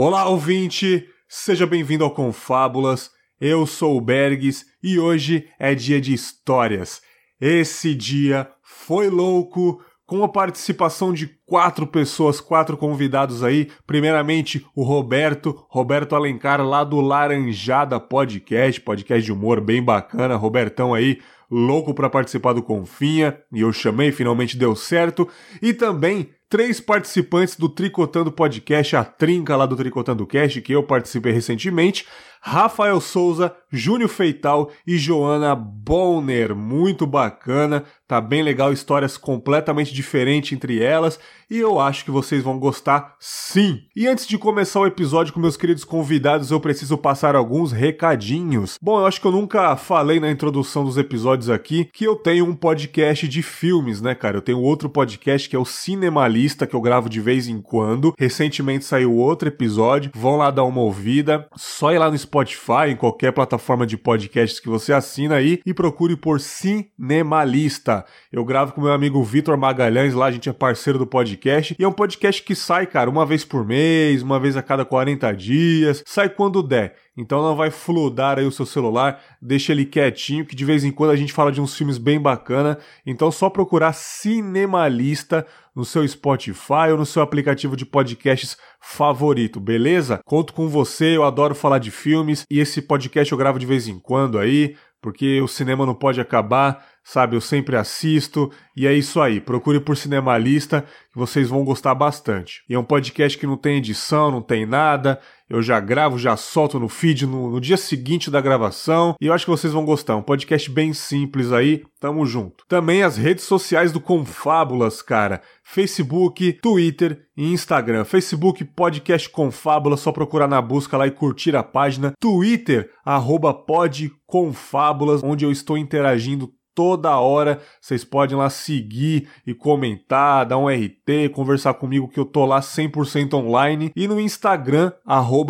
Olá, ouvinte! Seja bem-vindo ao Confábulas. Eu sou o Bergs e hoje é dia de histórias. Esse dia foi louco, com a participação de quatro pessoas, quatro convidados aí. Primeiramente, o Roberto, Roberto Alencar, lá do Laranjada Podcast, podcast de humor bem bacana. Robertão aí, louco para participar do Confinha, e eu chamei, finalmente deu certo. E também três participantes do Tricotando Podcast, a trinca lá do Tricotando Cast, que eu participei recentemente. Rafael Souza, Júnior Feital e Joana Bonner. Muito bacana, tá bem legal, histórias completamente diferentes entre elas e eu acho que vocês vão gostar sim. E antes de começar o episódio com meus queridos convidados, eu preciso passar alguns recadinhos. Bom, eu acho que eu nunca falei na introdução dos episódios aqui que eu tenho um podcast de filmes, né, cara? Eu tenho outro podcast que é o Cinemalista, que eu gravo de vez em quando. Recentemente saiu outro episódio, vão lá dar uma ouvida. Só ir lá no Spotify, em qualquer plataforma de podcasts que você assina aí e procure por Cinemalista. Eu gravo com meu amigo Vitor Magalhães, lá a gente é parceiro do podcast e é um podcast que sai, cara, uma vez por mês, uma vez a cada 40 dias, sai quando der. Então não vai fludar aí o seu celular, deixa ele quietinho, que de vez em quando a gente fala de uns filmes bem bacana. Então só procurar Cinemalista no seu Spotify ou no seu aplicativo de podcasts favorito, beleza? Conto com você, eu adoro falar de filmes e esse podcast eu gravo de vez em quando aí, porque o cinema não pode acabar sabe? Eu sempre assisto e é isso aí. Procure por Cinemalista que vocês vão gostar bastante. E é um podcast que não tem edição, não tem nada. Eu já gravo, já solto no feed no, no dia seguinte da gravação e eu acho que vocês vão gostar. Um podcast bem simples aí. Tamo junto. Também as redes sociais do Confábulas, cara. Facebook, Twitter e Instagram. Facebook Podcast Confábulas, só procurar na busca lá e curtir a página. Twitter, arroba podconfábulas, onde eu estou interagindo toda hora. Vocês podem lá seguir e comentar, dar um RT, conversar comigo que eu tô lá 100% online. E no Instagram,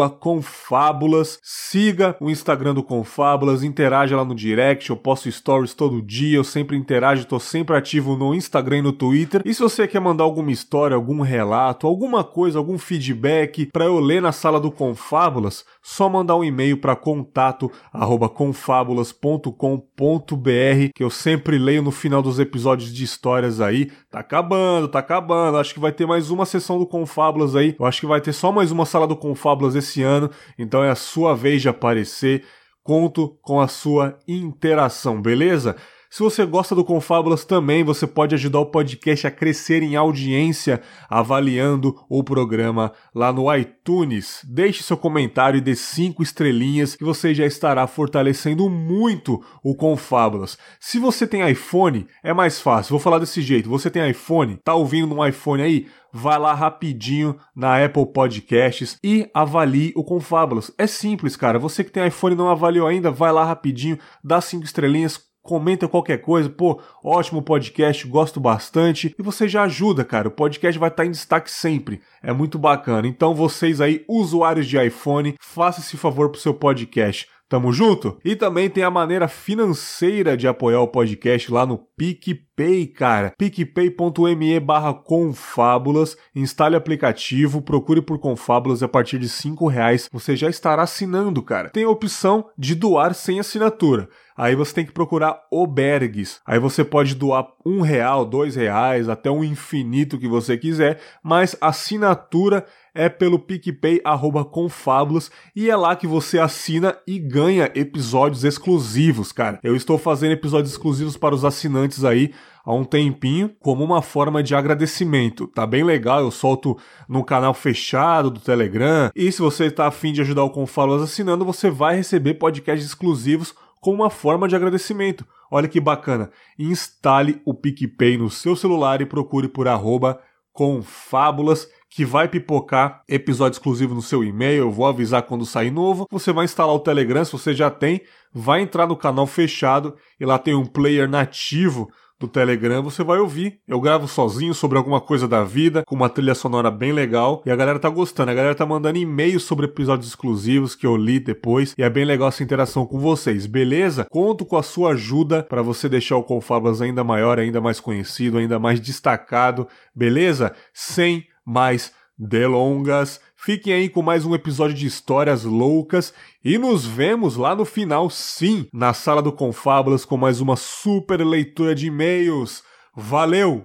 Confábulas. Siga o Instagram do Confábulas, interaja lá no direct, eu posto stories todo dia, eu sempre interajo, tô sempre ativo no Instagram e no Twitter. E se você quer mandar alguma história, algum relato, alguma coisa, algum feedback para eu ler na sala do Confábulas, só mandar um e-mail para contato@confabulas.com.br que eu sempre leio no final dos episódios de histórias aí. Tá acabando, tá acabando. Acho que vai ter mais uma sessão do Confábulas aí. Eu acho que vai ter só mais uma sala do Confábulas esse ano. Então é a sua vez de aparecer. Conto com a sua interação, beleza? Se você gosta do Confábulas também, você pode ajudar o podcast a crescer em audiência avaliando o programa lá no iTunes. Deixe seu comentário e dê cinco estrelinhas que você já estará fortalecendo muito o Confábulas. Se você tem iPhone, é mais fácil. Vou falar desse jeito. Você tem iPhone? Tá ouvindo no iPhone aí? vai lá rapidinho na Apple Podcasts e avalie o Confábulas. É simples, cara. Você que tem iPhone e não avaliou ainda, vai lá rapidinho, dá cinco estrelinhas, comenta qualquer coisa, pô, ótimo podcast, gosto bastante. E você já ajuda, cara. O podcast vai estar em destaque sempre. É muito bacana. Então, vocês aí, usuários de iPhone, faça esse favor pro seu podcast. Tamo junto? E também tem a maneira financeira de apoiar o podcast lá no PicPay, cara. picpay.me barra confábulas. Instale o aplicativo, procure por confábulas e a partir de 5 reais você já estará assinando, cara. Tem a opção de doar sem assinatura. Aí você tem que procurar obergues. Aí você pode doar um real, dois reais, até um infinito que você quiser, mas assinatura é pelo PicPay arroba Confábulos e é lá que você assina e ganha episódios exclusivos, cara. Eu estou fazendo episódios exclusivos para os assinantes aí há um tempinho como uma forma de agradecimento. Tá bem legal, eu solto no canal fechado do Telegram. E se você está afim de ajudar o Confábulos assinando, você vai receber podcasts exclusivos como uma forma de agradecimento. Olha que bacana. Instale o PicPay no seu celular e procure por arroba confábulas que vai pipocar episódio exclusivo no seu e-mail. Eu vou avisar quando sair novo. Você vai instalar o Telegram, se você já tem, vai entrar no canal fechado e lá tem um player nativo do Telegram, você vai ouvir. Eu gravo sozinho sobre alguma coisa da vida, com uma trilha sonora bem legal, e a galera tá gostando. A galera tá mandando e-mails sobre episódios exclusivos que eu li depois, e é bem legal essa interação com vocês, beleza? Conto com a sua ajuda para você deixar o Confablas ainda maior, ainda mais conhecido, ainda mais destacado, beleza? Sem mais delongas, fiquem aí com mais um episódio de Histórias Loucas e nos vemos lá no final, sim, na sala do Confábulas com mais uma super leitura de e-mails. Valeu!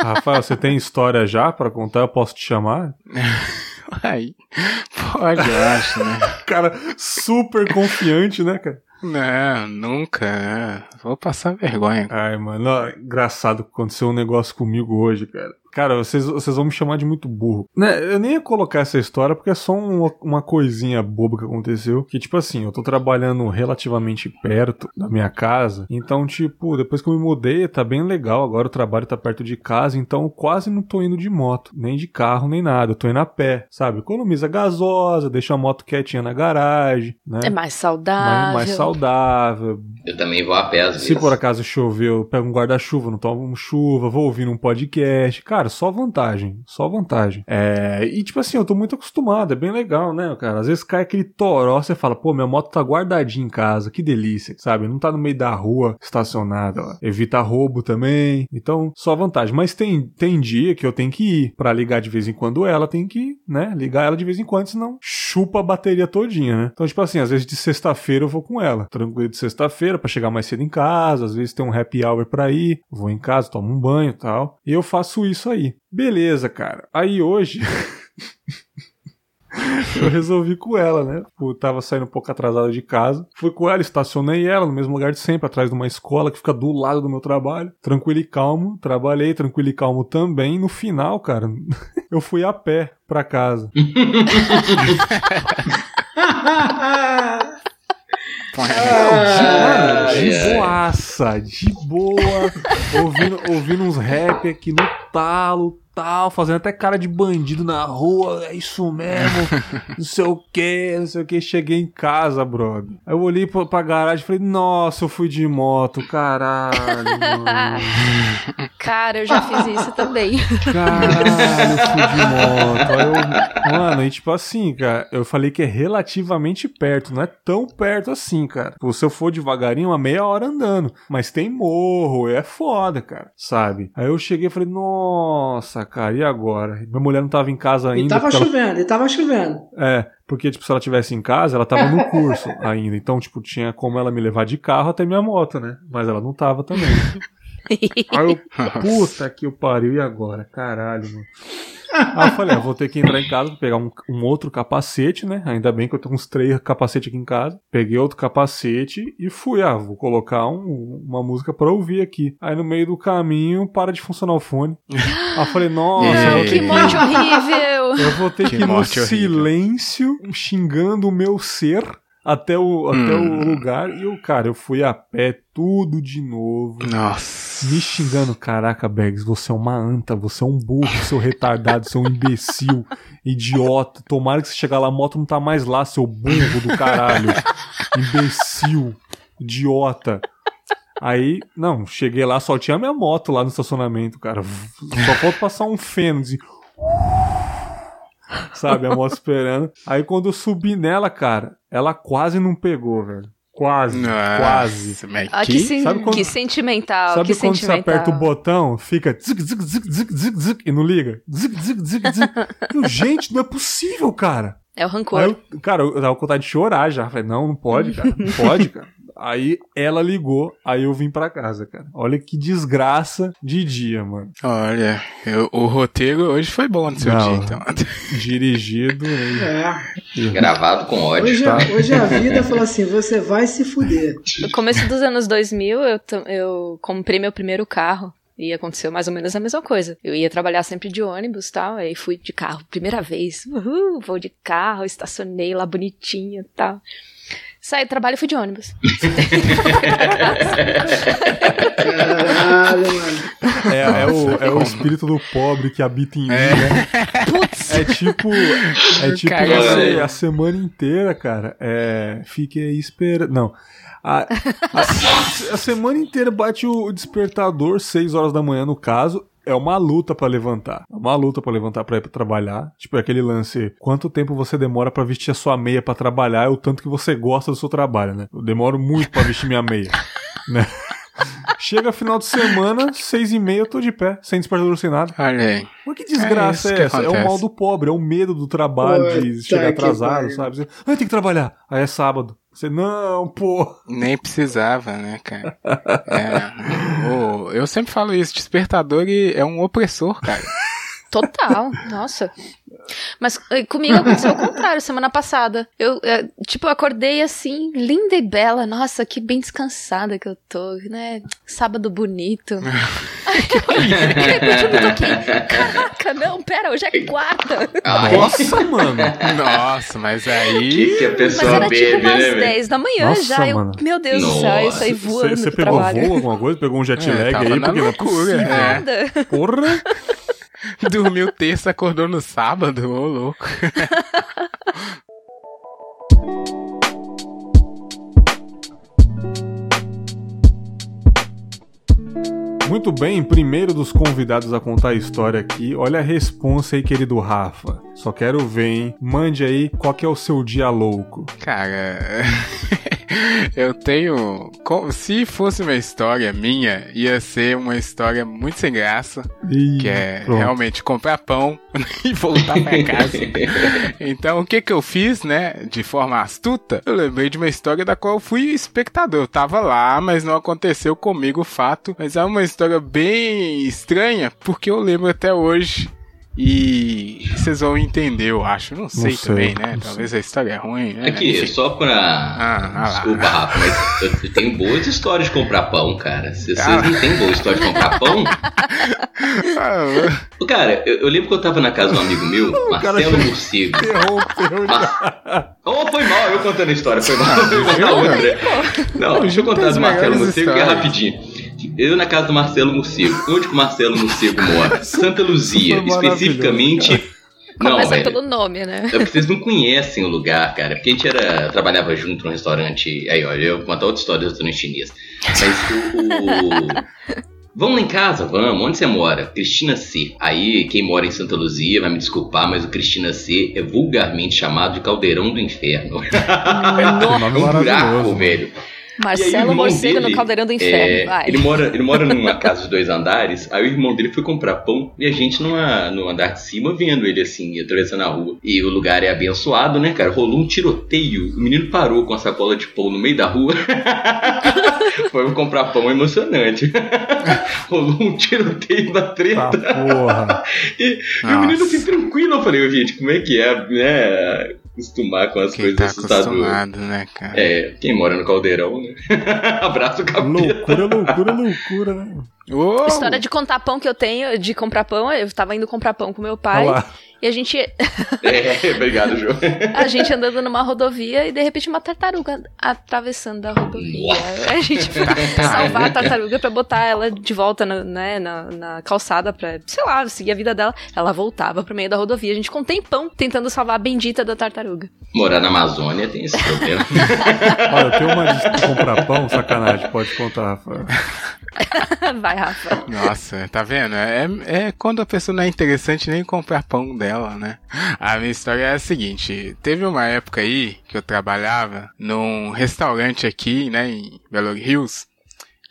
Rafael, você tem história já para contar? Eu posso te chamar? Aí, pode, eu acho, né? cara, super confiante, né, cara? Não, nunca. Né? Vou passar vergonha. Ai, mano, ó, engraçado aconteceu um negócio comigo hoje, cara. Cara, vocês, vocês vão me chamar de muito burro. Né, eu nem ia colocar essa história porque é só um, uma coisinha boba que aconteceu. Que, tipo assim, eu tô trabalhando relativamente perto da minha casa. Então, tipo, depois que eu me mudei, tá bem legal. Agora o trabalho tá perto de casa. Então, eu quase não tô indo de moto, nem de carro, nem nada. Eu tô indo a pé, sabe? Economiza gasosa, deixa a moto quietinha na garagem, né? É mais saudável. Mais, mais saudável. Eu também vou a pé às Se vezes. por acaso chover, eu pego um guarda-chuva, não tomo chuva, vou ouvir um podcast. Cara, só vantagem. Só vantagem. É, e tipo assim, eu tô muito acostumado, é bem legal, né, cara? Às vezes cai aquele toró, você fala, pô, minha moto tá guardadinha em casa, que delícia, sabe? Não tá no meio da rua estacionada, ó. Evita roubo também. Então, só vantagem. Mas tem, tem dia que eu tenho que ir pra ligar de vez em quando ela, tem que, né, ligar ela de vez em quando, senão chupa a bateria todinha, né? Então, tipo assim, às vezes de sexta-feira eu vou com ela. Tranquilo de sexta-feira pra chegar mais cedo em casa, às vezes tem um happy hour pra ir, vou em casa, tomo um banho tal. E eu faço isso aí. Beleza, cara. Aí hoje. eu resolvi com ela, né? Eu tava saindo um pouco atrasada de casa. Fui com ela, estacionei ela no mesmo lugar de sempre, atrás de uma escola que fica do lado do meu trabalho. Tranquilo e calmo. Trabalhei tranquilo e calmo também. No final, cara, eu fui a pé pra casa. Mano, de ai. boaça, de boa, ouvindo, ouvindo uns rap aqui no talo, tal, fazendo até cara de bandido na rua, é isso mesmo, não sei o que, não sei o que. Cheguei em casa, brother. Aí eu olhei pra, pra garagem e falei, nossa, eu fui de moto, caralho, mano. Cara, eu já fiz isso também. Caralho, eu fui de moto. Aí eu, mano, e tipo assim, cara, eu falei que é relativamente perto, não é tão perto assim, cara. Tipo, Se eu for devagarinho, uma meia hora andando. Mas tem morro, é foda, cara, sabe? Aí eu cheguei e falei, nossa, cara, e agora? Minha mulher não tava em casa ainda. E tava porque ela- chovendo, e tava chovendo. É, porque, tipo, se ela tivesse em casa, ela tava no curso ainda. Então, tipo, tinha como ela me levar de carro até minha moto, né? Mas ela não tava também. Aí eu, puta que o pariu, e agora? Caralho, mano. Aí eu falei, ah, vou ter que entrar em casa, pegar um, um outro capacete, né? Ainda bem que eu tenho uns três capacetes aqui em casa. Peguei outro capacete e fui, ah, vou colocar um- uma música pra ouvir aqui. Aí no meio do caminho, para de funcionar o fone. Aí eu falei, nossa, Não, que morte horrível! Eu vou ter Que que ir no horrível. silêncio, xingando o meu ser até o, até Hum. o lugar. E eu, cara, eu fui a pé, tudo de novo. Nossa. Me xingando, caraca, Bags, você é uma anta, você é um burro, seu retardado, seu imbecil, idiota. Tomara que você chegar lá, a moto não tá mais lá, seu burro do caralho. Imbecil, idiota. Aí, não, cheguei lá, só tinha minha moto lá no estacionamento, cara. Só falta passar um feno, assim. Sabe, a moto esperando. Aí quando eu subi nela, cara, ela quase não pegou, velho. Quase, quase. Mas Ah, que... que, sen- Sabe quando- que sentimental, Sabe que quando você sentimental. aperta o botão, fica zic, zic, zic, zic, zic, zic, e não liga? Zic, zic, zic, zic. Gente, não é possível, cara. É o rancor. Aí eu, cara, eu tava com vontade de chorar já. Falei, não, não pode, cara. Não pode, cara. Aí ela ligou, aí eu vim pra casa, cara. Olha que desgraça de dia, mano. Olha, eu- o roteiro hoje foi bom no seu Não. dia, então. Dirigido. É. Gravado com ódio. Hoje, Tá. hoje a vida falou assim: você vai se fuder. No começo dos anos 2000, eu, eu comprei meu primeiro carro. E aconteceu mais ou menos a mesma coisa. Eu ia trabalhar sempre de ônibus e tal, aí fui de carro, primeira vez. Uhul, vou de carro, estacionei lá bonitinho e tal. Saí do trabalho e fui de ônibus. Caralho, mano. É, é o, é o espírito do pobre que habita em mim, né? Putz! É tipo. É tipo você, a semana inteira, cara. É. Fique aí esperando. Não. A, a, a semana inteira bate o despertador, 6 horas da manhã, no caso. É uma luta pra levantar. É uma luta pra levantar pra ir pra trabalhar. Tipo, é aquele lance. Quanto tempo você demora pra vestir a sua meia pra trabalhar é o tanto que você gosta do seu trabalho, né? Eu demoro muito pra vestir minha meia. né? Chega final de semana, seis e meia, eu tô de pé, sem despertador, sem nada. Olha. Mas que desgraça É é, essa? É o mal do pobre, é o medo do trabalho, de Puta chegar que atrasado, sabe? Você, ah, tem que trabalhar. Aí é sábado. Você, não, pô. Nem precisava, né, cara? É, o- eu sempre falo isso, despertador é um opressor, cara. Total, nossa. Mas eh, comigo aconteceu o contrário, semana passada. Eu, eh, tipo, acordei assim, linda e bela. Nossa, que bem descansada que eu tô, né? Sábado bonito. Aí eu, de repente eu me toquei. Caraca, não, pera, hoje é quarta. Ai, Nossa, mano. Nossa, mas aí. que, que a Mas pessoa era tipo bebe, umas né, velho? 10 da manhã Nossa, já. Eu, meu Deus do céu, eu saí Nossa, voando Você pegou trabalho. voo, alguma coisa? Pegou um jet É, lag aí? na Porque não é loucura, possível. é. Nada. Porra. Dormiu terça, acordou no sábado, ô louco. Muito bem, primeiro dos convidados a contar a história aqui. Olha a responsa aí, querido Rafa. Só quero ver, hein? Mande aí qual que é o seu dia louco. Cara, eu tenho. Se fosse uma história minha, ia ser uma história muito sem graça. Ih, Que é pronto. realmente comprar pão e voltar pra casa. então, o que que eu fiz, né? De forma astuta, eu lembrei de uma história da qual eu fui espectador. Eu tava lá, mas não aconteceu comigo o fato. Mas é uma história bem estranha, porque eu lembro até hoje. E vocês vão entender, eu acho. Não sei, sei, também, né? não Talvez a história é ruim, né? Aqui, Enfim. só pra. Ah, ah. Desculpa, Rafa, mas eu, eu tenho boas histórias de comprar pão, cara. Se vocês Ah. não têm boa história de comprar pão. Ah, Cara, eu, eu lembro que eu tava na casa de um amigo meu, Marcelo Morcego. Já. Oh, foi mal, eu contando a história, foi mal. Eu vou contar outra. Não, deixa eu contar do Marcelo Morcego que é histórias. rapidinho. Eu na casa do Marcelo Morcego. Onde que o Marcelo Morcego mora? Santa Luzia, especificamente. Não, Começa velho. pelo nome, né? É porque vocês não conhecem o lugar, cara. Porque a gente era, trabalhava junto num restaurante. Aí, olha, eu vou contar outra história do restaurante chinês. Mas o. o- Vamos lá em casa, vamos. Onde você mora? Cristina C. Aí, quem mora em Santa Luzia vai me desculpar, mas o Cristina C é vulgarmente chamado de Caldeirão do Inferno. É um buraco, velho. Marcelo Morcego no Caldeirão do É, Inferno. Vai. ele, mora, ele mora numa casa de dois andares, aí o irmão dele foi comprar pão e a gente numa, no andar de cima vendo ele assim, atravessando a rua. E o lugar é abençoado, né, cara? Rolou um tiroteio. O menino parou com a sacola de pão no meio da rua. foi comprar pão emocionante. Rolou um tiroteio da treta. porra. E, e o menino assim, tranquilo. Eu falei, "Ô, gente, como é que é, né? Acostumar com as quem coisas tá assustadoras. acostumado, né, cara? É, quem mora no caldeirão, né? Abraço capeta. Loucura, loucura, loucura, né? Uou! História de contar pão que eu tenho, de comprar pão, eu tava indo comprar pão com meu pai. Olha lá. E a gente, É, obrigado, João. a gente andando numa rodovia e de repente uma tartaruga atravessando a rodovia. A gente foi salvar a tartaruga pra botar ela de volta na, né, na, na calçada pra, sei lá, seguir a vida dela. Ela voltava pro meio da rodovia. A gente com um tempão tentando salvar a bendita da tartaruga. Morar na Amazônia tem esse problema. Olha, eu tenho uma de comprar pão, sacanagem, pode contar, Rafa. Vai, Rafa. Nossa, tá vendo? É, é quando a pessoa não é interessante nem comprar pão dela, né? A minha história é a seguinte: teve uma época aí que eu trabalhava num restaurante aqui, né, em Belo Hills,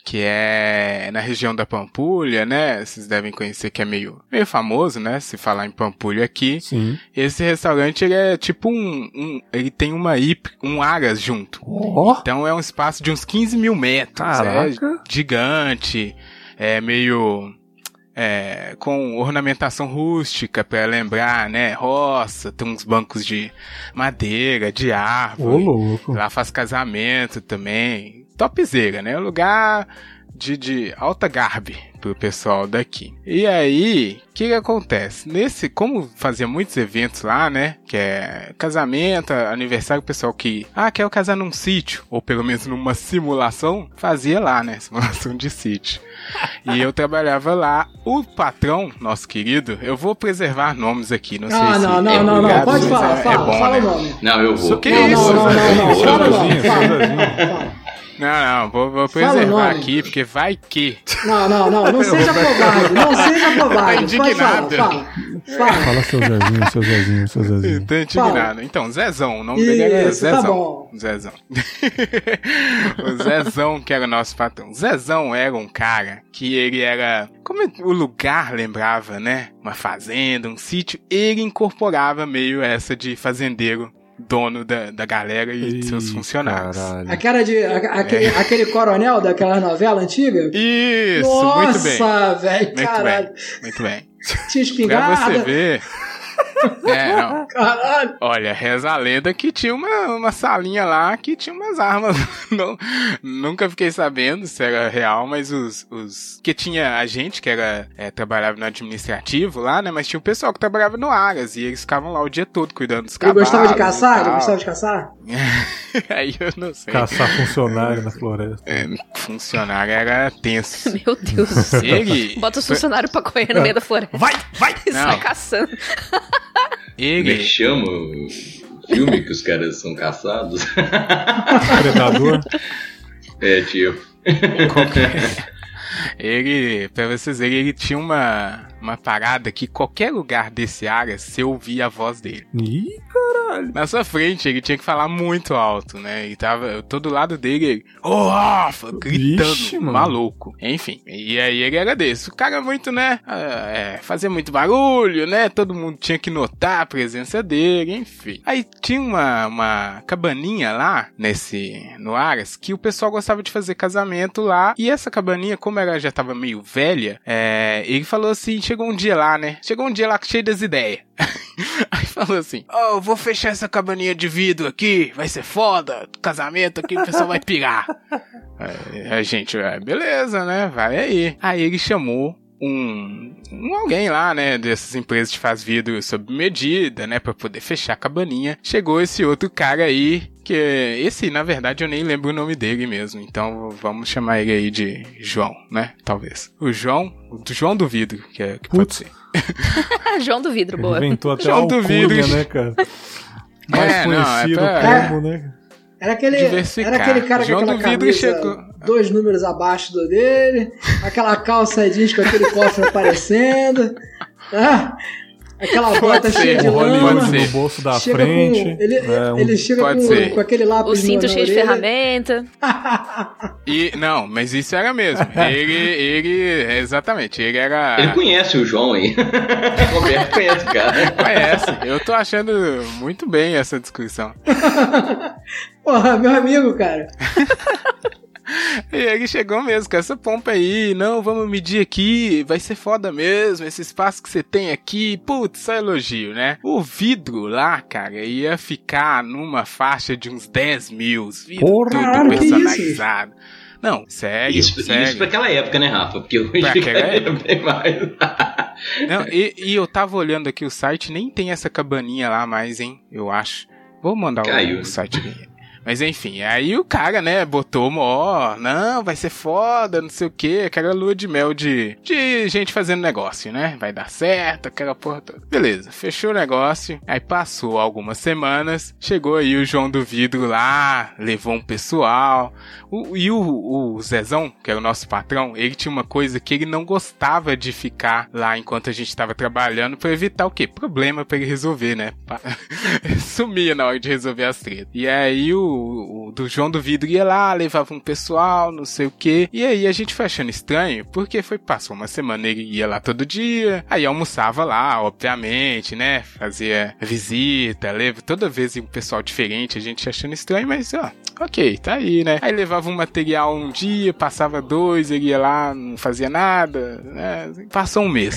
que é na região da Pampulha, né? Vocês devem conhecer que é meio, meio famoso, né? Se falar em Pampulha aqui. Sim. Esse restaurante ele é tipo um, um ele tem uma IP, um Aras junto. Ó, Então é um espaço de uns 15 mil metros. Caraca. É gigante. É meio. é, com ornamentação rústica para lembrar, né? Roça, tem uns bancos de madeira, de ô árvore. louco. Lá faz casamento também. Topzera, né? Lugar de, de alta garbe pro pessoal daqui. E aí, o que, que acontece? Nesse, como fazia muitos eventos lá, né? Que é casamento, aniversário, o pessoal que, ah, quer casar num sítio, ou pelo menos numa simulação, fazia lá, né? Simulação de sítio. E eu trabalhava lá. O patrão, nosso querido, eu vou preservar nomes aqui, não sei Ah, se não, não, é não, não. Pode mas falar, é, fala, é bom, fala né? o nome. Não, eu vou. Que Não, isso, não, não, não, não. Seu Fala o Zezinho, nome. seu Fala, Zezinho. fala. Não, não, vou, vou Fala o preservar aqui, porque vai que. Não, não, não. Não seja covarde. Não seja covarde. Pode falar, indignado. fala. Fala. Fala seu Zezinho, seu Zezinho, seu Zezinho. Tô indignado. Então, Zezão, o nome dele era Isso, tá Zezão. bom. Zezão. o Zezão, que era o nosso patrão. Zezão era um cara que ele era. Como o lugar lembrava, né? Uma fazenda, um sítio. Ele incorporava meio essa de fazendeiro, dono da, da galera e de seus Ih, funcionários. Caralho. A cara de. a- aquele, aquele coronel daquela novela antiga? Isso, Nossa, muito bem. velho, Muito caralho. bem, muito bem. Tinha Pra espingarda. você ver. É, não. Caralho. Olha, reza a lenda que tinha uma, uma salinha lá que tinha umas armas. Não, nunca fiquei sabendo se era real, mas os. os que tinha a gente que era é, trabalhava no administrativo lá, né? Mas tinha o pessoal que trabalhava no Aras e eles ficavam lá o dia todo cuidando dos Ele cavalos. gostava de caçar? Ele gostava de caçar? Aí eu não sei. Caçar funcionário na floresta. É, funcionário era tenso. Meu Deus do céu. Ele. Bota os funcionários pra correr no meio da floresta. Vai, vai! E Não. sai caçando. Como é Ele. chama o filme que os caras são caçados? Predador. É, tipo. qualquer- Ele, pra vocês verem, ele tinha uma, uma parada que qualquer lugar desse área você ouvia a voz dele. Ih, Na sua frente, ele tinha que falar muito alto, né? E tava todo lado dele, ele, ô Rafa, gritando, mano. maluco. Enfim, e aí ele era desse. O cara muito, né? ah, É, fazia muito barulho, né? Todo mundo tinha que notar a presença dele, enfim. Aí tinha uma, uma cabaninha lá, nesse, no Aras, que o pessoal gostava de fazer casamento lá. E essa cabaninha, como ela já tava meio velha, é, ele falou assim: chegou um dia lá, né? Chegou um dia lá cheio das ideias. Aí falou assim: Ó, eu vou fechar essa cabaninha de vidro aqui, vai ser foda. Casamento aqui, o pessoal vai pirar. Aí a gente, ah, beleza, né? Vai aí. Aí ele chamou um, um alguém lá, né, dessas empresas que faz vidro sob medida, né, pra poder fechar a cabaninha. Chegou esse outro cara aí, que esse, na verdade, eu nem lembro o nome dele mesmo. Então vamos chamar ele aí de João, né? Talvez. O João, o João do vidro, que, é, que pode ser. João do vidro, boa. Inventou até João a alcunha, Duvido. né, cara? Mais É, não, é conhecido pra- como, né? Era aquele, era aquele cara com João aquela do vidro camisa chegou- dois números abaixo do dele, aquela calça jeans com aquele cofre aparecendo, né? aquela Pode bota ser, cheia de lama. No bolso da Chega frente. com, ele, é, um- ele chega Pode com, ser. com aquele lápis O cinto cheio de ferramenta. E, não, mas isso era mesmo. Ele, ele, exatamente, ele era... Ele conhece o João aí. O Roberto conhece o cara. Conhece. Eu tô achando muito bem essa discussão. Porra, meu amigo, cara. E ele chegou mesmo com essa pompa aí. Não, vamos medir aqui. Vai ser foda mesmo. Esse espaço que você tem aqui. Putz, só elogio, né? O vidro lá, cara, ia ficar numa faixa de uns 10 mil. Vidro Porra, tudo que isso? personalizado. Não, sério, Isso, sério. isso pra aquela época, né, Rafa? Porque hoje Pra aquela fica bem mais. Não, e, e eu tava olhando aqui o site, nem tem essa cabaninha lá mais, hein? Eu acho. Vou mandar o- Caiu. o, site aqui. Mas enfim, aí o cara, né, botou ó, não, vai ser foda, não sei o que, aquela lua de mel de, de gente fazendo negócio, né? Vai dar certo, aquela porra toda. Beleza, fechou o negócio, aí passou algumas semanas, chegou aí o João do Vidro lá, levou um pessoal, o- e o, o Zezão, que era o nosso patrão, ele tinha uma coisa que ele não gostava de ficar lá enquanto a gente tava trabalhando pra evitar o quê? Problema pra ele resolver, né? Sumia na hora de resolver as tretas. E aí o, o do João do Vidro ia lá, levava um pessoal, não sei o quê. E aí a gente foi achando estranho, porque foi, passou uma semana, ele ia lá todo dia, aí almoçava lá, obviamente, né? Fazia visita, leva, toda vez ia um pessoal diferente, a gente achando estranho, mas ó, ok, tá aí, né? Aí levava um material um dia, passava dois, ele ia lá, não fazia nada, né? Passou um mês.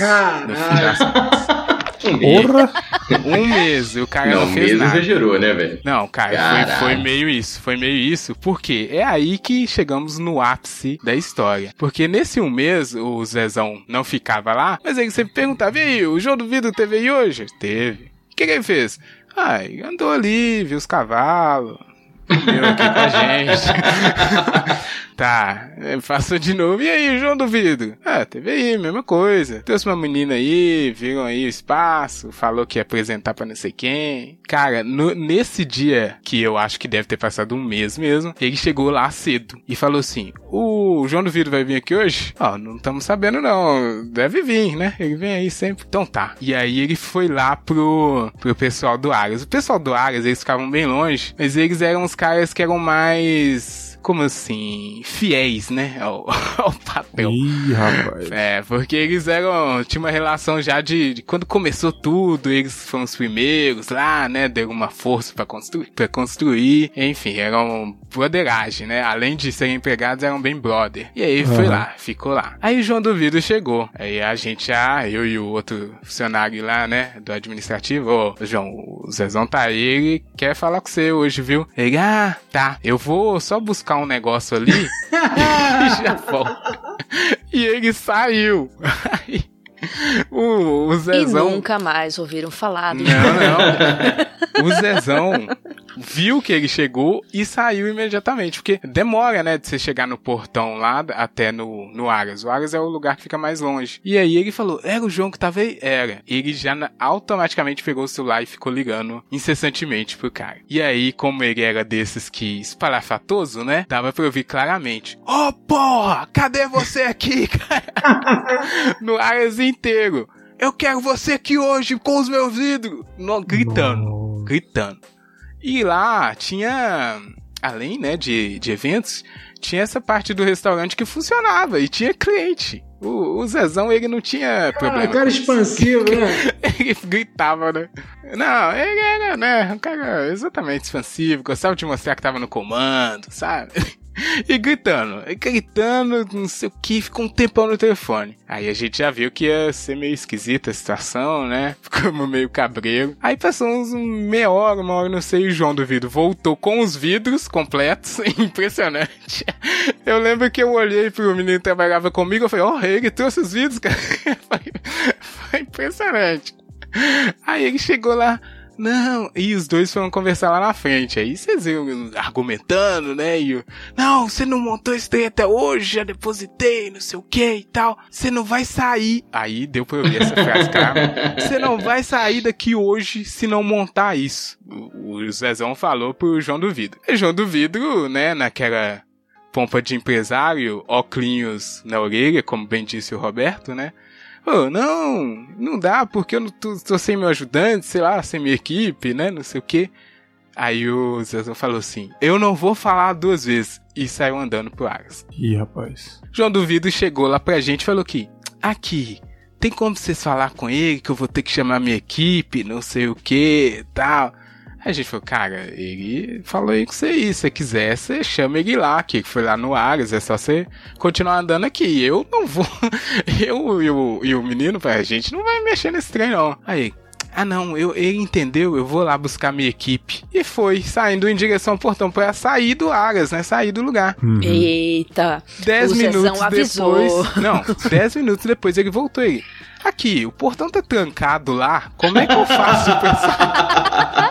contas. Um mês. Porra! Um mês, e o cara não, Não, fez mês nada. exagerou, né, velho? Não, cara, foi, foi meio isso, foi meio isso, porque é aí que chegamos no ápice da história. Porque nesse um mês o Zezão não ficava lá, mas ele sempre perguntava: e aí, o João do Vidro teve aí hoje? Teve. O que, que ele fez? Ah, andou ali, viu os cavalos. comeu aqui com a gente. Tá, passou de novo. E aí, João do Vidro? Ah, teve aí, mesma coisa. Trouxe uma menina aí, viram aí o espaço, falou que ia apresentar pra não sei quem. Cara, no, nesse dia, que eu acho que deve ter passado um mês mesmo, ele chegou lá cedo e falou assim: O João do Vidro vai vir aqui hoje? Ó, oh, não estamos sabendo não. Deve vir, né? Ele vem aí sempre. Então tá. E aí ele foi lá pro, pro pessoal do Aras. O pessoal do Aras, eles ficavam bem longe, mas eles eram os caras que eram mais como assim, fiéis, né, ao, ao papel. Ih, rapaz. É, porque eles eram, tinha uma relação já de, de, quando começou tudo, eles foram os primeiros lá, né, deram uma força para construir, para construir, enfim, eram broderagem, né, além de serem empregados, eram bem brother. E aí uhum. foi lá, ficou lá. Aí o João do Vidro chegou, aí a gente já, eu e o outro funcionário lá, né, do administrativo, ô, João, o Zezão tá aí, ele quer falar com você hoje, viu? Ele, ah, tá, eu vou só buscar buscar um negócio ali e já volta. E ele saiu. Aí, o, o Zezão. E nunca mais ouviram falar do Não, não. O Zezão viu que ele chegou e saiu imediatamente. Porque demora, né, de você chegar no portão lá até no, no Aras. O Aras é o lugar que fica mais longe. E aí ele falou: Era o João que tava aí? Era. Ele já automaticamente pegou o celular e ficou ligando incessantemente pro cara. E aí, como ele era desses que espalhafatoso, né? Dava pra ouvir claramente: Ô oh, porra, cadê você aqui, cara? no Aras inteiro. Eu quero você aqui hoje com os meus vidros. No, gritando, gritando. E lá tinha, além né, de, de eventos, tinha essa parte do restaurante que funcionava e tinha cliente. O, o Zezão, ele não tinha ah, problema. cara expansivo, né? ele gritava, né? Não, ele era, né, um cara exatamente expansivo, gostava de mostrar que tava no comando, sabe? E gritando, e gritando, não sei o que, ficou um tempão no telefone. Aí a gente já viu que ia ser meio esquisita a situação, né? Ficamos meio cabreiro. Aí passou uns meia hora, uma hora, não sei, o João do vidro voltou com os vidros completos, impressionante. Eu lembro que eu olhei pro menino que trabalhava comigo, eu falei, ó, oh, ele trouxe os vidros, cara. Foi impressionante. Aí ele chegou lá, não, e os dois foram conversar lá na frente. Aí vocês iam argumentando, né? E eu, não, você não montou esse trem até hoje, já depositei, não sei o que e tal. Você não vai sair. Aí deu pra ouvir essa frase, cara. Você não vai sair daqui hoje se não montar isso. O Zezão falou pro João do Vidro. E João do Vidro, né, naquela pompa de empresário, óculos na orelha, como bem disse o Roberto, né? Oh, não, não dá porque eu não tô, tô, sem meu ajudante, sei lá, sem minha equipe, né, não sei o que. Aí o Zezão falou assim: Eu não vou falar duas vezes. E saiu andando pro Aras. Ih, rapaz. João Duvido chegou lá pra gente e falou que: Aqui, tem como vocês falar com ele que eu vou ter que chamar minha equipe, não sei o que tal. Aí a gente falou, cara, ele falou aí com você aí. Se você quiser, você chama ele lá, que foi lá no Ares, é só você continuar andando aqui. Eu não vou. Eu e o, e o menino, a gente não vai mexer nesse trem, não. Aí, ah não, eu, ele entendeu, eu vou lá buscar minha equipe. E foi, saindo em direção ao portão para sair do Aras, né? Sair do lugar. Uhum. Eita. Dez minutos depois. Não, dez minutos depois ele voltou aí. Aqui, o portão tá trancado lá. Como é que eu faço pra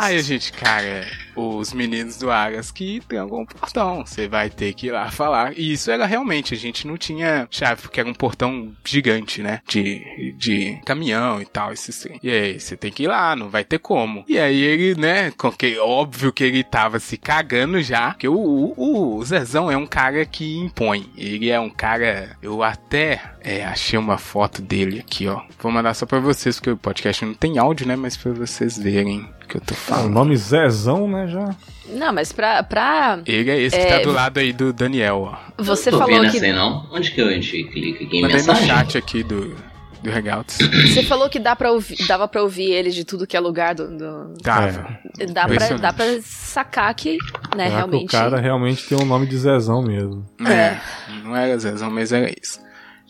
Aí a gente, cara, os meninos do Aras que trancam um portão. Você vai ter que ir lá falar. E isso era realmente, a gente não tinha chave, porque era um portão gigante, né? De, de caminhão e tal, esses E aí, você tem que ir lá, não vai ter como. E aí ele, né, que, óbvio que ele tava se cagando já, porque o, o, o Zezão é um cara que impõe. Ele é um cara, eu até é, achei uma foto dele aqui, ó. Vou mandar só pra vocês, porque o podcast não tem áudio, né? Mas pra vocês verem que eu tô falando. o nome Zezão, né, já. Não, mas pra. pra Ele é esse é... que tá do lado aí do Daniel, ó. Você tô falou vendo que. Assim, não? Onde que a gente clica aqui em Mandei mensagem? no chat aqui do, do Hangouts. Você falou que dá pra ouvir, dava pra ouvir ele de tudo que é lugar do. do... Dava. É. Dá, pra, dá pra sacar que, né, realmente. Que o cara realmente tem o um nome de Zezão mesmo. É. é. Não era Zezão, mas era isso.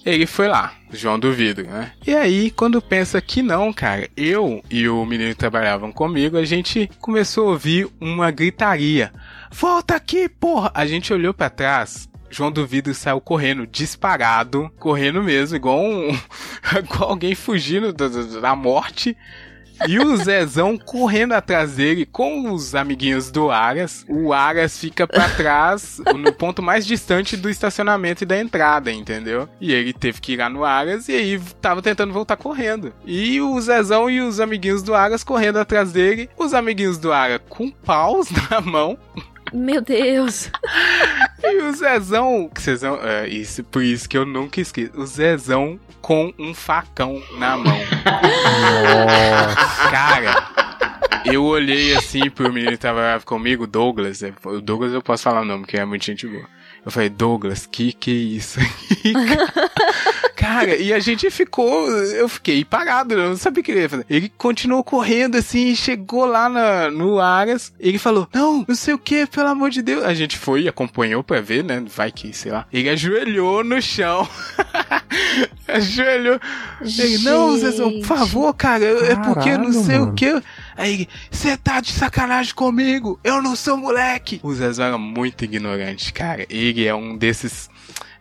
Ele foi lá, João do Vidro, né? E aí, quando pensa que não, cara, eu e o menino que trabalhavam comigo, a gente começou a ouvir uma gritaria. Volta aqui, porra! A gente olhou para trás, João do Vidro saiu correndo, disparado, correndo mesmo, igual um. igual alguém fugindo da, da morte. E o Zezão correndo atrás dele com os amiguinhos do Aras. O Aras fica pra trás, no ponto mais distante do estacionamento e da entrada, entendeu? E ele teve que ir lá no Aras e aí tava tentando voltar correndo. E o Zezão e os amiguinhos do Aras correndo atrás dele. Os amiguinhos do Aras com paus na mão. Meu Deus. E o Zezão, Zezão é, isso, por isso que eu nunca esqueço. O Zezão com um facão na mão. Nossa. Cara, eu olhei assim pro menino que tava comigo, Douglas. é, O Douglas eu posso falar o nome, que é muito gente boa. Eu falei, Douglas, que que é isso aqui? Cara, e a gente ficou. Eu fiquei parado, eu não sabia o que ele ia fazer. Ele continuou correndo assim, chegou lá na, no Aras. Ele falou: Não, não sei o que, pelo amor de Deus. A gente foi e acompanhou pra ver, né? Vai que, sei lá. Ele ajoelhou no chão. ajoelhou. Ele, não, Zezão, por favor, cara, é porque não Caralho, sei mano. o que. Aí, você tá de sacanagem comigo? Eu não sou moleque. O Zezão era muito ignorante, cara. Ele é um desses.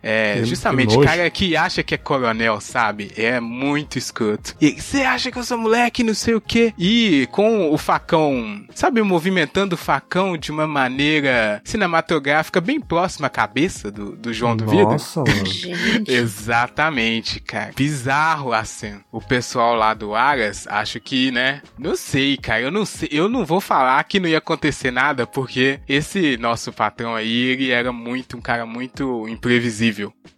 É, Que- justamente, que cara que acha que é coronel, sabe? É muito escroto. E você acha que eu sou moleque, não sei o quê? E com o facão, sabe, movimentando o facão de uma maneira cinematográfica bem próxima à cabeça do, do João do Vida. Nossa, mano. Exatamente, cara. Bizarro a cena. O pessoal lá do Aras, acho que, né? Não sei, cara. Eu não sei. Eu não vou falar que não ia acontecer nada, porque esse nosso patrão aí, ele era muito, um cara muito imprevisível.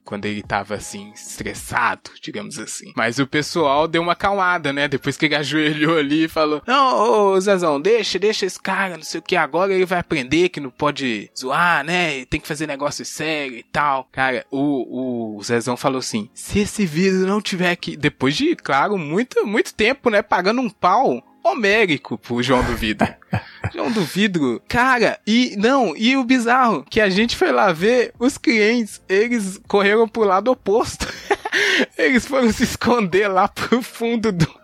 Quando ele tava assim, estressado, digamos assim. Mas o pessoal deu uma calmada, né? Depois que ele ajoelhou ali e falou: Não, ô Zezão, deixa, deixa esse cara, não sei o que. Agora ele vai aprender que não pode zoar, né? Tem que fazer negócio sério e tal. Cara, o, o Zezão falou assim: se esse vidro não tiver aqui. Depois de, claro, muito, muito tempo, né? Pagando um pau homérico pro João do Vidro. João do Vidro, cara, e não, e o bizarro, que a gente foi lá ver, os clientes, eles correram pro lado oposto. eles foram se esconder lá pro fundo do,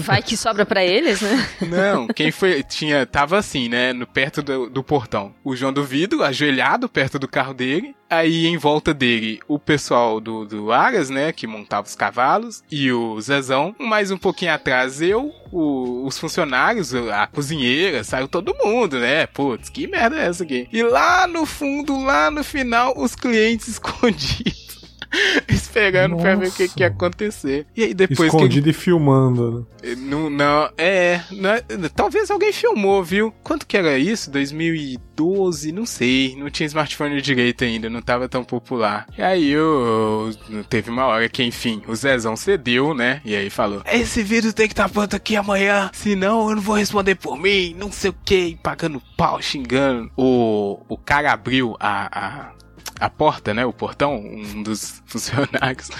Vai que sobra pra eles, né? não, quem foi. Tinha. Tava assim, né? No, perto do, do portão. O João do Vidro, ajoelhado perto do carro dele. Aí em volta dele, o pessoal do, do Aras, né? Que montava os cavalos. E o Zezão. Mais um pouquinho atrás, eu, o- os funcionários, a cozinheira, saiu todo mundo, né? Putz, que merda é essa aqui? E lá no fundo, lá no final, os clientes escondidos. Esperando pra ver o que, que ia acontecer. E aí depois que Escondido e filmando. né? não, não, é, não é- Talvez alguém filmou, viu? Quanto que era isso? 2012? Não sei. Não tinha smartphone direito ainda, não tava tão popular. E aí eu, teve uma hora que, enfim, o Zezão cedeu, né? E aí falou: Esse vídeo tem que estar pronto aqui amanhã, senão eu não vou responder por mim, não sei o que, pagando pau, xingando. O, o cara abriu a- a, a porta, né? O portão, um dos funcionários.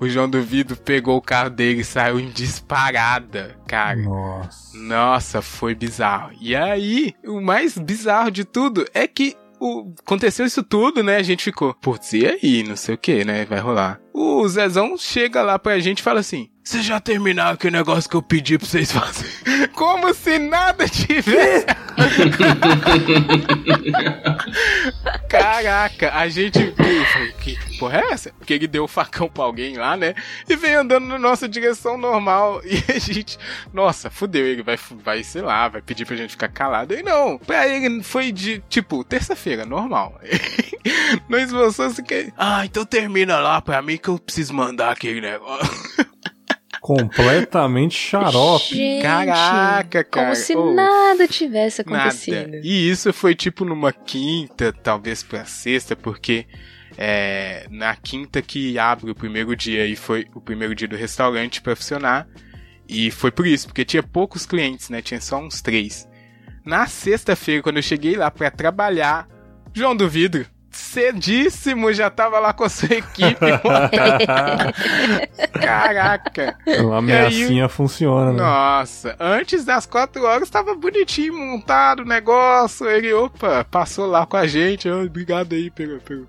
O João do Vidro pegou o carro dele e saiu em disparada, cara. Nossa. Nossa, foi bizarro. E aí, o mais bizarro de tudo é que o- aconteceu isso tudo, né? A gente ficou, putz, e aí? Não sei o que, né? Vai rolar. O Zezão chega lá pra gente e fala assim: Vocês já terminaram aquele negócio que eu pedi pra vocês fazerem? Como se nada tivesse. Caraca, a gente falei, Que porra é essa? Porque ele deu o facão pra alguém lá, né? E veio andando na nossa direção normal. E a gente, nossa, fudeu. Ele vai, vai, sei lá, vai pedir pra gente ficar calado. E não, pra ele foi de, tipo, terça-feira, normal. Não esboçou assim que. Ah, então termina lá pra mim que eu preciso mandar aquele negócio. Completamente xarope. Gente, Caraca, cara. Como se Ô, nada tivesse acontecido. Nada. E isso foi tipo numa quinta, talvez pra sexta, porque é na quinta que abre o primeiro dia e foi o primeiro dia do restaurante pra funcionar. E foi por isso, porque tinha poucos clientes, né? Tinha só uns três. Na sexta-feira, quando eu cheguei lá pra trabalhar, João do Vidro, cedíssimo, já tava lá com a sua equipe. Caraca! A ameaçinha funciona, né? Nossa, antes das quatro horas tava bonitinho montado o negócio. Ele, opa, passou lá com a gente. ó, obrigado aí pelo. pelo...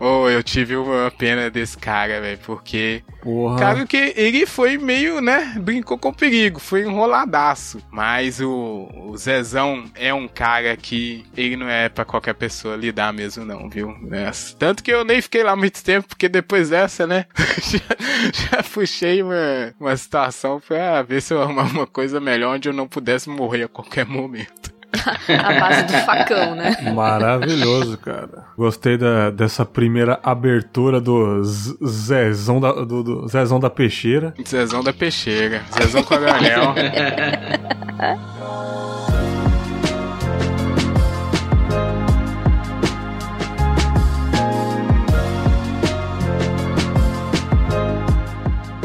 oh, eu tive uma pena desse cara, velho, porque. Porra. Cara, que ele foi meio, né? Brincou com perigo, foi enroladaço. Mas o, o Zezão é um cara que ele não é pra qualquer pessoa lidar mesmo, não, viu? É, tanto que eu nem fiquei lá muito tempo, porque depois dessa, né? já, já puxei uma, uma situação pra ver se eu arrumar uma coisa melhor onde eu não pudesse morrer a qualquer momento. a base do facão, né? Maravilhoso, cara. Gostei da, dessa primeira abertura do Z- Zezão da, do, do Zezão da Peixeira. Zezão da Peixeira, Zezão Coronel.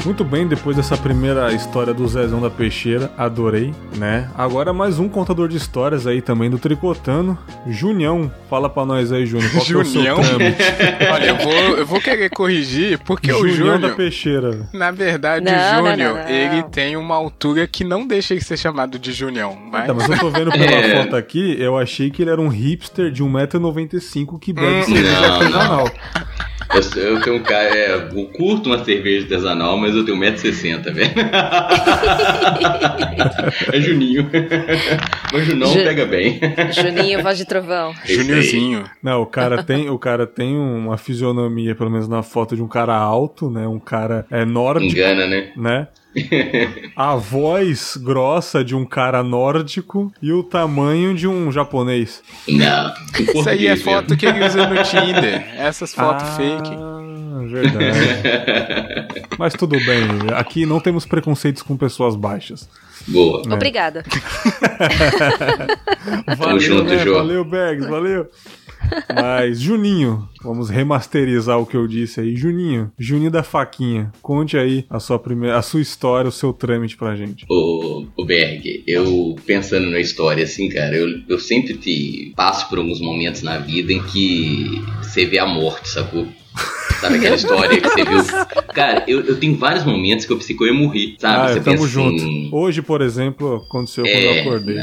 Muito bem, depois dessa primeira história do Zezão da Peixeira, adorei, né? Agora mais um contador de histórias aí também do Tricotano, Junião. Fala pra nós aí, Júnior, qual que é o seu Junião? trâmite? Olha, eu vou, eu vou querer corrigir, porque o Junião da Júnior, Peixeira. na verdade, Não, o Júnior, não, não. ele tem uma altura que não deixa ele ser chamado de Junião. Mas... Tá, mas eu tô vendo pela É. foto aqui, eu achei que ele era um hipster de 1,95m que bebe Hum, cerveja não, artesanal. Eu, eu tenho um cara, é, eu curto uma cerveja artesanal, mas eu tenho 1,60m, velho. é Juninho. Mas Junão Ju- pega bem. Juninho, voz de trovão. Juniorzinho. Não, o cara tem, o cara tem uma fisionomia, pelo menos na foto, de um cara alto, né? Um cara é nórdico, Engana, né? né? A voz grossa de um cara nórdico e o tamanho de um japonês. Não. Isso aí é foto que ele usa no Tinder. Essas fotos ah, fake. verdade. Mas tudo bem, aqui não temos preconceitos com pessoas baixas. Boa. É. Obrigada. Valeu, junto, né? Valeu, Bags, valeu. Mas, Juninho, vamos remasterizar o que eu disse aí. Juninho, Juninho da Faquinha, conte aí a sua, primeira, a sua história, o seu trâmite pra gente. O, o Berg, eu pensando na história, assim, cara, eu, eu sempre te passo por alguns momentos na vida em que você vê a morte, sacou? Sabe aquela história que você viu? Cara, eu, eu tenho vários momentos que eu pensei que eu ia morrer, sabe? ah, você tamo pensa junto. assim, Hoje, por exemplo, aconteceu quando É, eu acordei.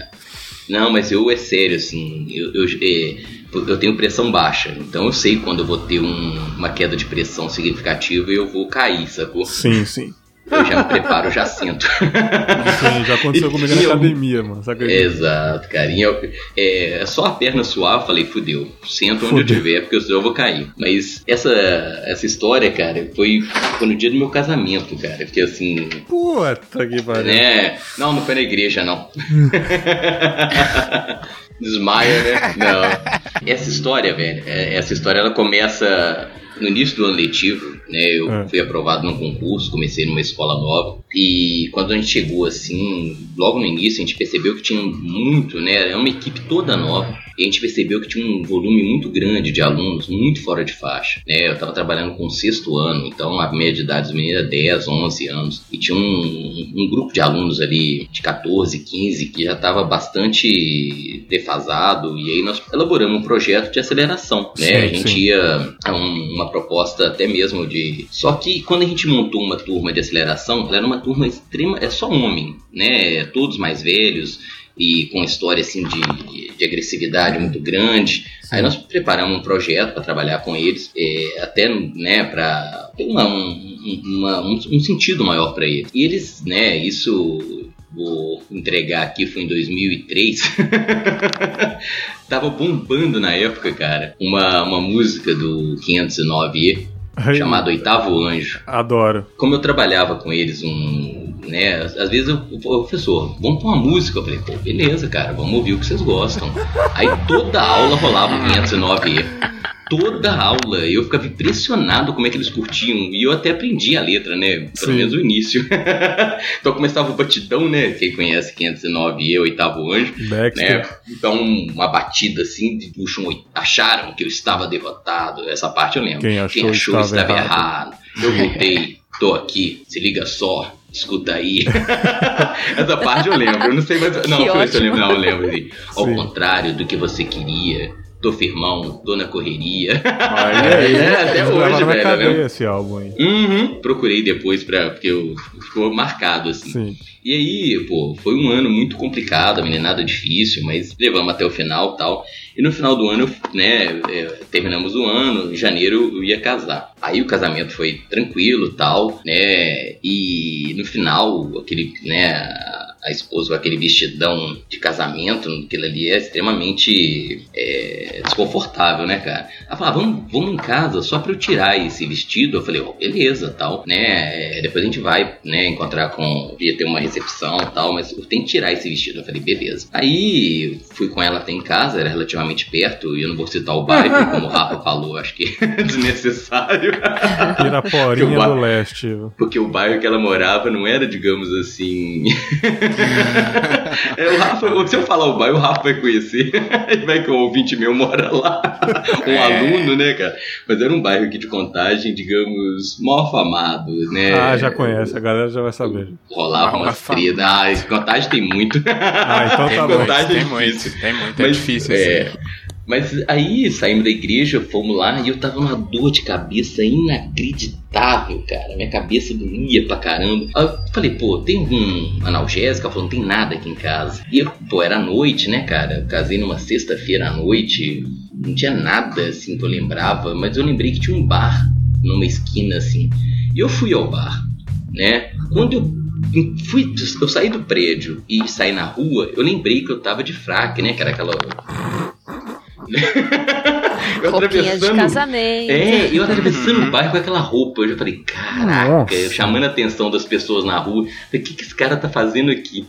Não, mas eu é sério, assim, eu, eu, é, eu tenho pressão baixa, então eu sei quando eu vou ter um- uma queda de pressão significativa e eu vou cair, sacou? Sim, sim. Eu já me preparo, eu já sento. Sim, já aconteceu comigo E na eu- academia, mano. Sabe? Exato, carinha. É, é só a perna eu falei, fudeu. Sento onde eu Fudeu. tiver, porque senão eu vou cair. Mas essa, essa história, cara, foi, foi no dia do meu casamento, cara. Porque assim, Puta que pariu. né? Não, não foi na igreja, não. Desmaia, né? Não. Essa história, velho, é- essa história ela começa no início do ano letivo, né? Eu É. fui aprovado num concurso, comecei numa escola nova. E quando a gente chegou assim, logo no início, a gente percebeu que tinha muito, né? É uma equipe toda nova. E a gente percebeu que tinha um volume muito grande de alunos, muito fora de faixa. Né? Eu estava trabalhando com o sexto ano, então a média de idade dos meninos era 10, 11 anos. E tinha um, um grupo de alunos ali de 14, 15 que já estava bastante defasado. E aí nós elaboramos um projeto de aceleração. Né? Sim, a gente sim. ia a um- uma proposta até mesmo de. Só que quando a gente montou uma turma de aceleração, ela era uma turma extrema, é só homem, né? Todos mais velhos e com história assim de, de agressividade muito grande. Aí nós preparamos um projeto para trabalhar com eles, é, até né, para ter uma- um, uma- um- um sentido maior para eles. E eles, né, isso vou entregar aqui foi em 2003. Tava bombando na época, cara, uma, uma música do 509E Aí, chamada Oitavo Anjo Adoro. como eu trabalhava com eles, um, né, às vezes eu, "Ô, professor, vamos pôr uma música. Eu falei, pô, beleza, cara, vamos ouvir o que vocês gostam. Aí toda aula rolava o 509E. Toda aula, eu ficava impressionado como é que eles curtiam. E eu até aprendi a letra, né? Pelo Sim. menos o início. então começava o batidão, né? Quem conhece 509E, Oitavo Anjo Dexter. né? Então, uma batida assim, de puxa acharam que eu estava derrotado. Essa parte eu lembro. Quem achou estava estava errado. errado. Eu voltei, tô aqui, se liga só. Escuta aí. Essa parte eu lembro. Eu não sei mais. Não, Que deixa eu lembro. Não, eu lembro. Assim. Ao Sim. contrário do que você queria, Tô firmão, tô na correria. Olha aí, É, até hoje, na velho, né? esse álbum aí. Uhum. Procurei depois pra. Porque eu, ficou marcado, assim. Sim. E aí, pô, foi um ano muito complicado, a meninada difícil, mas levamos até o final e tal. E no final do ano, né, é, terminamos o ano, em janeiro eu ia casar. Aí o casamento foi tranquilo tal, né, e no final, aquele, né, a- esposa com aquele vestidão de casamento, aquilo ali é extremamente é, desconfortável, né, cara? Ela falou, ah, vamos, vamos em casa só pra eu tirar esse vestido. Eu falei, ó, beleza, tal, né? é, Depois a gente vai, né, encontrar com. ia ter uma recepção e tal, mas eu tenho que tirar esse vestido. Eu falei, beleza. Aí fui com ela até em casa, era relativamente perto, e eu não vou citar o bairro, como o Rafa falou, acho que é desnecessário. Piraporinha eu- do Leste. Porque o bairro que ela morava não era, digamos assim. É, o Rafa, se eu falar o bairro, o Rafa vai conhecer. Ele vai que o ouvinte meu mora lá. Um É. aluno, né, cara? Mas era um bairro aqui de contagem, digamos, mal afamado, né? Ah, já conhece, a galera já vai saber. Rolava umas afamado. tretas. Ah, esse contagem tem muito. Ah, então Tem tá muito, bom. Contagem tem é muito, difícil. tem muito, é Mas, difícil é, assim. Mas aí saímos da igreja, fomos lá e eu tava numa dor de cabeça inacreditável, cara. Minha cabeça doía pra caramba. Aí eu falei, pô, tem algum analgésico? Ela falou, não tem nada aqui em casa. E eu, pô, era noite, né, cara? Eu casei numa sexta-feira à noite, não tinha nada assim que eu lembrava, mas eu lembrei que tinha um bar numa esquina assim. E eu fui ao bar, né? Quando eu fui, eu saí do prédio e saí na rua, eu lembrei que eu tava de fraque, né? Que era aquela. eu Roupinha de casamento. É, eu atravessando o bairro com aquela roupa, eu já falei, caraca, eu chamando a atenção das pessoas na rua, falei, o que, que esse cara tá fazendo aqui?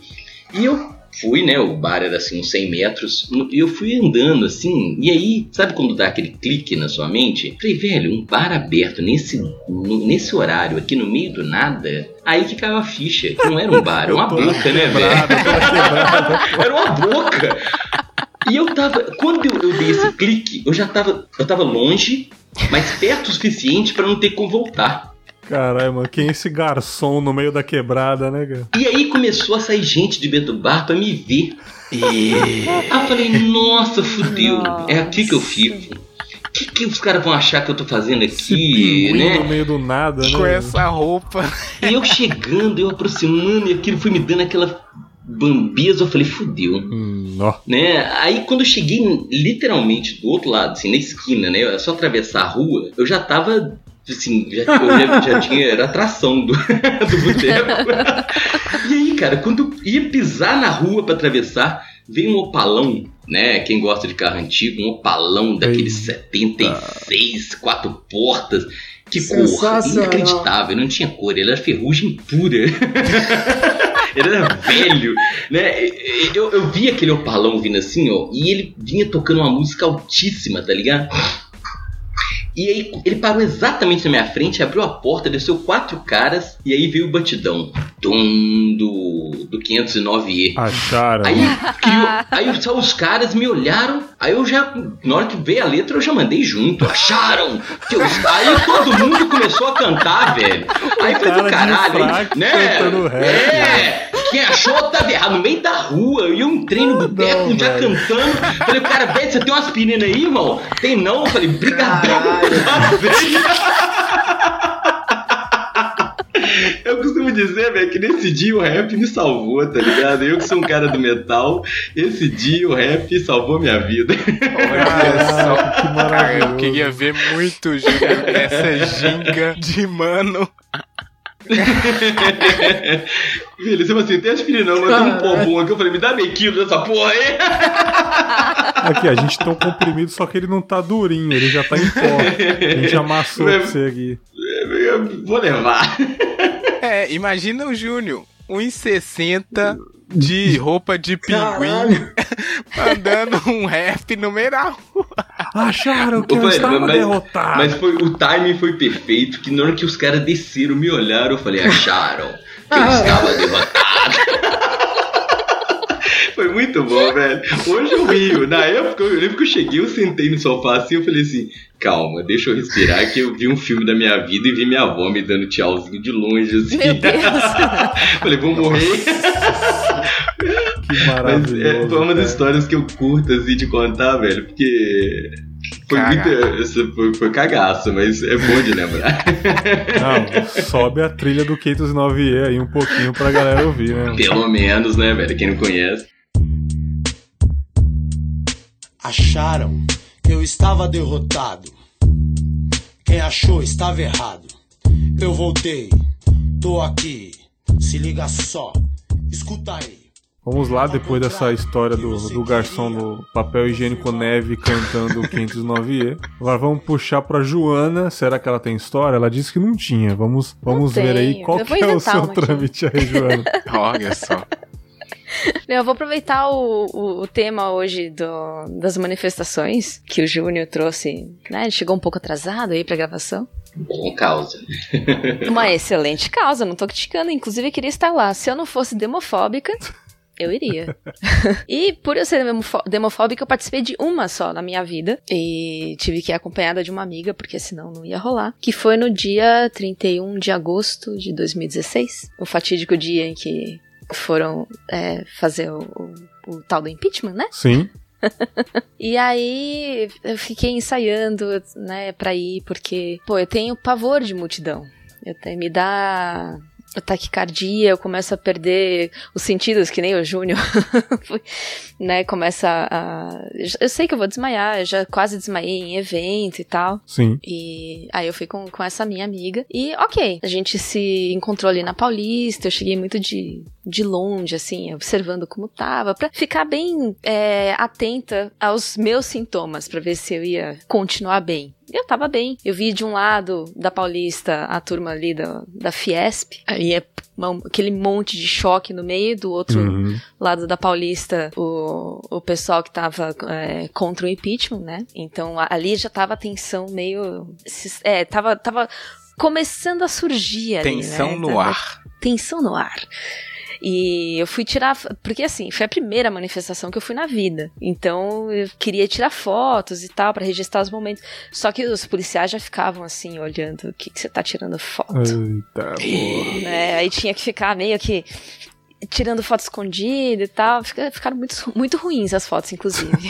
E eu fui, né, o bar era assim, uns 100 metros, e eu fui andando assim, e aí, sabe quando dá aquele clique na sua mente? Falei, velho, um bar aberto nesse, nesse horário, aqui no meio do nada, aí que caiu a ficha, que não era um bar, era uma boca, né, velho? Era uma boca. E eu tava. Quando eu, eu dei esse clique, eu já tava. Eu tava longe, mas perto o suficiente pra não ter como voltar. Caralho, mano, quem é esse garçom no meio da quebrada, né, cara? E aí começou a sair gente de dentro do bar pra me ver. Aí eu falei, nossa, fudeu. É aqui que eu fico. O que, que os caras vão achar que eu tô fazendo aqui, né? no meio do nada, né? Com essa roupa. E eu chegando, eu aproximando, e aquilo foi me dando aquela bambeza. Eu falei, fudeu. Hum, né? Aí quando eu cheguei literalmente do outro lado, assim, na esquina, né? É só atravessar a rua, eu já tava. Assim, já, já, já tinha. Era atração do, do boteco. e aí, cara, quando eu ia pisar na rua pra atravessar, veio um opalão, né? Quem gosta de carro antigo, um opalão daqueles 76, quatro portas. Que cor inacreditável, não tinha cor, ele era ferrugem pura. Ele era velho, né? Eu, eu vi aquele opalão vindo assim, ó, e ele vinha tocando uma música altíssima, tá ligado? E aí ele parou exatamente na minha frente, abriu a porta, desceu quatro caras, e aí veio o batidão. Tum, do, do 509E. Acharam. Aí, criou, aí só os caras me olharam, aí eu já, na hora que veio a letra, eu já mandei junto. Acharam! Aí todo mundo começou a cantar, velho. Aí foi cara do caralho, fraque né? É! Quem achou tava errado, no meio da rua. E eu entrei no boteco não, já velho. cantando. Falei, cara, velho, você tem uma aspirina aí, irmão? Tem não? Eu falei, brigadão. Eu costumo dizer, velho, que nesse dia o rap me salvou, tá ligado? Eu que sou um cara do metal, esse dia o rap salvou minha vida. Olha só. Que Cara, maravilhoso. eu queria ver muito nessa ginga de mano. Você falou assim, tem aspirina não, mas tem um pompom aqui. Eu falei, me dá meio quilo dessa porra aí. Aqui, a gente tem um comprimido, só que ele não tá durinho, ele já tá em pó. A gente amassou pra você aqui. Eu Vou levar. É, imagina o Júnior, 1,60 de roupa de pinguim, mandando um rap no meio da rua. Acharam que Ô, eu estava mas- derrotado. Mas foi, o timing foi perfeito, que na hora que os caras desceram, me olharam, eu falei, acharam que eu estava derrotado. Foi muito bom, velho. Hoje eu rio. Na época, eu lembro que eu cheguei, eu sentei no sofá assim, eu falei assim, calma, deixa eu respirar, que eu vi um filme da minha vida e vi minha avó me dando tchauzinho de longe, assim. Meu Deus. falei, vou morrer. Que Mas maravilhoso. é, foi uma das histórias que eu curto assim de contar, velho, porque foi muito. Foi, foi cagaço, mas é bom de lembrar. Não, sobe a trilha do 509E aí um pouquinho pra galera ouvir, né? Pelo menos, né, velho? Quem não conhece. Acharam que eu estava derrotado. Quem achou estava errado. Eu voltei, tô aqui. Se liga só, escuta aí. Vamos lá, depois dessa história do, do garçom no papel higiênico neve cantando o 509E. Agora vamos puxar pra Joana. Será que ela tem história? Ela disse que não tinha. Vamos, vamos ver aí qual é o seu aqui. trâmite aí, Joana. Olha só. Eu vou aproveitar o, o, o tema hoje do, das manifestações que o Júnior trouxe, né? Ele chegou um pouco atrasado aí pra gravação. Com causa. Uma excelente causa, não tô criticando, inclusive eu queria estar lá. Se eu não fosse demofóbica, eu iria. e por eu ser demofó- demofóbica, eu participei de uma só na minha vida. E tive que ir acompanhada de uma amiga, porque senão não ia rolar. Que foi no dia 31 de agosto de 2016. O fatídico dia em que foram é, fazer o, o- o tal do impeachment, né? Sim. E aí eu fiquei ensaiando, né, pra ir, porque, pô, eu tenho pavor de multidão. Eu tenho, me dá taquicardia, eu começo a perder os sentidos, que nem o Júnior, né, começa a... Eu sei que eu vou desmaiar, eu já quase desmaiei em evento e tal. Sim. E aí eu fui com, com essa minha amiga. E ok, a gente se encontrou ali na Paulista. Eu cheguei muito de, de longe, assim, observando como tava, pra ficar bem é, atenta aos meus sintomas, pra ver se eu ia continuar bem. Eu tava bem. Eu vi de um lado da Paulista a turma ali da, da Fiesp. Aí é uma- aquele monte de choque no meio, do outro Uhum. lado da Paulista o, o pessoal que tava é, contra o impeachment, né? Então ali já tava a tensão meio. É, tava, tava começando a surgir ali. Tensão né? no Tava- ar. Tensão no ar. E eu fui tirar. Porque assim, foi a primeira manifestação que eu fui na vida. Então eu queria tirar fotos e tal, pra registrar os momentos. Só que os policiais já ficavam assim, olhando o que, que você tá tirando foto Eita, porra. né? Aí tinha que ficar meio que tirando foto escondida e tal. Fica- Ficaram muito, muito ruins as fotos, inclusive.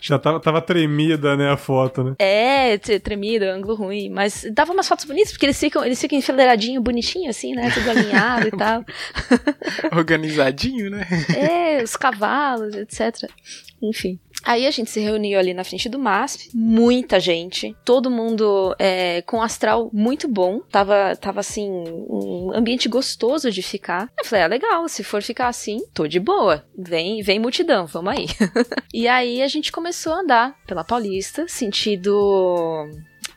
Já tava, tava tremida, né, a foto, né? é, tre- tremido, ângulo ruim. Mas dava umas fotos bonitas, porque eles ficam, eles ficam enfileiradinho, bonitinho, assim, né? Tudo alinhado e tal. Organizadinho, né? É, os cavalos, etc. Enfim. Aí a gente se reuniu ali na frente do MASP, muita gente, todo mundo é, com astral muito bom, tava, tava assim, um ambiente gostoso de ficar. Eu falei, ah, legal, se for ficar assim, tô de boa, vem, vem multidão, vamos aí. e aí a gente começou a andar pela Paulista, sentido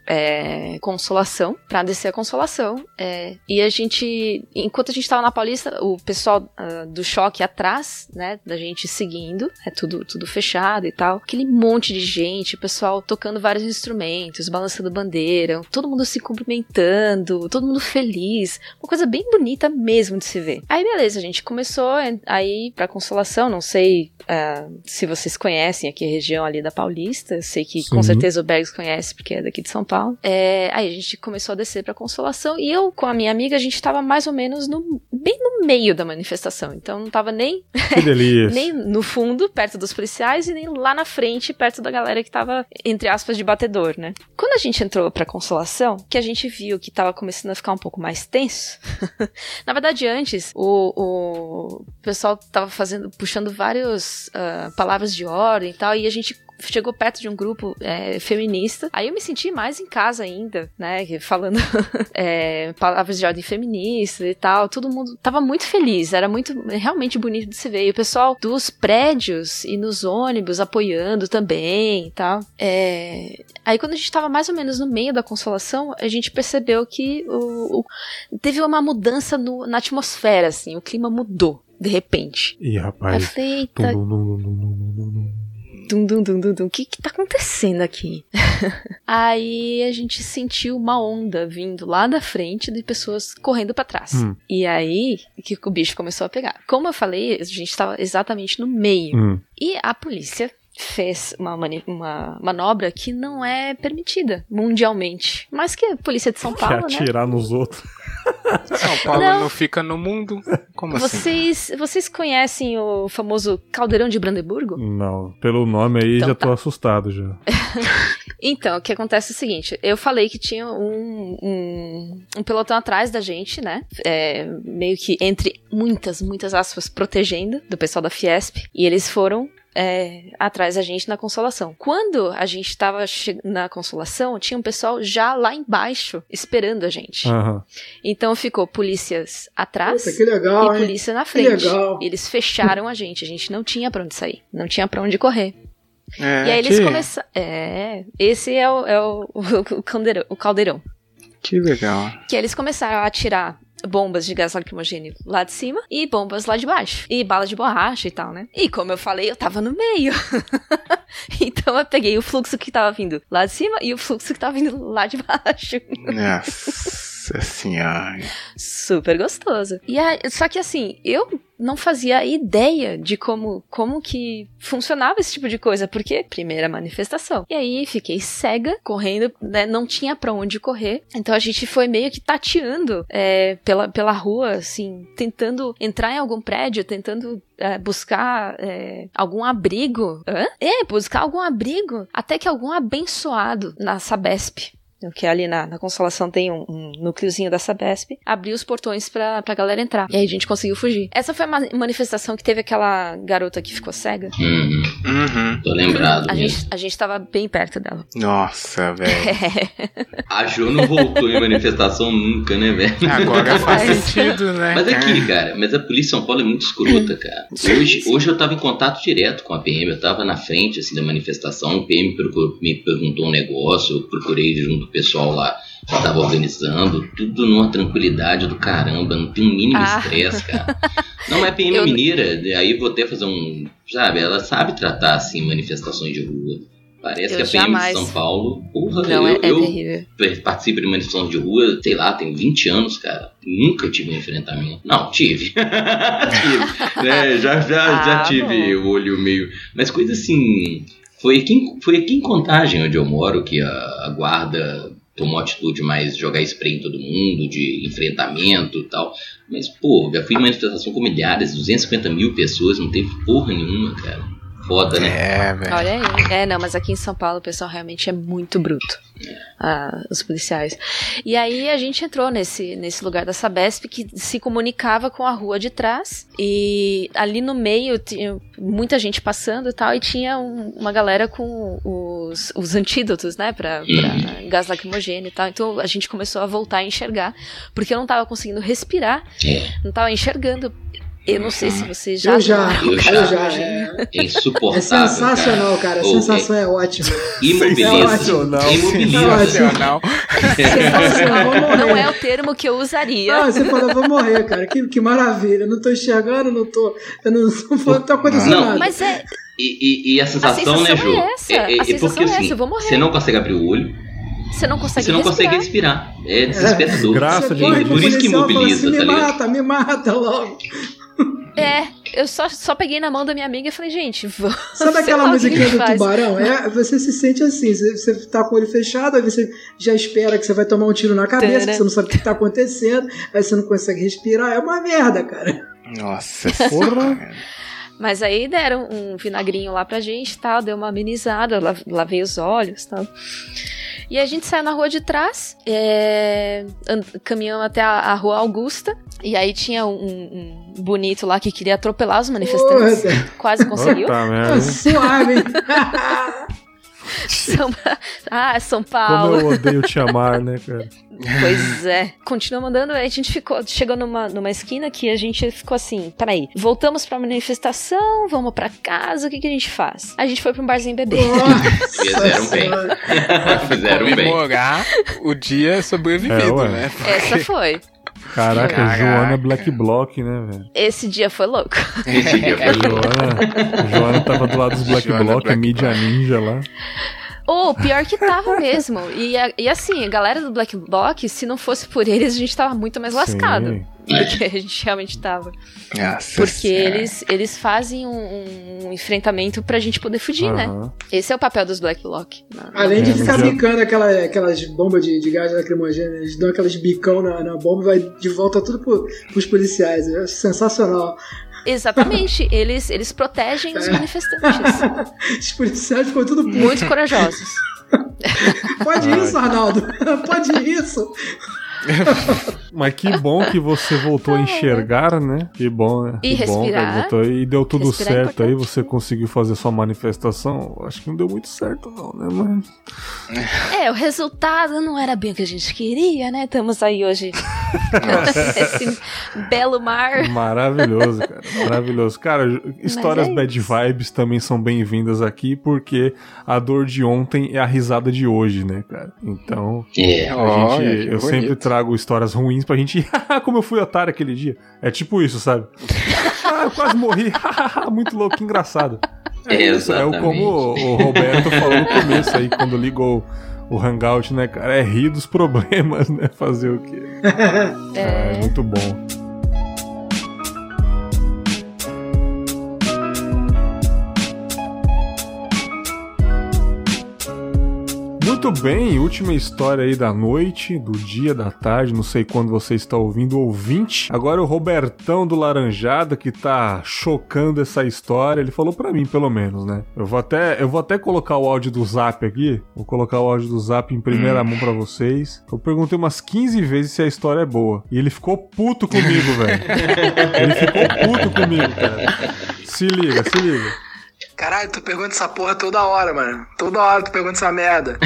é, Consolação, pra descer a Consolação. é, e a gente, enquanto a gente tava na Paulista, o pessoal ah, do choque atrás, né, da gente seguindo, é tudo, tudo fechado e tal. Aquele monte de gente, o pessoal tocando vários instrumentos, balançando bandeira, todo mundo se cumprimentando, todo mundo feliz. Uma coisa bem bonita mesmo de se ver. Aí beleza, a gente começou a ir pra Consolação, não sei ah, se vocês conhecem aqui a região ali da Paulista, eu sei que com Sim. certeza o Bergs conhece, porque é daqui de São Paulo. É, aí a gente começou a descer pra Consolação e eu, com a minha amiga, a gente tava mais ou menos no, bem no meio da manifestação. Então não tava nem, nem no fundo, perto dos policiais, e nem lá na frente, perto da galera que tava, entre aspas, de batedor, né? Quando a gente entrou pra Consolação, que a gente viu que tava começando a ficar um pouco mais tenso. na verdade, antes, o, o pessoal tava fazendo, puxando várias ah, palavras de ordem e tal, e a gente chegou perto de um grupo é, feminista. Aí eu me senti mais em casa ainda, né? Falando é, palavras de ordem feminista e tal. Todo mundo tava muito feliz. Era muito realmente bonito de se ver. E o pessoal dos prédios e nos ônibus apoiando também e tal. É, Aí quando a gente tava mais ou menos no meio da consolação, a gente percebeu que o, o- teve uma mudança no- na atmosfera, assim. O clima mudou. De repente. Ih, rapaz. eita, dum, dum, dum, dum, dum. O que que tá acontecendo aqui? aí a gente sentiu uma onda vindo lá da frente de pessoas correndo pra trás. Hum. E aí que o bicho começou a pegar. Como eu falei, a gente tava exatamente no meio. Hum. E a polícia fez uma, mani- uma manobra que não é permitida mundialmente. Mas que a polícia de São Quer Paulo, né? atirar nos outros. São Paulo Não. não, fica no mundo? Como assim? Vocês, vocês conhecem o famoso Caldeirão de Brandeburgo? Não, pelo nome aí Então já tô tá. assustado já. Então, o que acontece é o seguinte: eu falei que tinha um, um, um pelotão atrás da gente, né? É, meio que entre muitas, muitas aspas, protegendo do pessoal da Fiesp. E eles foram. É, atrás da gente na consolação. Quando a gente tava che- na consolação, tinha um pessoal já lá embaixo esperando a gente. Aham. Então ficou polícias atrás Puta, legal, e hein? polícia na frente. legal. E eles fecharam a gente. A gente não tinha pra onde sair. Não tinha pra onde correr. É, E aí eles que, começaram. É, esse é o, é o, o, caldeirão, o caldeirão. que legal. Que eles começaram a atirar bombas de gás lacrimogêneo lá de cima e bombas lá de baixo. E bala de borracha e tal, né? E como eu falei, eu tava no meio. então eu peguei o fluxo que tava vindo lá de cima e o fluxo que tava vindo lá de baixo. Nossa senhora. Super gostoso. E só que assim, eu não fazia ideia de como, como que funcionava esse tipo de coisa, porque primeira manifestação. E aí fiquei cega, correndo, né? Não tinha pra onde correr. Então a gente foi meio que tateando é, pela, pela rua, assim, tentando entrar em algum prédio, tentando é, buscar é, algum abrigo. Hã? É, buscar algum abrigo. Até que algum abençoado na Sabesp que ali na, na Consolação tem um, um núcleozinho da Sabesp, abriu os portões pra, pra galera entrar. E aí a gente conseguiu fugir. Essa foi a ma- manifestação que teve aquela garota que ficou cega. Uhum, Uhum. tô lembrado A mesmo. gente, a gente tava bem perto dela. Nossa, velho. A Jo não voltou em manifestação nunca, né, velho? Agora faz sentido, né? Mas aqui, cara, mas a polícia de São Paulo é muito escrota, cara. Hoje, hoje eu tava em contato direto com a PM, eu tava na frente, assim, da manifestação, o PM procurou- me perguntou um negócio, eu procurei junto pessoal lá que tava organizando, tudo numa tranquilidade do caramba, não tem um mínimo Ah. estresse, cara. Não é PM Eu- mineira, aí vou até fazer um, sabe, ela sabe tratar, assim, manifestações de rua. Parece Eu que a PM jamais. de São Paulo, porra, Não, eu, é, é eu terrível. participo de manifestações de rua, sei lá, tem 20 anos, cara. Nunca tive um enfrentamento. Não, tive. tive. né, já já, já Ah, tive o olho meio. Mas coisa assim. Foi aqui, em- foi aqui em Contagem, onde eu moro, que a, a guarda tomou atitude mais jogar spray em todo mundo, de enfrentamento e tal. Mas, pô, já fui em manifestação com milhares, 250 mil pessoas, não teve porra nenhuma, cara. Foda, né? É, velho. Olha aí. É, não, mas aqui em São Paulo o pessoal realmente é muito bruto. Ah, os policiais. E aí a gente entrou nesse, nesse lugar da Sabesp que se comunicava com a rua de trás. E ali no meio tinha muita gente passando e tal. E tinha um- uma galera com os, os antídotos, né? Pra, pra gás lacrimogêneo e tal. Então a gente começou a voltar a enxergar. Porque eu não tava conseguindo respirar. É. Não tava enxergando. Eu não sei se você já. Eu já, Eu já. eu já. É, É insuportável. é sensacional, cara. A Ô, sensação é ótima. Imobiliza. Sensacional. Imobiliza. Sensacional. Sensacional, vou morrer. Não é o termo que eu usaria. Ah, você falou, vou morrer, cara. Que, que maravilha. Eu não tô enxergando, não tô. Eu não, não tá acontecendo Não, nada. Mas é. E, e- e a sensação, A né, sensação Ju? é essa. A sensação porque é essa, assim, eu vou morrer. você não consegue abrir o olho, Você não consegue você não consegue respirar. respirar. É desesperador. Graça Você de Deus. Por isso que fala imobiliza, assim, tá Me ligado? mata, me mata logo. É, eu só, só peguei na mão da minha amiga e falei, gente, vamos. Sabe aquela musiquinha do faz. tubarão? É, você se sente assim, você, você tá com o olho fechado, aí você já espera que você vai tomar um tiro na cabeça, que você não sabe o que tá acontecendo, aí você não consegue respirar, é uma merda, cara. Nossa Porra. senhora. Mas aí deram um vinagrinho lá pra gente e tal, deu uma amenizada, la- lavei os olhos e tal. E a gente saiu na rua de trás, é, caminhamos até a, a rua Augusta, e aí tinha um, um bonito lá que queria atropelar os manifestantes. Porra. Quase conseguiu. Puta Ah, merda. suave. São... Ah, São Como Paulo. eu odeio te amar, né, cara? Pois é. Continuamos andando, aí a gente ficou, chegou numa, numa esquina que a gente ficou assim, peraí, voltamos pra manifestação, vamos pra casa, o que, que a gente faz? A gente foi pra um barzinho beber. Fizeram bem. Fizeram bem. Comemorar o dia sobrevivido, É, né? Essa foi. Caraca, Caraca. Joana Black Block, né, velho? Esse dia foi louco. Esse dia foi louco. Joana, Joana tava do lado dos Black Joana Block, a Black mídia Block. ninja lá. Ou pior que tava mesmo. E, a- e assim, a galera do Black Block, se não fosse por eles, a gente tava muito mais lascado. Sim. Do que a gente realmente tava. Nossa Porque Senhora. eles, eles fazem um, um enfrentamento pra gente poder fugir, né? Aham. Esse é o papel dos Black Lock. Além de É, ficar bicando aquela, aquelas bombas de, de gás lacrimogêneo, eles dão aquelas bicão na, na bomba e vai de volta tudo pro, pros policiais. Eu acho sensacional. Exatamente, eles, eles protegem os manifestantes. Os policiais ficam tudo putos. Muito corajosos. Pode isso, Arnaldo. Pode isso. Mas que bom que você voltou a enxergar, né? Que bom, né? E que bom respirar. voltou e deu tudo Respirar é certo aí, importante. você conseguiu fazer sua manifestação. Acho que não deu muito certo, não, né? Mas. É, o resultado não era bem o que a gente queria, né? Estamos aí hoje. Esse belo mar. Maravilhoso, cara. Maravilhoso. Cara, histórias é bad vibes também são bem-vindas aqui, porque a dor de ontem é a risada de hoje, né, cara? Então, É. a gente, que eu sempre bonito. Trago histórias ruins pra gente. Como eu fui otário aquele dia. É tipo isso, sabe? ah, eu quase morri. Muito louco, que engraçado. É, isso, é o como o o Roberto falou no começo aí, quando ligou o Hangout, né, cara? É rir dos problemas, né? Fazer o quê? É, muito bom. Muito bem, última história aí da noite, do dia, da tarde, não sei quando você está ouvindo, ouvinte. Agora o Robertão do Laranjada que tá chocando essa história, ele falou pra mim pelo menos, né? Eu vou até, eu vou até colocar o áudio do Zap aqui, vou colocar o áudio do Zap em primeira mão pra vocês. Eu perguntei umas 15 vezes se a história é boa, e ele ficou puto comigo, velho. Ele ficou puto comigo, cara. Se liga, se liga. Caralho, tu pergunta essa porra toda hora, mano. Toda hora tu pergunta essa merda.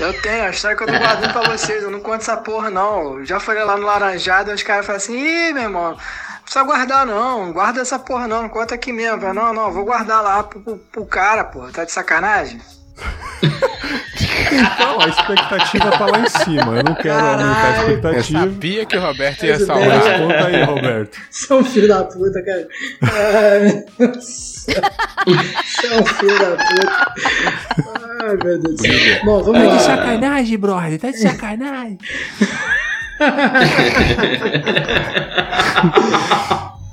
Eu tenho, a história que eu tô guardando pra vocês. Eu não conto essa porra, não. Já falei lá no Laranjado, os caras falam assim: ih, meu irmão, não precisa guardar, não. Guarda essa porra, não. Conta aqui mesmo. Não, não, vou guardar lá pro, pro, pro cara, porra. Tá de sacanagem? Então, a expectativa tá lá em cima. Eu não quero aumentar a Caralho. Eu expectativa. sabia que o Roberto ia salvar. conta aí, Roberto. Você é um filho da puta, cara. Ai, meu Deus do céu. Você é um filho da puta. Ai, meu Deus do céu. Bom, vamos lá. sacanagem, brother. Tá de sacanagem.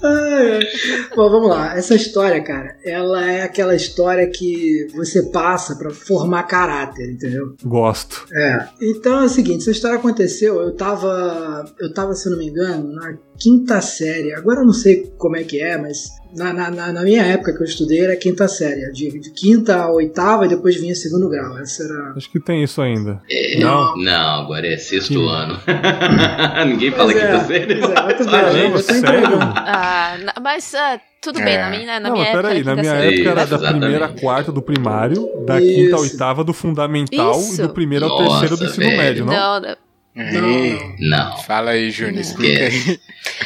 Ai. Bom, vamos lá. Essa história, cara, ela é aquela história que você passa pra formar caráter, entendeu? Gosto. É. Então é o seguinte, essa história aconteceu, eu tava, eu tava, se eu não me engano, na quinta série. Agora eu não sei como é que é, mas na, na, na- minha época que eu estudei era quinta série, de, de quinta a oitava e depois vinha segundo grau. Essa era Acho que tem isso ainda. Não. Não, agora é sexto Que- ano. Ninguém fala Pois que é, tá sério. pois é, muito bem, Caramba, eu tô entregando. Ah, na- mas ah, tudo bem, É. na minha, na não, minha época. peraí, era na minha época era da exatamente. primeira à quarta do primário, da Isso. quinta à oitava do fundamental Isso. e do primeiro ao Nossa, terceiro do ensino velho. médio, não? Não, não. Ei, Não, Fala aí, Júnior, explica aí.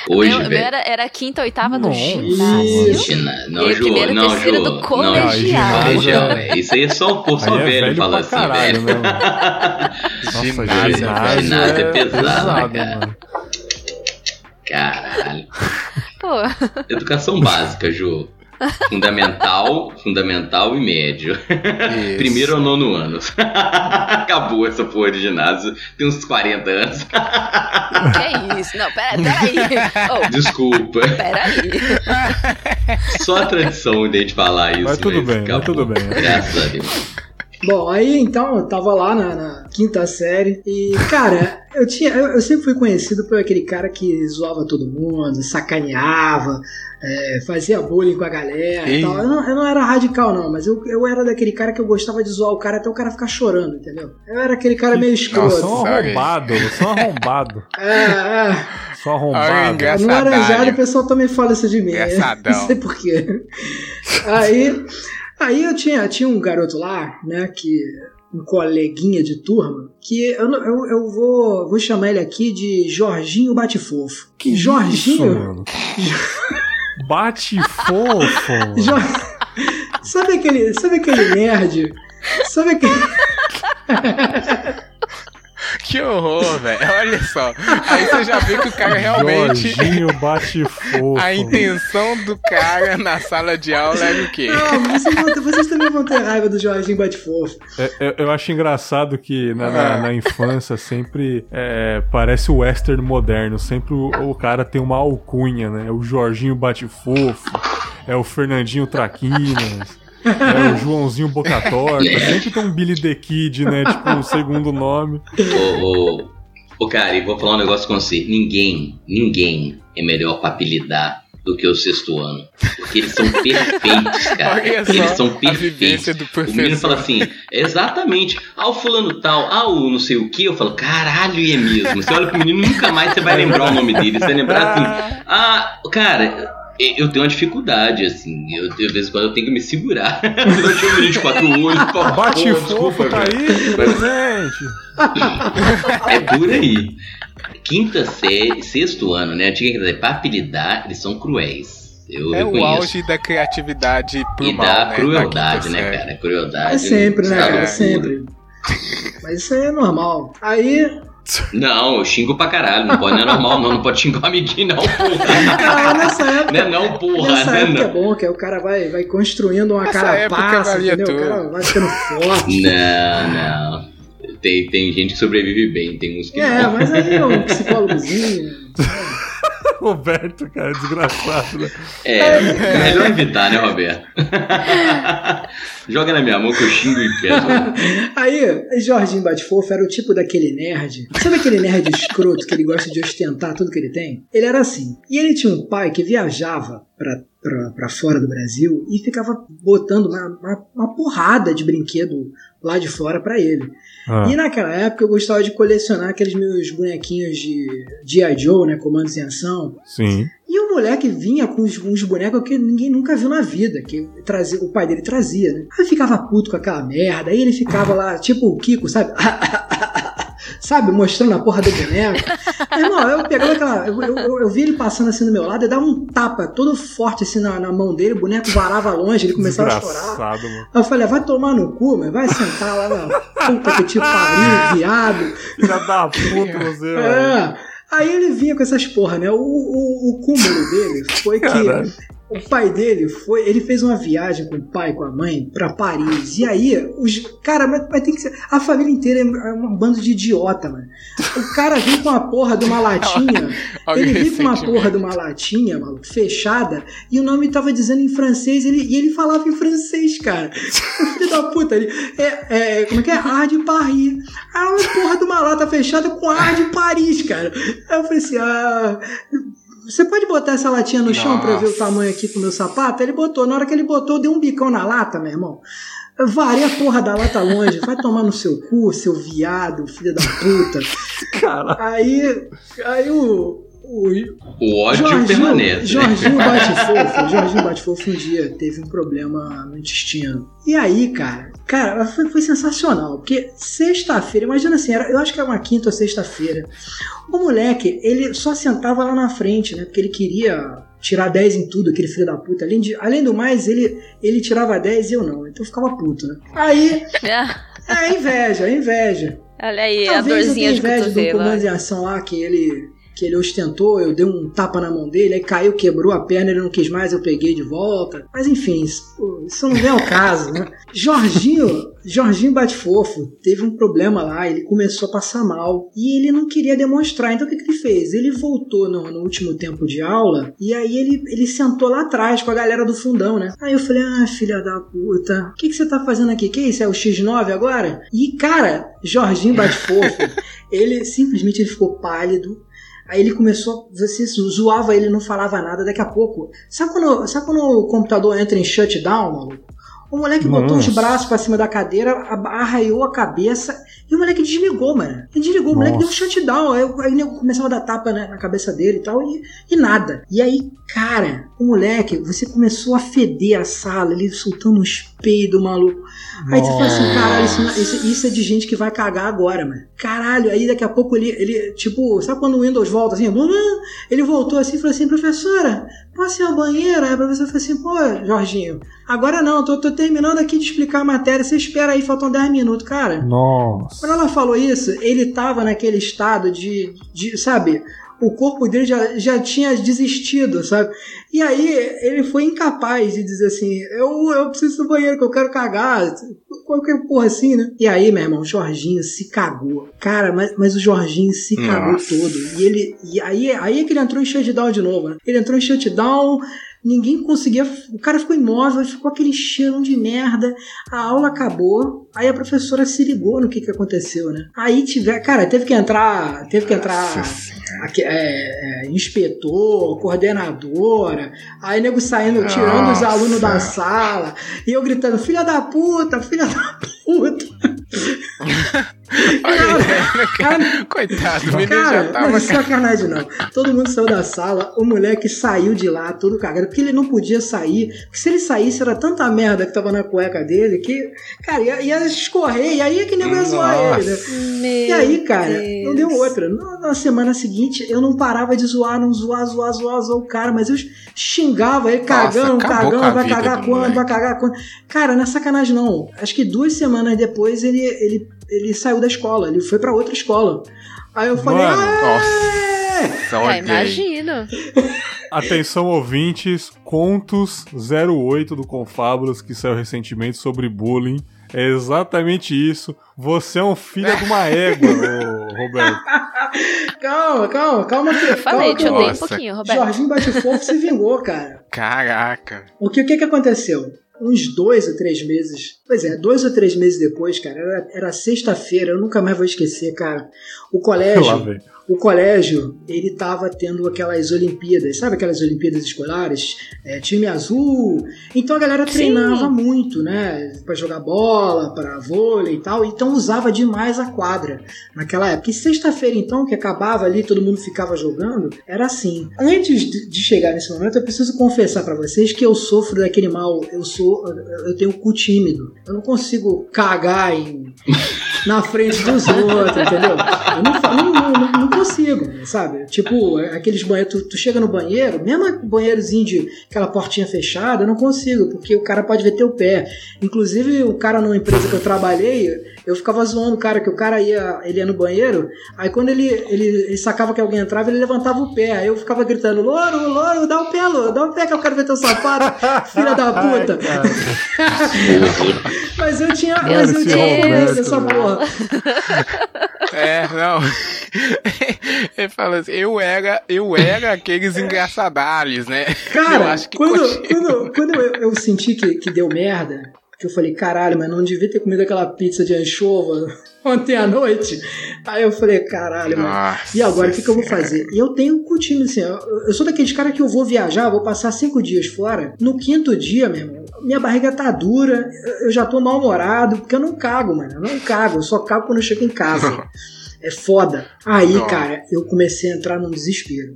hoje, meu, meu velho. era, era quinta, oitava do ginásio. Não, E Ju, primeiro, não, terceiro Ju. do Não, colegial. colegial, é. Isso aí é só o só Aí é velho, velho fala assim, caralho, velho. né? Nossa, Ginásio, ginásio, ginásio é é pesado, pesado, cara. mano. Caralho. Pô, Educação básica, Ju. Fundamental, fundamental e médio. Isso. Primeiro ao nono ano. Acabou essa porra de ginásio. Tem uns 40 anos. que isso? Não, pera, peraí. Oh, Desculpa. peraí. Só a tradição de a gente falar isso. Mas tudo bem, mas tudo bem. Graças a Deus. Bom, aí então eu tava lá na, na quinta série e, cara, eu tinha. Eu, eu sempre fui conhecido por aquele cara que zoava todo mundo, sacaneava, é, fazia bullying com a galera e tal. Eu não, eu não era radical, não, mas eu, eu era daquele cara que eu gostava de zoar o cara até o cara ficar chorando, entendeu? Eu era aquele cara meio escroto. só um arrombado, só um arrombado. É, é. Só arrombado. engraçado. No Laranjado o pessoal também fala isso de mim. né? Engraçadão. Não sei porquê. Aí, aí eu tinha, tinha um garoto lá, né, que. Um coleguinha de turma, que eu, eu, eu vou, vou chamar ele aqui de Jorginho Batefofo. Que Jorginho. isso, mano? Bate fofo. mano. Jo- sabe aquele, sabe aquele nerd? Sabe aquele, Que horror, velho. Olha só. Aí você já vê que o cara realmente. Jorginho bate fofo. A intenção do cara na sala de aula era o quê? Não, vocês, vão vocês também vão ter raiva do Jorginho Bate Fofo. É, eu, eu acho engraçado que na, na- na infância sempre é, parece o western moderno. Sempre o, o cara tem uma alcunha, né? É o Jorginho Bate Fofo, é o Fernandinho Traquinas, é o Joãozinho Boca Torta. Sempre tem um Billy the Kid, né? Tipo, o segundo nome. Ô, ô, ô, cara, e vou falar um negócio com você. Ninguém, ninguém é melhor pra apelidar do que o sexto ano. Porque eles são perfeitos, cara. Olha só eles são a perfeitos. O menino fala assim, exatamente, ah, o fulano tal, ah, o não sei o que, eu falo, caralho, e é mesmo. Você olha pro menino, nunca mais você vai lembrar o nome dele. Você vai lembrar assim, ah, cara, eu tenho uma dificuldade, assim, eu, de vez em quando eu tenho que me segurar. eu tinha um menino de quatro olhos, pô, Bate pô, desculpa, tá velho. aí, presente. É por aí. Quinta série, sexto ano, né? Antiga quer dizer, pra apelidar, eles são cruéis. Eu É o reconheço. auge da criatividade pro e mal, da né? crueldade, quinta né, série. cara? Crueldade. É sempre, né, cara? loucura. Sempre. Mas isso aí é normal. Aí, Não, eu xingo pra caralho. Não pode, não é normal, não. Não pode xingar o amiguinho, não, porra. ah, nessa época. Não é não, porra. Nessa Não é época é não. bom, que aí o cara vai, vai construindo uma Nessa carapaça, entendeu? O tudo. cara vai ficando forte. Não, não. Tem, tem gente que sobrevive bem, tem uns que É, não. mas aí é um psicólogozinho. Roberto, cara, desgraçado, né? É, melhor evitar, né, Roberto? Joga na minha mão que eu xingo e peço. Aí, Jorginho Batefofo era o tipo daquele nerd. Sabe aquele nerd escroto que ele gosta de ostentar tudo que ele tem? Ele era assim. E ele tinha um pai que viajava pra, pra, pra fora do Brasil e ficava botando uma, uma, uma porrada de brinquedo lá de fora pra ele. Ah, E naquela época eu gostava de colecionar aqueles meus bonequinhos de G.I. Joe, né? Comandos em ação. sim. E o moleque vinha com uns, uns bonecos que ninguém nunca viu na vida, que trazia, o pai dele trazia, né? Aí ficava puto com aquela merda, aí ele ficava lá, tipo o Kiko, sabe? sabe, mostrando a porra do boneco. Irmão, eu pegava aquela. Eu, eu, eu- eu vi ele passando assim do meu lado, eu dava um tapa todo forte assim na, na mão dele, o boneco varava longe, ele começava a chorar. Mano. Eu falei, vai tomar no cu, mas vai sentar lá na puta que te pariu, viado. Filha da puta, você, mano. É. Aí ele vinha com essas porra, né? O, o, o cúmulo dele foi que Caralho. O pai dele foi. Ele fez uma viagem com o pai e com a mãe pra Paris. E aí, os. Cara, mas, mas tem que ser. A família inteira é um bando de idiota, mano. O cara vem com a porra de uma latinha. Ele veio com uma porra de uma latinha, maluco, fechada, e o nome tava dizendo em francês, ele, e ele falava em francês, cara. Filho da puta, ele. É, é, como é que é? Ar de Paris. Ah, uma porra de uma lata fechada com ar de Paris, cara. Aí eu falei assim, ah. Você pode botar essa latinha no chão pra eu ver o Nossa. tamanho aqui com o meu sapato? Ele botou. Na hora que ele botou, deu um bicão na lata, meu irmão. Varei a porra da lata longe. Vai tomar no seu cu, seu viado, filho da puta. Caralho. Aí. Aí o. o O ódio permanece. né? Jorginho Batefofo, Jorginho Batefofo um dia teve um problema no intestino. E aí, cara, cara, foi, foi sensacional. Porque sexta-feira, imagina assim, era, eu acho que era uma quinta ou sexta-feira. O moleque, ele só sentava lá na frente, né? Porque ele queria tirar 10 em tudo, aquele filho da puta. Além, de, além do mais, ele, ele tirava 10 e eu não. Então eu ficava puto, né? Aí, Ah, é inveja, é inveja. olha aí, a Talvez eu dorzinha tenha de inveja do cotovelo. comando de ação lá que ele, que ele ostentou, eu dei um tapa na mão dele, aí caiu, quebrou a perna, ele não quis mais, eu peguei de volta. Mas enfim, isso, isso não vem ao caso, né? Jorginho, Jorginho Batefofo teve um problema lá, ele começou a passar mal e ele não queria demonstrar. Então o que, que ele fez? Ele voltou no, no último tempo de aula e aí ele, ele sentou lá atrás com a galera do fundão, né? Aí eu falei, ah, filha da puta, o que, que você tá fazendo aqui? Que isso? É o X9 agora? E cara, Jorginho Batefofo, ele simplesmente ele ficou pálido. Aí ele começou, você zoava ele, não falava nada. Daqui a pouco, sabe quando, sabe quando o computador entra em shutdown, maluco? O moleque botou os Nossa. braços pra cima da cadeira, arraiou a cabeça e o moleque desligou, mano. Ele desligou, o moleque deu um Nossa. shutdown. Aí, aí nego começava a dar tapa né, na cabeça dele e tal, e, e nada. E aí, cara, o moleque, você começou a feder a sala, ele soltando uns peidos, maluco. Aí você fala assim, caralho, isso, não- isso- isso é de gente que vai cagar agora, mano. Caralho, aí daqui a pouco ele, ele tipo, sabe quando o Windows volta assim? Ele voltou assim e falou assim, professora, posso ir ao banheiro? Aí a professora falou assim, pô, Jorginho, Agora não, tô, tô terminando aqui de explicar a matéria, você espera aí, faltam 10 minutos. Cara, Nossa. quando ela falou isso, ele tava naquele estado de, de sabe, o corpo dele já, já tinha desistido, sabe? E aí ele foi incapaz de dizer assim, eu, eu preciso do banheiro, que eu quero cagar, qualquer porra assim, né? E aí, meu irmão, o Jorginho se cagou. Cara, mas, mas o Jorginho se cagou Nossa. todo. E ele. E aí, aí é que ele entrou em shutdown de novo, né? Ele entrou em shutdown. Ninguém conseguia. O cara ficou imóvel, ficou aquele cheiro de merda. A aula acabou. Aí a professora se ligou no que, que aconteceu, né? Aí tiver. Cara, teve que entrar. Teve que entrar. É, é, inspetor, coordenadora. Aí nego saindo, tirando os Nossa. alunos da sala. E eu gritando: filha da puta, filha da puta. Cara, Coitado, o menino Cara, já não tava. é sacanagem não. Todo mundo saiu da sala, o moleque saiu de lá todo cagado, porque ele não podia sair. Porque se ele saísse, era tanta merda que tava na cueca dele que, cara, ia, ia escorrer, e aí é que nem ia zoar ele, né? Meu E aí, cara, não deu Deus. outra. Na, na semana seguinte, eu não parava de zoar, não zoar, zoar, zoar, zoar o cara, mas eu xingava ele, cagando, cagando, vai cagar do quando, vai cagar quando. Cara, não é sacanagem não. Acho que duas semanas depois ele, ele, ele saiu da escola, ele foi pra outra escola. Aí eu falei, Mano, "Ah, Só É, odiei. imagino. Atenção, ouvintes, Contos 08 do Confábulas, que saiu recentemente sobre bullying. É exatamente isso. Você é um filho de uma égua, ô, Roberto. calma, calma, calma. Que, Eu falei, calma te odeio um Nossa. pouquinho, Roberto. Jorginho Batefofo se vingou, cara. Caraca. O que, o que que aconteceu? Uns dois ou três meses. Pois é, dois ou três meses depois, cara, era, era sexta-feira, eu nunca mais vou esquecer, cara. O colégio. O colégio, ele tava tendo aquelas Olimpíadas, sabe aquelas Olimpíadas escolares? É, time azul. Então a galera Sim. treinava muito, né? Pra jogar bola, pra vôlei e tal. Então usava demais a quadra naquela época. E sexta-feira, então, que acabava ali, todo mundo ficava jogando, era assim. Antes de chegar nesse momento, eu preciso confessar pra vocês que eu sofro daquele mal. Eu sou. Eu tenho cu tímido. Eu não consigo cagar em na frente dos outros, entendeu? Eu não, não, não, não- consigo, sabe? Tipo, aqueles banheiros, tu, tu chega no banheiro, mesmo banheirozinho de aquela portinha fechada, eu não consigo, porque o cara pode ver teu pé. Inclusive, o cara numa empresa que eu trabalhei, eu ficava zoando o cara, que o cara ia, ele ia no banheiro, aí quando ele, ele, ele sacava que alguém entrava, ele levantava o pé, aí eu ficava gritando, louro, louro, dá o pé, louro, dá o pé que eu quero ver teu sapato, filha da puta. Mas eu tinha, mas eu tinha dessa velho. porra. É, não. Ele fala assim, eu era, eu era aqueles engraçadalhos, né? eu Cara, acho que quando, quando, quando eu, eu senti que, que deu merda, que eu falei, caralho, mas não devia ter comido aquela pizza de anchova ontem à noite. Aí eu falei, caralho, mano. E agora, o que, que eu vou fazer? E eu tenho um time assim, eu, eu sou daqueles caras que eu vou viajar, vou passar cinco dias fora. No quinto dia, meu irmão, minha barriga tá dura, eu- eu já tô mal-humorado, porque eu não cago, mano. Eu não cago, eu só cago quando eu chego em casa. É foda. Aí, Não. cara, eu comecei a entrar num desespero.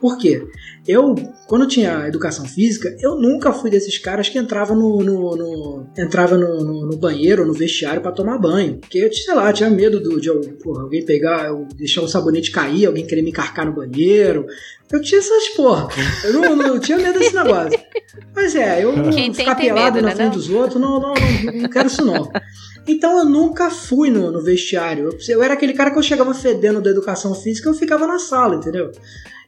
Por quê? Eu, quando eu tinha educação física, eu nunca fui desses caras que entrava no, no- no- entrava no, no- no banheiro ou no vestiário pra tomar banho. Porque, eu, sei lá, tinha medo do- de, porra, alguém pegar, eu deixar o sabonete cair, alguém querer me encarcar no banheiro. Eu tinha essas porra. Eu não, não- eu tinha medo desse negócio. Mas é, eu Quem tem, ficar tem pelado medo, na né, frente não? dos outros, não, não, não, não quero isso não. Então eu nunca fui no, no vestiário. Eu, eu era aquele cara que eu chegava fedendo da educação física eu ficava na sala, entendeu?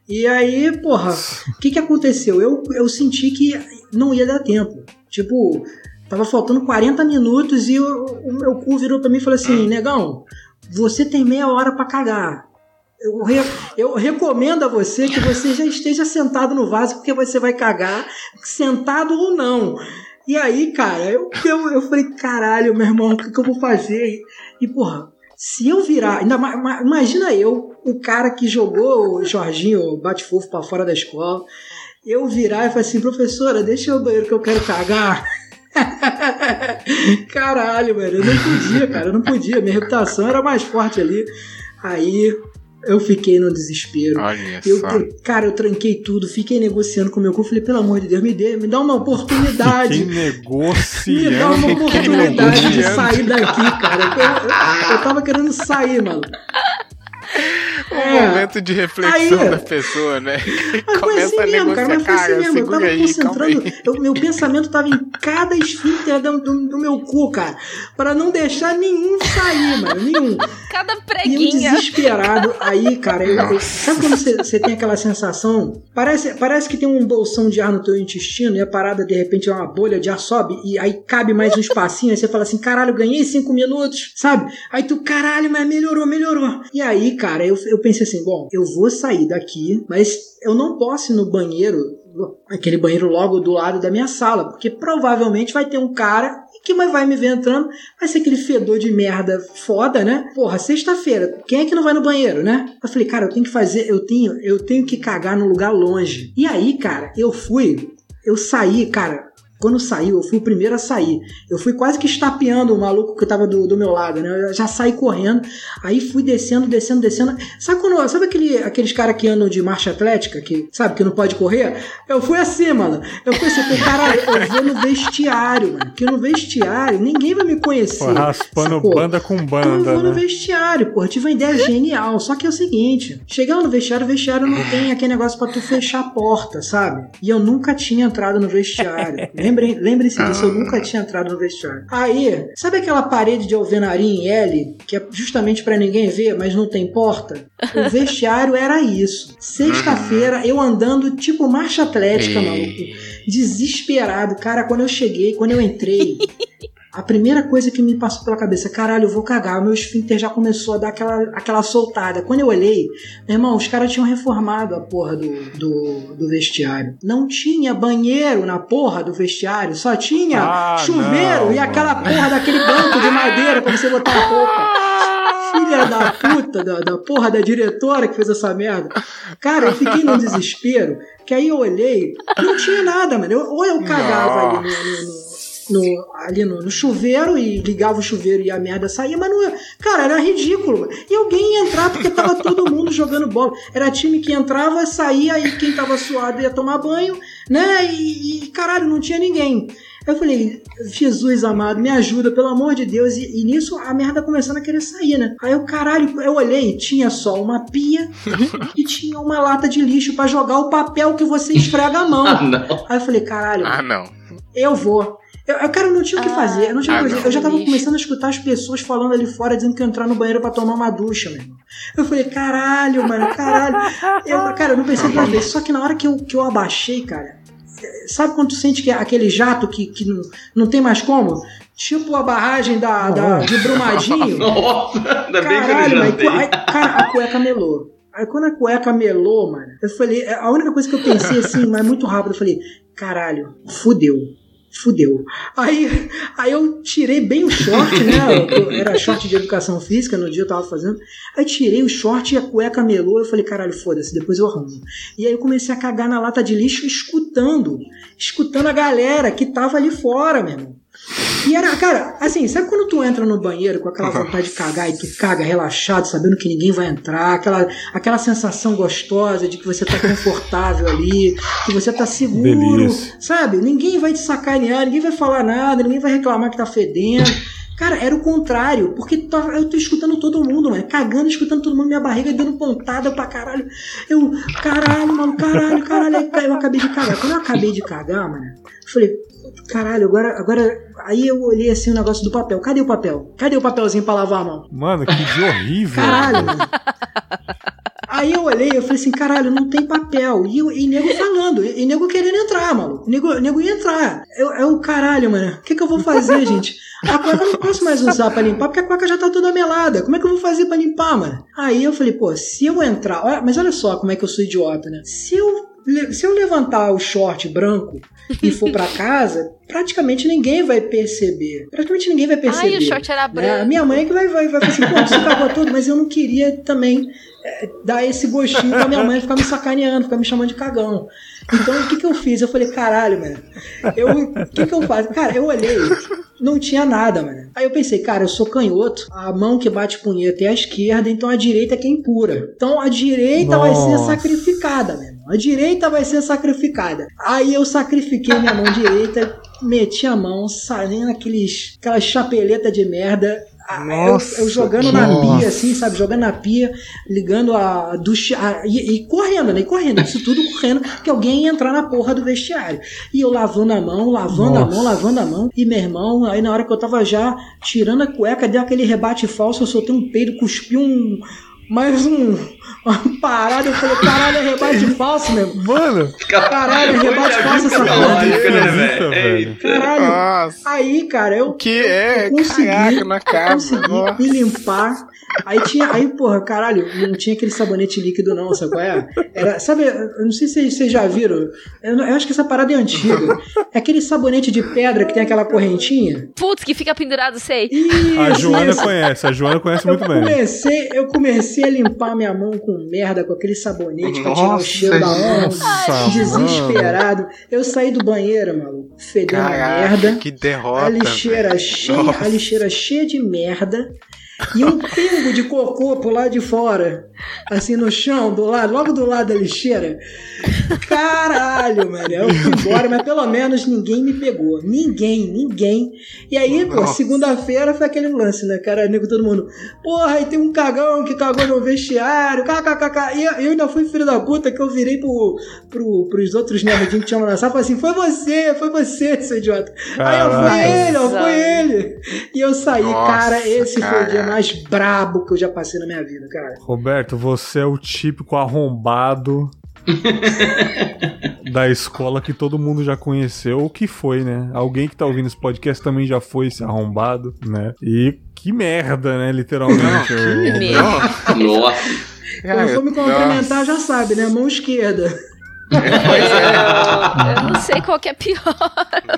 E aí, porra, o que que aconteceu? Eu, eu senti que não ia dar tempo. Tipo, tava faltando 40 minutos e o, meu cu virou pra mim e falou assim: Negão, você tem meia hora pra cagar. Eu, re- eu recomendo a você que você já esteja sentado no vaso, porque você vai cagar, sentado ou não. E aí, cara, eu, eu, eu falei, caralho, meu irmão, o que, que eu vou fazer? E, porra, se eu virar. Ainda, ma- ma- imagina eu, o cara que jogou o Jorginho bate-fofo pra fora da escola, eu virar e falar assim, professora, deixa eu banheiro que eu quero cagar. Caralho, velho, eu não podia, cara, eu não podia. Minha reputação era mais forte ali. Aí eu fiquei no desespero. Olha Eu, cara, eu tranquei tudo, fiquei negociando com o meu cu. Falei, pelo amor de Deus, me dê, me dá uma oportunidade. Que Me dá uma negociando. oportunidade de negociando. sair daqui, cara. Eu, eu- eu tava querendo sair, mano. Um momento de reflexão Aí- da pessoa, né? Mas foi assim a mesmo, cara. Mas foi assim mesmo. Eu tava aí, concentrando. eu- meu pensamento tava em cada esfíncter do, do- do meu cu, cara. Pra não deixar nenhum sair, mano. Nenhum. Cada E eu preguinha. desesperado. Aí, cara, eu- eu- sabe quando você, tem aquela sensação? Parece, parece que tem um bolsão de ar no teu intestino e a parada, de repente, é uma bolha de ar sobe e aí cabe mais um espacinho. Aí você fala assim: caralho, eu ganhei cinco minutos, sabe? Aí tu, caralho, mas melhorou, melhorou. E aí, cara, eu, eu pensei assim: bom, eu vou sair daqui, mas eu não posso ir no banheiro, aquele banheiro logo do lado da minha sala, porque provavelmente vai ter um cara que vai me ver entrando, vai ser aquele fedor de merda foda, né? Porra, sexta-feira, quem é que não vai no banheiro, né? Eu falei, cara, eu tenho que fazer, eu tenho, eu tenho que cagar num lugar longe. E aí, cara, eu fui, eu saí, cara. Quando saiu, eu fui o primeiro a sair. Eu fui quase que estapeando o maluco que tava do, do meu lado, né? Eu já saí correndo. Aí fui descendo, descendo, descendo. Sabe quando. Sabe aquele, aqueles caras que andam de marcha atlética, que sabe que não pode correr? Eu fui assim, mano. Eu fui assim, caralho, eu vou no vestiário, mano. Porque no vestiário ninguém vai me conhecer. Pô, raspando sacou? banda com Então eu banda, vou no né? vestiário, pô. Eu tive uma ideia genial. Só que é o seguinte: chegar no vestiário, o vestiário não tem aquele negócio pra tu fechar a porta, sabe? E eu nunca tinha entrado no vestiário. Lembrem- Lembrem-se disso, eu nunca tinha entrado no vestiário. Aí, sabe aquela parede de alvenaria em L, que é justamente pra ninguém ver, mas não tem porta? O vestiário era isso. Sexta-feira, eu andando tipo marcha atlética, maluco. Desesperado. Cara, quando eu cheguei, quando eu entrei. A primeira coisa que me passou pela cabeça, caralho, eu vou cagar. O meu esfíncter já começou a dar aquela, aquela soltada. Quando eu olhei, meu irmão, os caras tinham reformado a porra do, do, do vestiário. Não tinha banheiro na porra do vestiário, só tinha Ah, chuveiro não, e aquela mano. porra daquele banco de madeira pra você botar a roupa. Filha da puta, da, da porra da diretora que fez essa merda. Cara, eu fiquei num desespero, que aí eu olhei, não tinha nada, mano. Eu- ou eu cagava ali no, no- no- no- ali no, no chuveiro e ligava o chuveiro e a merda saía, mas não. Cara, era ridículo. E alguém ia entrar porque tava todo mundo jogando bola. Era time que entrava, saía e quem tava suado ia tomar banho, né? E, e, caralho, não tinha ninguém. Eu falei, Jesus amado, me ajuda, pelo amor de Deus. E, e nisso a merda começando a querer sair, né? Aí eu, caralho, eu olhei, tinha só uma pia e tinha uma lata de lixo pra jogar o papel que você esfrega a mão. Ah, não. Aí eu falei, caralho, Ah, não. eu vou. Eu, eu, cara, eu não tinha o que Ah, fazer. Eu, não tinha o que ah, fazer. não. eu já tava começando a escutar as pessoas falando ali fora, dizendo que ia entrar no banheiro pra tomar uma ducha, meu irmão. Eu falei, caralho, mano, caralho. Eu, cara, eu não pensei duas vezes. Só que na hora que eu, que eu abaixei, cara, sabe quando tu sente que é aquele jato que, que não, não tem mais como? Tipo a barragem da, da, de Brumadinho. Nossa, ainda bem que eu Caralho, mas, aí, cara, a cueca melou. Aí quando a cueca melou, mano, eu falei, a única coisa que eu pensei assim, mas muito rápido, eu falei, caralho, fudeu. Fudeu. Aí, aí eu tirei bem o short, né? Eu- Era short de educação física, no dia eu tava fazendo. Aí tirei o short e a cueca melou. Eu falei, caralho, foda-se, depois eu arrumo. E aí eu comecei a cagar na lata de lixo, escutando. Escutando a galera que tava ali fora, meu irmão. E era, cara, assim, sabe quando tu entra no banheiro com aquela vontade de cagar e tu caga relaxado, sabendo que ninguém vai entrar, aquela, aquela sensação gostosa de que você tá confortável ali, que você tá seguro, Delícia. sabe? Ninguém vai te sacanear, ninguém vai falar nada, ninguém vai reclamar que tá fedendo. Cara, era o contrário, porque tava- eu tô escutando todo mundo, mano, cagando, escutando todo mundo, minha barriga dando pontada pra caralho. Eu, caralho, mano, caralho, caralho. Aí eu acabei de cagar. Quando eu acabei de cagar, mano, eu falei, caralho, agora, agora. Aí eu olhei assim o negócio do papel. Cadê o papel? Cadê o papelzinho pra lavar a mão? Mano, que dia horrível. Caralho, mano. Aí eu olhei, eu falei assim, caralho, não tem papel. E, e nego falando, e, e nego querendo entrar, maluco. Nego, nego ia entrar. Eu, eu caralho, mano, o que, que eu vou fazer, gente? A cueca eu não posso mais usar pra limpar, porque a cueca já tá toda melada. Como é que eu vou fazer pra limpar, mano? Aí eu falei, pô, se eu entrar. olha- mas olha só como é que eu sou idiota, né? Se eu, se eu levantar o short branco e for pra casa, praticamente ninguém vai perceber. Praticamente ninguém vai perceber. Ai, o short era né? A branco. minha mãe que vai, vai, vai falar assim, pô, você cagou tudo, mas eu não queria também é, dar esse gostinho pra minha mãe ficar me sacaneando, ficar me chamando de cagão. Então o que que eu fiz? Eu falei, caralho, mano, eu, o que que eu faço? Cara, eu olhei, não tinha nada, mano. Aí eu pensei, cara, eu sou canhoto, a mão que bate punheta é a esquerda, então a direita é quem pura. Então a direita vai ser Nossa. sacrificada, irmão. A direita vai ser sacrificada. Aí eu sacrifiquei minha mão direita, meti a mão, saindo aqueles, aquela chapeleta de merda. A- Nossa, eu, eu jogando na nossa. pia, assim, sabe? Jogando na pia, ligando a ducha. a- e, e correndo, né? E correndo, isso tudo correndo, que alguém ia entrar na porra do vestiário. E eu lavando a mão, lavando a Nossa. mão, lavando a mão. E meu irmão, aí na hora que eu tava já tirando a cueca, deu aquele rebate falso, eu soltei um peido, cuspi um. Mais um. Uma parada, eu falei, caralho, é rebate falso mesmo. Mano, Caralho, rebate falso essa porra. Né. Caralho. Nossa. Aí, cara, eu. Que é, eu consegui, caraca, na eu casa. consegui Nossa. me limpar. Aí tinha. Aí, porra, caralho, não tinha aquele sabonete líquido, não, sabe qual é? Era, sabe, eu não sei se vocês já viram. Eu, eu acho que essa parada é antiga. É aquele sabonete de pedra que tem aquela correntinha. Putz, que fica pendurado, sei. Isso, a Joana isso. conhece, a Joana conhece Eu muito bem. comecei, eu comecei a limpar minha mão com merda, com aquele sabonete pra tirar o cheiro da. Nossa, Desesperado. Eu saí do banheiro, maluco, fedendo a Caraca, merda. que derrota. A lixeira, velho. cheia, Nossa. a lixeira cheia de merda e um pingo de cocô pro lado de fora, assim no chão, do lado, logo do lado da lixeira. Caralho, mano. Eu fui embora, mas pelo menos ninguém me pegou. Ninguém, ninguém. E aí, pô, segunda-feira foi aquele lance, né, cara? Nego todo mundo. Porra, aí tem um cagão que cagou no vestiário, kkkk. E eu, eu ainda fui filho da puta que eu virei pro, pro, pros outros nerdinhos que tinham na sala e falei assim: foi você, foi você, seu idiota. Aí eu fui ele, ó, foi Nossa. ele. E eu saí, Nossa, cara, esse foi o dia cara. mais brabo que eu já passei na minha vida, cara. Roberto, você é o típico arrombado da escola que todo mundo já conheceu, ou que foi, né? Alguém que tá ouvindo esse podcast também já foi esse arrombado, né? E que merda, né? Literalmente. o- merda. Nossa. Me complementar, nossa. já sabe, né? Mão esquerda. Eu, eu não sei qual que é pior.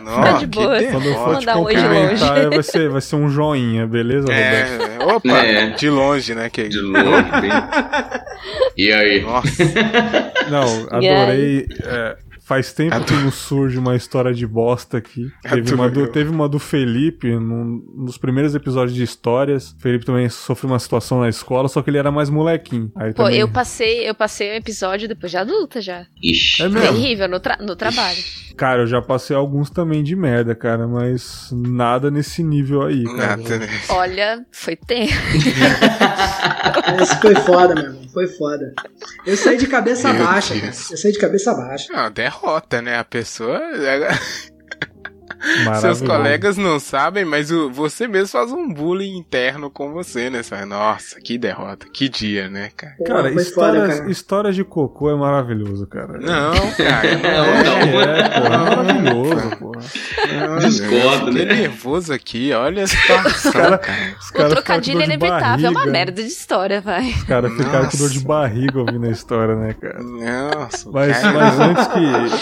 Nossa, de que boa. Quando eu for te um de cumprimentar, longe. vai ser, vai ser um joinha, beleza, Roberto? É, opa, É. de longe, né? Que... De longe. E aí? Nossa, Não, adorei. é, faz tempo que não surge uma história de bosta aqui. Teve uma do, teve uma do Felipe, num- nos primeiros episódios de histórias. O Felipe também sofreu uma situação na escola, só que ele era mais molequinho. Aí Pô, também... eu passei, eu passei um episódio depois de adulta já. Ixi. É mesmo? Terrível no, tra- no trabalho. Cara, eu já passei alguns também de merda, cara, mas nada nesse nível aí, cara. nada, né? Olha, foi tempo. Esse foi foda, meu irmão. Foi foda. Eu saí de cabeça Meu baixa, Deus. cara. Eu saí de cabeça baixa. Não, derrota, né? A pessoa. Seus colegas não sabem, mas o- você mesmo faz um bullying interno com você, né? Nossa, que derrota, que dia, né, cara? Cara, histórias, foda, cara. histórias de cocô é maravilhoso, cara. Não, cara, Não, não. É, pô, é maravilhoso, pô. não. Discordo, né? nervoso aqui, olha a situação, cara. Os O trocadilho é inevitável, é uma merda de história, vai. Os caras ficaram com dor de barriga ouvindo a história, né, cara? Nossa, Mas, cara. mas antes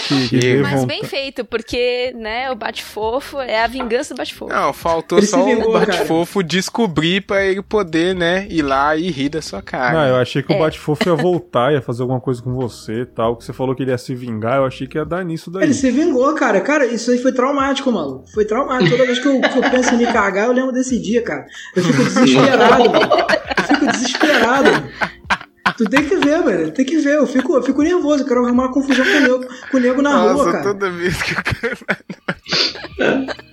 que, que, que Mas bem feito, porque, né, o bate-fofo é a vingança do bate-fofo. Não, faltou Ele só vingou, o bate-fofo descobrir pra ele poder, né, ir lá e rir da sua cara. Não, eu achei que o É. Bate-Fofo ia voltar, ia fazer alguma coisa com você e tal. Que você falou que ele ia se vingar, eu achei que ia dar nisso daí. Ele se vingou, cara. Cara, isso aí foi traumático, maluco. Foi traumático. Toda vez que eu, que eu penso em me cagar, eu lembro desse dia, cara. Eu fico desesperado, mano. Eu fico desesperado. Tu tem que ver, velho. Tem que ver. Eu fico, eu fico nervoso. Eu quero arrumar uma confusão com o nego, com o nego na Nossa, rua, cara. toda vez que eu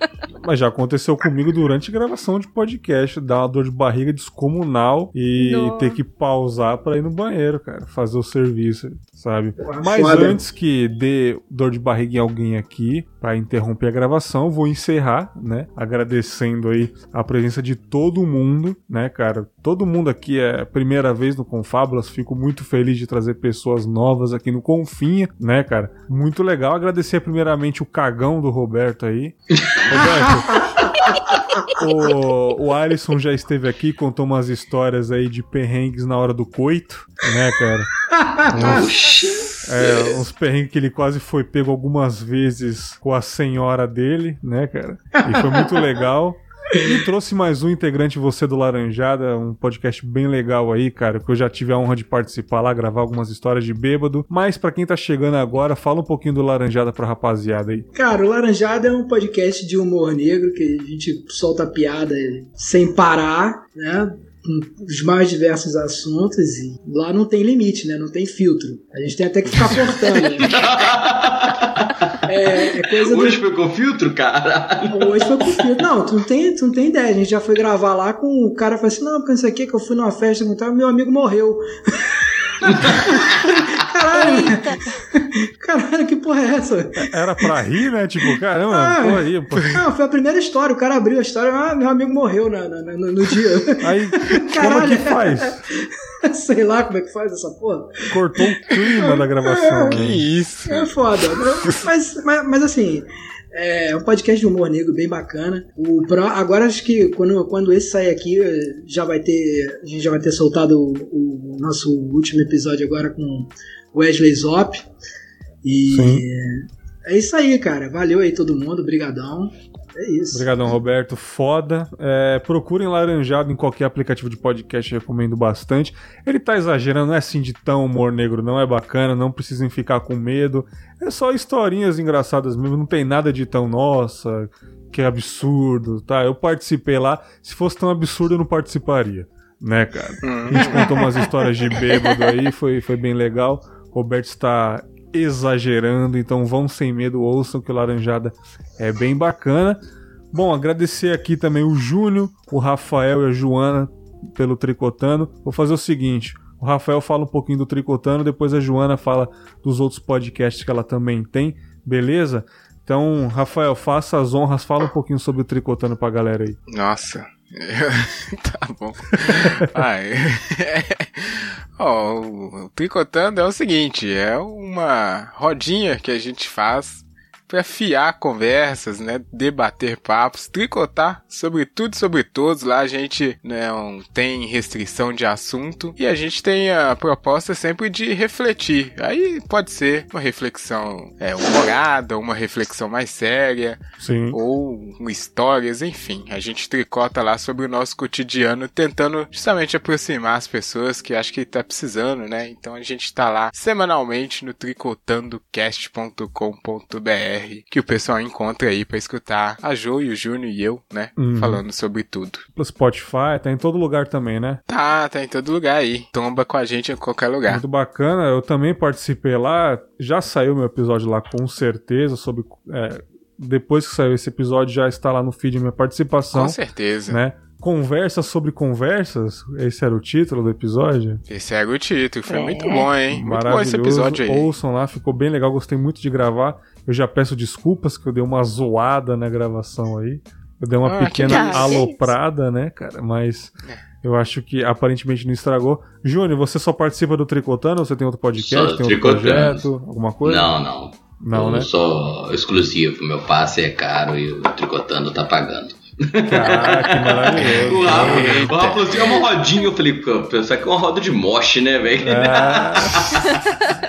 Mas já aconteceu comigo durante a gravação de podcast, dar uma dor de barriga descomunal e Nossa. ter que pausar pra ir no banheiro, cara, fazer o serviço, sabe? Mas foda. antes que dê dor de barriga em alguém aqui, pra interromper a gravação, vou encerrar, né? Agradecendo aí a presença de todo mundo, né, cara? Todo mundo aqui é a primeira vez no Confábulas, fico muito feliz de trazer pessoas novas aqui no Confinha, né, cara? Muito legal. Agradecer primeiramente o cagão do Roberto aí. Roberto, o, o Alisson já esteve aqui, contou umas histórias aí de perrengues na hora do coito, né, cara? Oxi. É, uns perrengues que ele quase foi pego algumas vezes com a senhora dele, né, cara? E foi muito legal. E trouxe mais um integrante, você do Laranjada, um podcast bem legal aí, cara, que eu já tive a honra de participar lá, gravar algumas histórias de bêbado. Mas pra quem tá chegando agora, fala um pouquinho do Laranjada pra rapaziada aí. Cara, o Laranjada é um podcast de humor negro que a gente solta piada sem parar, né? Com os mais diversos assuntos e lá não tem limite, né? Não tem filtro. A gente tem até que ficar cortando. né? É, é coisa Hoje do... foi com filtro, cara? Hoje foi com filtro. Não, tu não, tem, tu não tem ideia. A gente já foi gravar lá com o cara falou assim: não, porque isso aqui que eu fui numa festa com tal, meu amigo morreu. Caralho! Caralho, que porra é essa? Era pra rir, né? Tipo, caramba, Ah. porra aí, pô. Não, foi a primeira história. O cara abriu a história, ah, meu amigo morreu na, na- no, no dia. Aí, como Caralho. que faz? Sei lá como é que faz essa porra. Cortou o clima da gravação. Que né? isso? É foda. mas, mas, mas assim, é um podcast de humor negro bem bacana. O pro- agora acho que quando, quando esse sair aqui, já vai ter. A gente já vai ter soltado o, o nosso último episódio agora com Wesley Zop. E Sim. é isso aí, cara. Valeu aí todo mundo, brigadão. É isso. Obrigadão, Roberto. Foda. É, procurem Laranjado em qualquer aplicativo de podcast, recomendo bastante. Ele tá exagerando, não é assim de tão humor negro, não é bacana, não precisem ficar com medo. É só historinhas engraçadas mesmo, não tem nada de tão, nossa, que absurdo, tá? Eu participei lá, se fosse tão absurdo eu não participaria, né, cara? A gente contou umas histórias de bêbado aí, foi, foi bem legal. Roberto está exagerando, então vão sem medo, ouçam que o Laranjada é bem bacana. Bom, agradecer aqui também o Júnior, o Rafael e a Joana pelo Tricotando. Vou fazer o seguinte: o Rafael fala um pouquinho do Tricotando, depois a Joana fala dos outros podcasts que ela também tem, beleza? Então, Rafael, faça as honras, fala um pouquinho sobre o Tricotando pra galera aí. Nossa. tá bom. Ai. Ó, o, o Tricotando é o seguinte, é uma rodinha que a gente faz para afiar conversas, né, debater papos, tricotar sobre tudo e sobre todos. Lá a gente não tem restrição de assunto e a gente tem a proposta sempre de refletir. Aí pode ser uma reflexão é, humorada, uma reflexão mais séria, Sim. ou histórias, enfim. A gente tricota lá sobre o nosso cotidiano, tentando justamente aproximar as pessoas que acho que tá precisando, né? Então a gente tá lá semanalmente no tricotandocast.com.br, que o pessoal encontra aí pra escutar a Jo e o Júnior e eu, né? Uhum. Falando sobre tudo. Pelo Spotify, tá em todo lugar também, né? Tá, tá em todo lugar aí. Tomba com a gente em qualquer lugar. Muito bacana, eu também participei lá, já saiu meu episódio lá com certeza, sobre. é, depois que saiu esse episódio, já está lá no feed minha participação, Com certeza. né? Conversas sobre conversas, esse era o título do episódio. Esse era o título, foi É. muito bom, hein? Muito bom Maravilhoso. esse episódio aí. Ouçam lá, ficou bem legal, gostei muito de gravar. Eu já peço desculpas que eu dei uma zoada na gravação aí. Eu dei uma Ah, que pequena isso. aloprada, né, cara? Mas eu acho que aparentemente não estragou. Júnior, você só participa do Tricotando ou você tem outro podcast, Só tem outro projeto, alguma coisa? Não, não. Não, eu né? sou exclusivo. Meu passe é caro e o Tricotando tá pagando. Caraca, que maravilhoso. O Rafa, Eita. o Rafa falou assim, é uma rodinha. Eu falei, isso aqui é uma roda de moche, né, velho? É.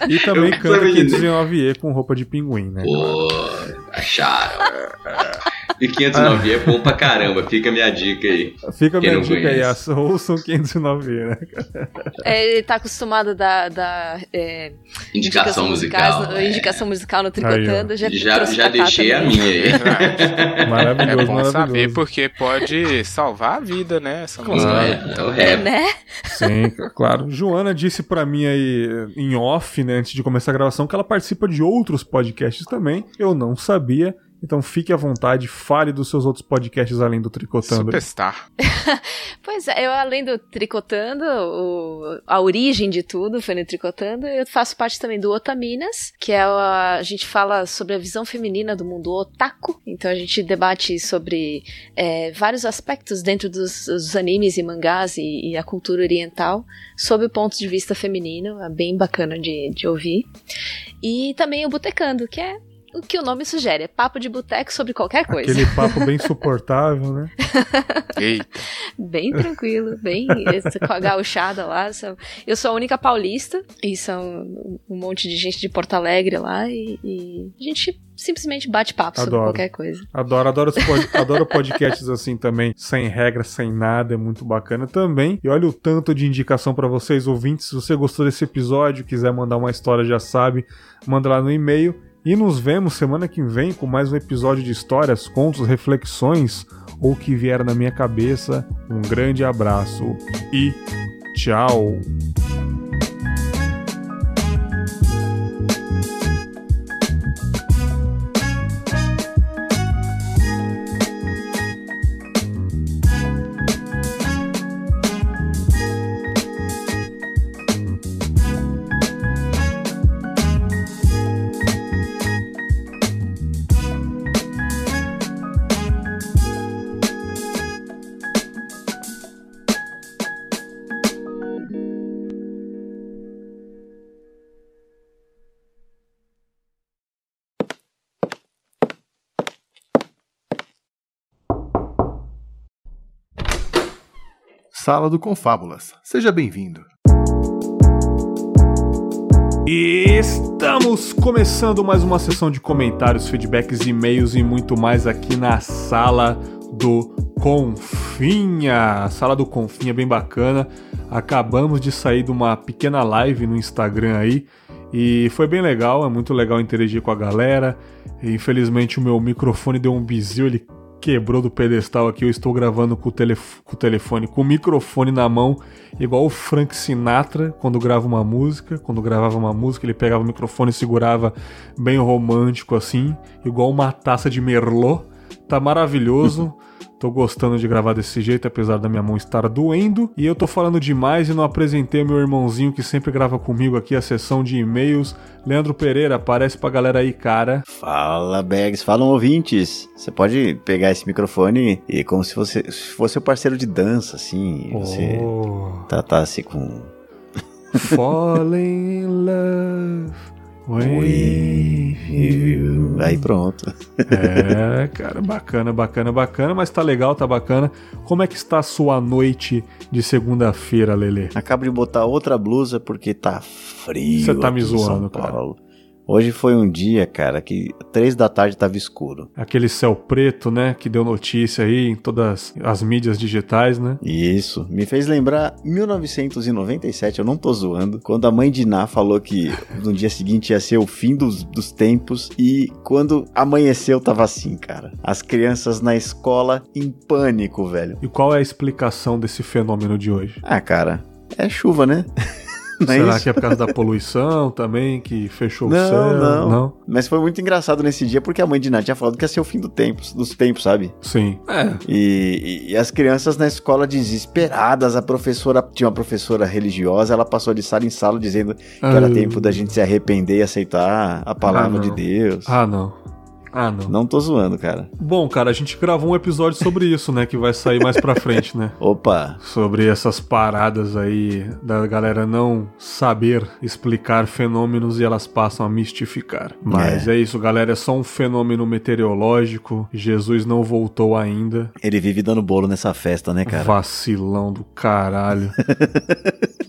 E também Eu canta sabia. 509E com roupa de pinguim, né? Pô, acharam. E 509 é bom pra caramba, fica a minha dica aí. Fica a minha dica aí, conhece? ouçam 509E, né? É, ele tá acostumado a dar, dar, é, Indicação musicais musical. no- é. indicação musical no Tricotando. já Já, já deixei a minha aí. Maravilhoso, É bom maravilhoso. saber porque pode salvar a vida, né? Essa música. É, é o É, rap. né? Sim, claro. Joana disse pra mim aí em off, né, antes de começar a gravação, que ela participa de outros podcasts também. Eu não sabia. Então fique à vontade, fale dos seus outros podcasts além do Tricotando. Superstar. Pois é, eu além do Tricotando, o- a origem de tudo foi no Tricotando, eu faço parte também do Otaminas, que é a, a gente fala sobre a visão feminina do mundo otaku, então a gente debate sobre é, vários aspectos dentro dos, dos animes e mangás e, e a cultura oriental, sob o ponto de vista feminino, é bem bacana de, de ouvir. E também o Botecando, que é o que o nome sugere, é papo de boteco sobre qualquer coisa. Aquele papo bem suportável, né? Eita. Bem tranquilo, bem com a gauchada lá. são- Eu sou a única paulista e são um monte de gente de Porto Alegre lá e, e a gente simplesmente bate papo sobre Adoro. qualquer coisa. Adoro, adoro, os pod- adoro podcasts assim também, sem regra, sem nada, é muito bacana também. E olha o tanto de indicação pra vocês, ouvintes. Se você gostou desse episódio, quiser mandar uma história, já sabe, manda lá no e-mail. E nos vemos semana que vem com mais um episódio de histórias, contos, reflexões ou que vier na minha cabeça. Um grande abraço e tchau! Sala do Confábulas. Seja bem-vindo. Estamos começando mais uma sessão de comentários, feedbacks, e-mails e muito mais aqui na Sala do Confinha. Sala do Confinha bem bacana. Acabamos de sair de uma pequena live no Instagram aí e foi bem legal, é muito legal interagir com a galera. Infelizmente o meu microfone deu um bizil, ele quebrou do pedestal aqui. Eu estou gravando com o, telef com o telefone, com o microfone na mão, igual o Frank Sinatra quando grava uma música. Quando gravava uma música, ele pegava o microfone e segurava bem romântico assim, igual uma taça de Merlot. Tá maravilhoso. Tô gostando de gravar desse jeito, apesar da minha mão estar doendo. E eu tô falando demais e não apresentei meu irmãozinho que sempre grava comigo aqui a sessão de e-mails. Leandro Pereira, aparece pra galera aí, cara. Fala, Bags, falam ouvintes. Você pode pegar esse microfone e como se fosse, se fosse o parceiro de dança, assim. Oh. Você tratasse com. Falling in love. Aí pronto. É, cara, bacana, bacana, bacana, mas tá legal, tá bacana. Como é que está a sua noite de segunda-feira, Lele? Acabo de botar outra blusa porque tá frio. Você tá me zoando, cara. Hoje foi um dia, cara, que três da tarde tava escuro. Aquele céu preto, né, que deu notícia aí em todas as mídias digitais, né? Isso. Me fez lembrar 1997, eu não tô zoando, quando a mãe de Ná falou que no dia seguinte ia ser o fim dos, dos tempos e quando amanheceu tava assim, cara. As crianças na escola em pânico, velho. E qual é a explicação desse fenômeno de hoje? Ah, cara, é chuva, né? Não é Será é que é por causa da poluição também, que fechou não, o céu? Não, não. Mas foi muito engraçado nesse dia, porque a mãe de Nath tinha falado que ia ser o fim do tempo, dos tempos, sabe? Sim. É. E, e, as crianças na escola desesperadas, a professora, tinha uma professora religiosa, ela passou de sala em sala dizendo que era tempo da gente se arrepender e aceitar a palavra ah, de Deus. Ah, não. Ah, não. Não tô zoando, cara. Bom, cara, a gente gravou um episódio sobre isso, né? Que vai sair mais pra frente, né? Opa! Sobre essas paradas aí da galera não saber explicar fenômenos e elas passam a mistificar. Mas é, é isso, galera. É só um fenômeno meteorológico. Jesus não voltou ainda. Ele vive dando bolo nessa festa, né, cara? Vacilão do caralho.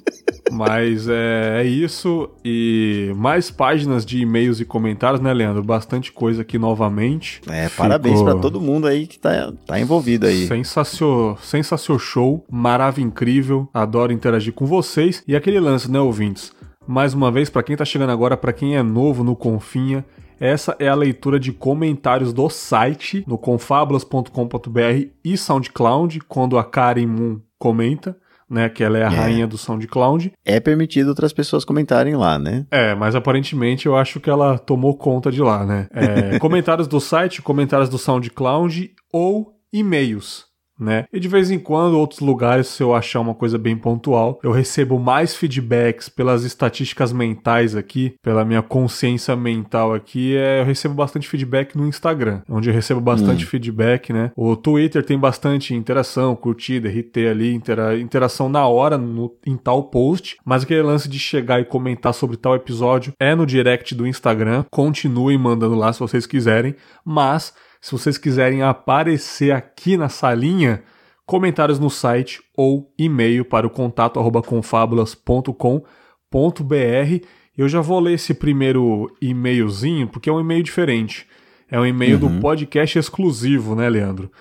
Mas é, é, isso. E mais páginas de e-mails e comentários, né, Leandro? Bastante coisa aqui novamente. É, Ficou... parabéns para todo mundo aí que tá, tá envolvido aí. Sensacio, sensacio show, maravilha incrível. Adoro interagir com vocês. E aquele lance, né, ouvintes? Mais uma vez, para quem tá chegando agora, para quem é novo no Confinha, essa é a leitura de comentários do site no confabulas.com.br e SoundCloud, quando a Karen Moon comenta né? Que ela é a é. rainha do SoundCloud. É permitido outras pessoas comentarem lá, né? É, mas aparentemente eu acho que ela tomou conta de lá, né? É, comentários do site, comentários do SoundCloud ou e-mails né? E de vez em quando, outros lugares, se eu achar uma coisa bem pontual, eu recebo mais feedbacks pelas estatísticas mentais aqui, pela minha consciência mental aqui, é, eu recebo bastante feedback no Instagram, onde eu recebo bastante hum. feedback, né? O Twitter tem bastante interação, curtida, RT ali, intera interação na hora no, em tal post, mas aquele lance de chegar e comentar sobre tal episódio é no direct do Instagram. Continuem mandando lá se vocês quiserem, mas se vocês quiserem aparecer aqui na salinha, comentários no site ou e-mail para o contato confabulas.com.br. Eu já vou ler esse primeiro e-mailzinho, porque é um e-mail diferente. É um e-mail uhum. do podcast exclusivo, né, Leandro?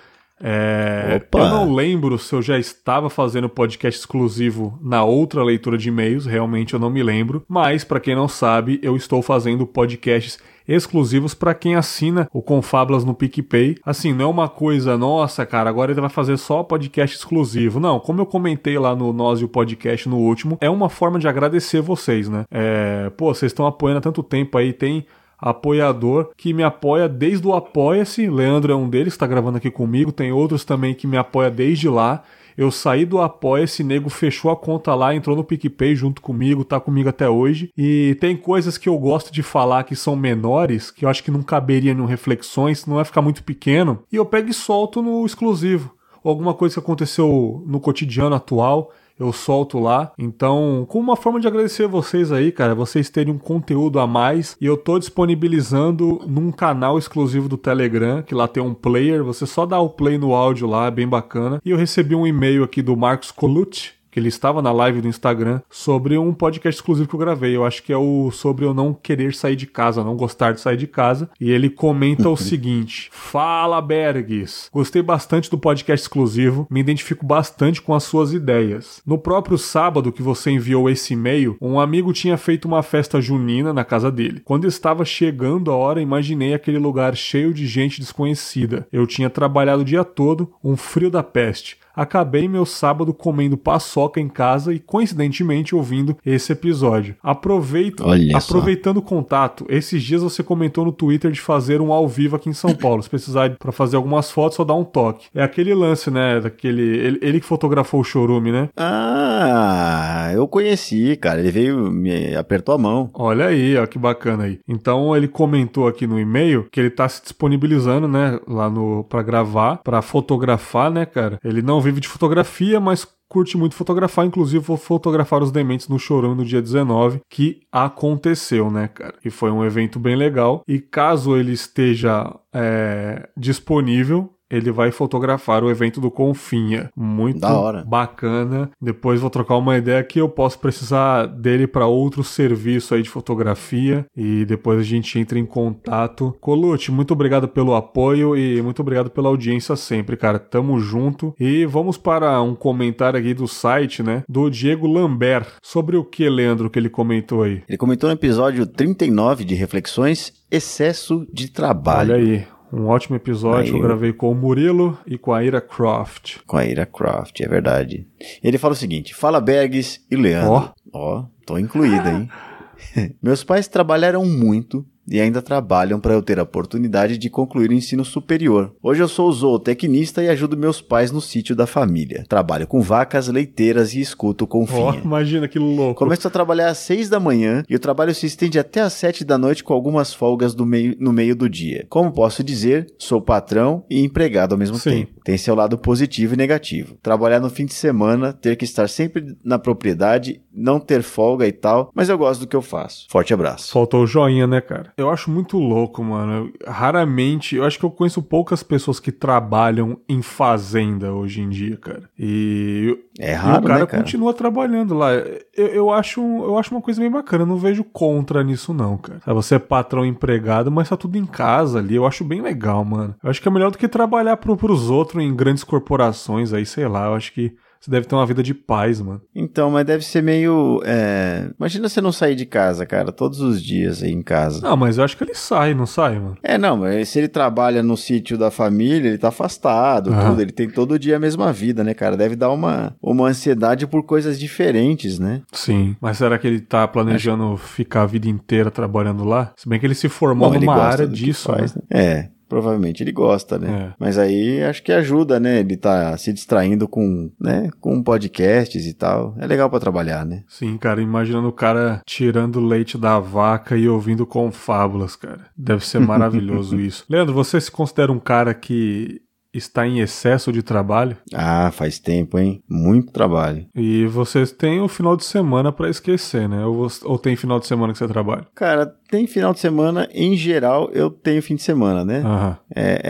É, eu não lembro se eu já estava fazendo podcast exclusivo na outra leitura de e-mails, realmente eu não me lembro. Mas, para quem não sabe, eu estou fazendo podcasts exclusivos para quem assina o Confablas no PicPay. Assim, não é uma coisa, nossa, cara, agora ele vai fazer só podcast exclusivo. Não, como eu comentei lá no Nós e o Podcast no último, é uma forma de agradecer vocês, né? É, pô, vocês estão apoiando há tanto tempo aí, tem apoiador que me apoia desde o Apoia-se. Leandro é um deles, está gravando aqui comigo. Tem outros também que me apoia desde lá. Eu saí do Apoia-se, nego fechou a conta lá, entrou no PicPay junto comigo, tá comigo até hoje. E tem coisas que eu gosto de falar que são menores, que eu acho que não caberia em reflexões, não vai ficar muito pequeno. E eu pego e solto no exclusivo. Alguma coisa que aconteceu no cotidiano atual eu solto lá. Então, como uma forma de agradecer vocês aí, cara, vocês terem um conteúdo a mais. E eu tô disponibilizando num canal exclusivo do Telegram, que lá tem um player. Você só dá o play no áudio lá, é bem bacana. E eu recebi um e-mail aqui do Marcos Colucci, que ele estava na live do Instagram sobre um podcast exclusivo que eu gravei. Eu acho que é o sobre eu não querer sair de casa, não gostar de sair de casa. E ele comenta o seguinte: Fala Bergs, gostei bastante do podcast exclusivo, me identifico bastante com as suas ideias. No próprio sábado que você enviou esse e-mail, um amigo tinha feito uma festa junina na casa dele. Quando estava chegando a hora, imaginei aquele lugar cheio de gente desconhecida. Eu tinha trabalhado o dia todo, um frio da peste acabei meu sábado comendo paçoca em casa e coincidentemente ouvindo esse episódio. Aproveito, Olha só. aproveitando o contato, esses dias você comentou no Twitter de fazer um ao vivo aqui em São Paulo. Se precisar para fazer algumas fotos, só dá um toque. É aquele lance, né, daquele ele, ele que fotografou o chorume, né? Ah, eu conheci, cara. Ele veio, me apertou a mão. Olha aí, ó que bacana aí. Então ele comentou aqui no e-mail que ele tá se disponibilizando, né, lá no para gravar, para fotografar, né, cara? Ele não vive de fotografia, mas curte muito fotografar, inclusive vou fotografar os dementes no Chorão no dia 19, que aconteceu, né, cara? E foi um evento bem legal. E caso ele esteja é, disponível, ele vai fotografar o evento do Confinha. Muito Da hora. bacana. Depois vou trocar uma ideia que eu posso precisar dele para outro serviço aí de fotografia e depois a gente entra em contato. Colute, muito obrigado pelo apoio e muito obrigado pela audiência sempre, cara. Tamo junto. E vamos para um comentário aqui do site, né, do Diego Lambert. Sobre o que, Leandro, que ele comentou aí? Ele comentou no episódio 39 de Reflexões, Excesso de Trabalho. Olha aí, um ótimo episódio que eu gravei com o Murilo e com a Ira Croft. Com a Ira Croft, é verdade. Ele fala o seguinte: Fala Bergs e Leandro. Ó, tô incluída, hein? Meus pais trabalharam muito e ainda trabalham para eu ter a oportunidade de concluir o ensino superior. Hoje eu sou zootecnista e ajudo meus pais no sítio da família. Trabalho com vacas, leiteiras e escuto com Ó, finha. imagina que louco. Começo a trabalhar às 6 da manhã e o trabalho se estende até às 7 da noite com algumas folgas meio- no meio do dia. Como posso dizer, sou patrão e empregado ao mesmo Sim. tempo. Tem seu lado positivo e negativo. Trabalhar no fim de semana, ter que estar sempre na propriedade, não ter folga e tal, mas eu gosto do que eu faço. Forte abraço. Faltou o joinha, né, cara? Eu acho muito louco, mano. Eu- raramente, eu acho que eu conheço poucas pessoas que trabalham em fazenda hoje em dia, cara. E, É e raro, o cara, né, cara? continua trabalhando lá. Eu, eu acho, eu acho uma coisa bem bacana. Eu não vejo contra nisso, não, cara. Você é patrão empregado, mas tá tudo em casa ali. Eu acho bem legal, mano. Eu acho que é melhor do que trabalhar pro, pros outros em grandes corporações aí, sei lá. Eu acho que você deve ter uma vida de paz, mano. Então, mas deve ser meio. é, Imagina você não sair de casa, cara, todos os dias aí em casa. Não, mas eu acho que ele sai, não sai, mano? É, não, mas se ele trabalha no sítio da família, ele tá afastado, Ah. tudo, ele tem todo dia a mesma vida, né, cara? Deve dar uma, uma ansiedade por coisas diferentes, né? Sim. Mas será que ele tá planejando ficar a vida inteira trabalhando lá? Se bem que ele se formou Bom, numa área disso, faz, né? né? É, provavelmente ele gosta, né? É. Mas aí acho que ajuda, né? Ele tá se distraindo com, né, com podcasts e tal. É legal pra trabalhar, né? Sim, cara, imaginando o cara tirando o leite da vaca e ouvindo confábulas, cara. Deve ser maravilhoso isso. Leandro, você se considera um cara que está em excesso de trabalho? Ah, faz tempo, hein? Muito trabalho. E vocês têm o final de semana pra esquecer, né? Ou, você- ou tem final de semana que você trabalha? Cara, tem final de semana, em geral, eu tenho fim de semana, né? Aham. É,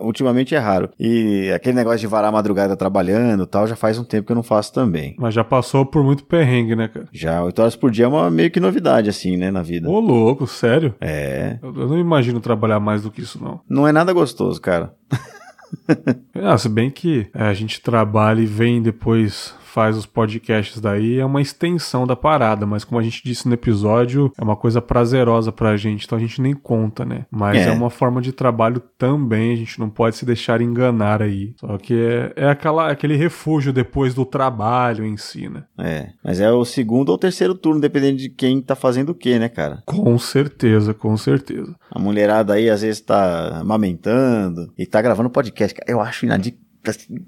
é, ultimamente é raro. E aquele negócio de varar a madrugada trabalhando e tal, já faz um tempo que eu não faço também. Mas já passou por muito perrengue, né, cara? Já 8 horas por dia é uma meio que novidade, assim, né, na vida. Ô, louco, sério? É. Eu eu não imagino trabalhar mais do que isso, não. Não é nada gostoso, cara. Ah, se bem que é, a gente trabalha e vem depois faz os podcasts daí, é uma extensão da parada, mas como a gente disse no episódio, é uma coisa prazerosa pra gente, então a gente nem conta, né? Mas é, É. uma forma de trabalho também, a gente não pode se deixar enganar aí. Só que é, é aquela, aquele refúgio depois do trabalho em si, né? É. Mas é o segundo ou terceiro turno, dependendo de quem tá fazendo o quê, né, cara? Com certeza, com certeza. A mulherada aí às vezes tá amamentando e tá gravando podcast. cara. Eu acho inadi...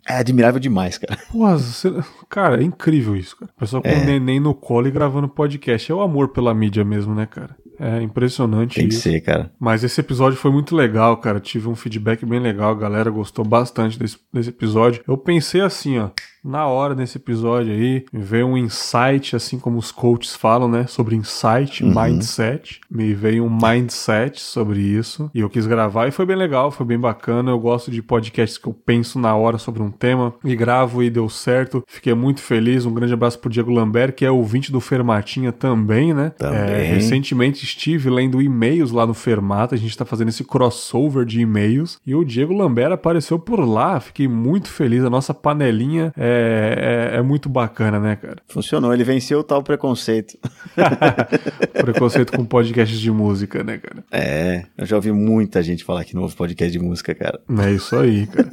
é admirável demais, cara. Pô, você- cara, é incrível isso, cara. Pessoa com É. o neném no colo e gravando podcast. É o amor pela mídia mesmo, né, cara? É impressionante Tem que isso. ser, cara. Mas esse episódio foi muito legal, cara. Tive um feedback bem legal. A galera gostou bastante desse, desse episódio. Eu pensei assim, ó. Na hora nesse episódio aí. Me veio um insight, assim como os coaches falam, né? Sobre insight, Uhum. mindset. Me veio um mindset sobre isso. E eu quis gravar e foi bem legal, foi bem bacana. Eu gosto de podcasts que eu penso na hora sobre um tema e gravo e deu certo. Fiquei muito feliz. Um grande abraço pro Diego Lambert, que é ouvinte do Fermatinha também, né? Também. É, recentemente estive lendo e-mails lá no Fermata. A gente tá fazendo esse crossover de e-mails. E o Diego Lambert apareceu por lá. Fiquei muito feliz. A nossa panelinha é, é, é muito bacana, né, cara? Funcionou, ele venceu o tal preconceito. Preconceito com podcasts de música, né, cara? É, eu já ouvi muita gente falar que não ouve podcast de música, cara. É isso aí, cara.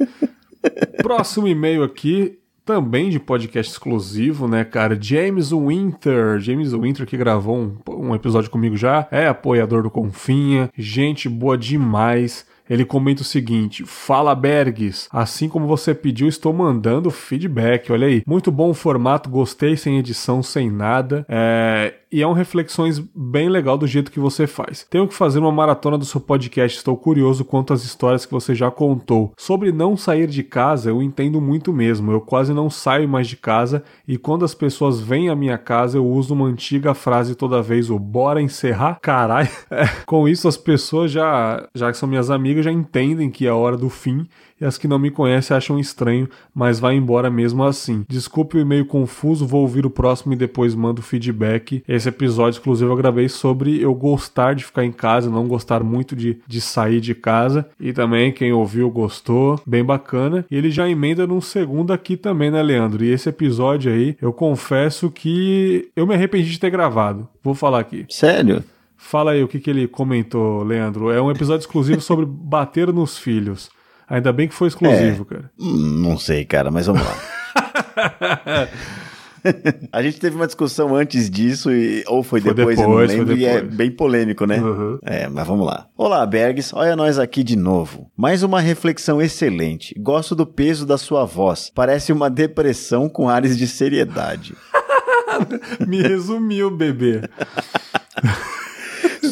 Próximo e-mail aqui, também de podcast exclusivo, né, cara? James Winter. James Winter que gravou um, um episódio comigo já, é apoiador do Confinha, gente boa demais. Ele comenta o seguinte: Fala Bergs, assim como você pediu, estou mandando feedback. Olha aí, muito bom o formato, gostei sem edição, sem nada. É, e é um reflexões bem legal do jeito que você faz. Tenho que fazer uma maratona do seu podcast, estou curioso quanto às histórias que você já contou. Sobre não sair de casa, eu entendo muito mesmo. Eu quase não saio mais de casa e quando as pessoas vêm à minha casa, eu uso uma antiga frase toda vez: o bora encerrar? Caralho. É, com isso, as pessoas já, já que são minhas amigas, já entendem que é a hora do fim e as que não me conhecem acham estranho, mas vai embora mesmo assim. Desculpe o e-mail confuso, vou ouvir o próximo e depois mando feedback. Esse episódio exclusivo eu gravei sobre eu gostar de ficar em casa, não gostar muito de, de sair de casa. E também quem ouviu gostou, bem bacana. E ele já emenda num segundo aqui também, né, Leandro? E esse episódio aí, eu confesso que eu me arrependi de ter gravado. Vou falar aqui. Sério? Fala aí o que, que ele comentou, Leandro. É um episódio exclusivo sobre bater nos filhos. Ainda bem que foi exclusivo, cara. Hum, não sei, cara, mas vamos lá. A gente teve uma discussão antes disso, e, ou foi, Foi depois, eu não depois, lembro, e é depois. bem polêmico, né? Uhum. É, mas vamos lá. Olá, Bergs, olha nós aqui de novo. Mais uma reflexão excelente. Gosto do peso da sua voz. Parece uma depressão com ares de seriedade. Me resumiu, bebê.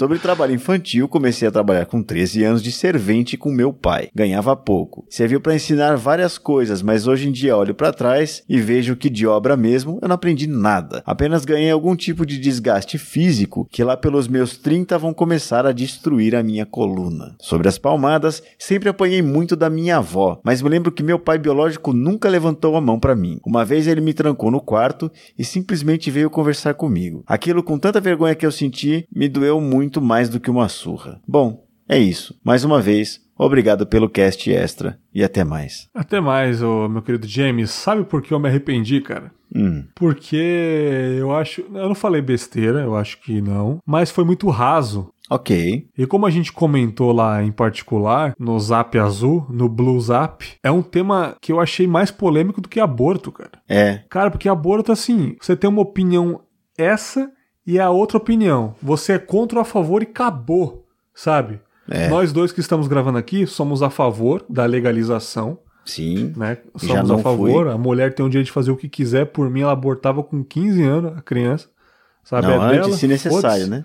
Sobre trabalho infantil, comecei a trabalhar com 13 anos de servente com meu pai. Ganhava pouco. Serviu para ensinar várias coisas, mas hoje em dia olho para trás e vejo que de obra mesmo eu não aprendi nada. Apenas ganhei algum tipo de desgaste físico que lá pelos meus 30 vão começar a destruir a minha coluna. Sobre as palmadas, sempre apanhei muito da minha avó, mas me lembro que meu pai biológico nunca levantou a mão para mim. Uma vez ele me trancou no quarto e simplesmente veio conversar comigo. Aquilo com tanta vergonha que eu senti me doeu muito mais do que uma surra. Bom, é isso. Mais uma vez, obrigado pelo cast extra e até mais. Até mais, ô, meu querido James. Sabe por que eu me arrependi, cara? Hum, Porque eu acho. Eu não falei besteira, eu acho que não. Mas foi muito raso. ok. E como a gente comentou lá em particular, no Zap Azul, no Blue Zap, é um tema que eu achei mais polêmico do que aborto, cara. É, Cara, porque aborto, assim, você tem uma opinião essa e a outra opinião. Você é contra ou a favor e acabou, sabe? É. Nós dois que estamos gravando aqui somos a favor da legalização, sim. né? Somos a favor. A mulher tem o direito de fazer o que quiser. Por mim, ela abortava com 15 anos, a criança. Sabe? Não, é dela, antes, se necessário, né?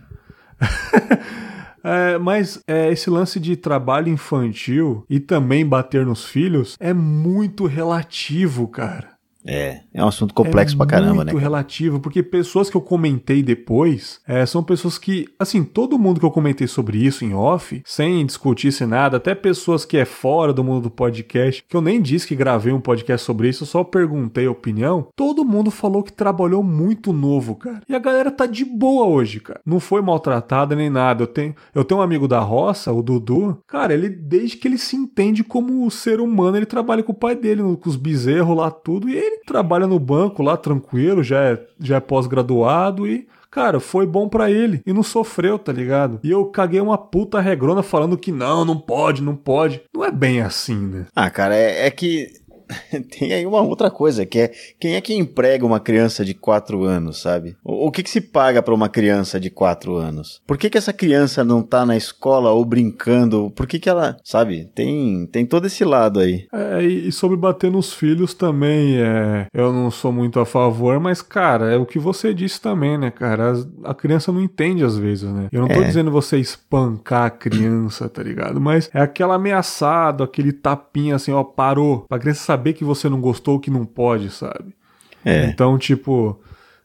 É, mas é, esse lance de trabalho infantil e também bater nos filhos é muito relativo, cara. É, é um assunto complexo é pra caramba, né? muito relativo, porque pessoas que eu comentei depois é, são pessoas que, assim, todo mundo que eu comentei sobre isso em off, sem discutir sem nada, até pessoas que é fora do mundo do podcast, que eu nem disse que gravei um podcast sobre isso, eu só perguntei a opinião, todo mundo falou que trabalhou muito novo, cara. E a galera tá de boa hoje, cara. Não foi maltratada nem nada. Eu tenho, eu tenho um amigo da roça, o Dudu, cara, ele, desde que ele se entende como ser humano, ele trabalha com o pai dele, com os bezerros lá, tudo, e ele trabalha no banco lá, tranquilo, já é, já é pós-graduado e. Cara, foi bom pra ele e não sofreu, tá ligado? E eu caguei uma puta regrona falando que não, não pode, não pode. Não é bem assim, né? Ah, cara, é, é que tem aí uma outra coisa, que é quem é que emprega uma criança de 4 anos, sabe? O, o que que se paga pra uma criança de 4 anos? Por que que essa criança não tá na escola ou brincando? Por que que ela, sabe? Tem, tem todo esse lado aí. É, e sobre bater nos filhos também, é, eu não sou muito a favor, mas, cara, é o que você disse também, né, cara? As- a criança não entende às vezes, né? Eu não tô É. dizendo você espancar a criança, tá ligado? Mas é aquela ameaçado, aquele tapinha assim, ó, parou. Pra criança saber saber que você não gostou que não pode, sabe? É. Então, tipo,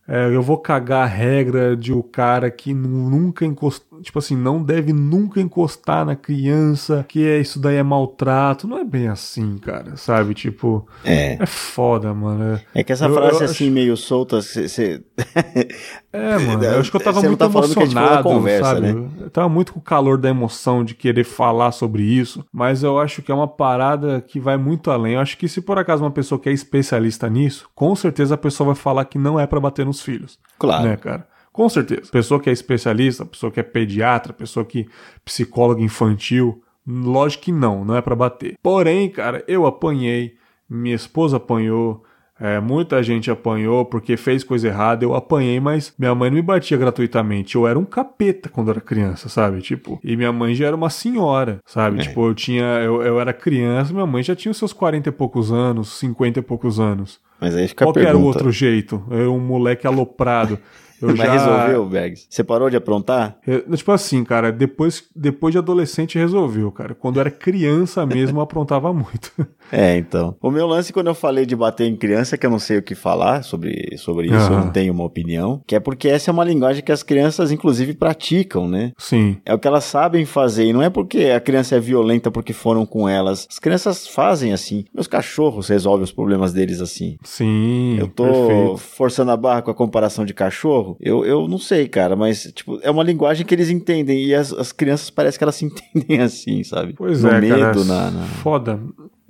é, eu vou cagar a regra de o cara que nu- nunca encostou, tipo assim, não deve nunca encostar na criança, que é isso daí é maltrato. Não é bem assim, cara, sabe? Tipo, É. é foda, mano. É, É que essa Eu- frase eu assim, meio solta, você. é, mano, eu acho que eu tava não muito tá gente falou emocionado, na conversa, sabe? né? Eu tava muito com o calor da emoção de querer falar sobre isso, mas eu acho que é uma parada que vai muito além. Eu acho que se por acaso uma pessoa que é especialista nisso, com certeza a pessoa vai falar que não é pra bater nos filhos. Claro. Né, cara? Com certeza. Pessoa que é especialista, pessoa que é pediatra, pessoa que psicóloga infantil, lógico que não, não é pra bater. Porém, cara, eu apanhei, minha esposa apanhou, é, muita gente apanhou porque fez coisa errada, eu apanhei, mas minha mãe não me batia gratuitamente. Eu era um capeta quando era criança, sabe? Tipo, e minha mãe já era uma senhora, sabe? É. Tipo, eu tinha. Eu, eu era criança, minha mãe já tinha os seus 40 e poucos anos, 50 e poucos anos. Mas aí fica a Qual que era o pergunta. outro jeito? Eu, um moleque aloprado. Eu Mas já... resolveu, Bergs? Você parou de aprontar? Eu- tipo assim, cara, depois, depois de adolescente resolveu, cara. Quando era criança mesmo, eu aprontava muito. É, então. O meu lance, quando eu falei de bater em criança, que eu não sei o que falar sobre, sobre isso, eu não tenho uma opinião, que é porque essa é uma linguagem que as crianças, inclusive, praticam, né? Sim. É o que elas sabem fazer, e não é porque a criança é violenta porque foram com elas. As crianças fazem assim. Meus cachorros resolvem os problemas deles assim. Sim. Eu tô perfeito. forçando a barra com a comparação de cachorro. Eu, eu não sei, cara, mas tipo, é uma linguagem que eles entendem e as, as crianças parece que elas se entendem assim, sabe? Pois no é, medo, cara. na, na- Foda.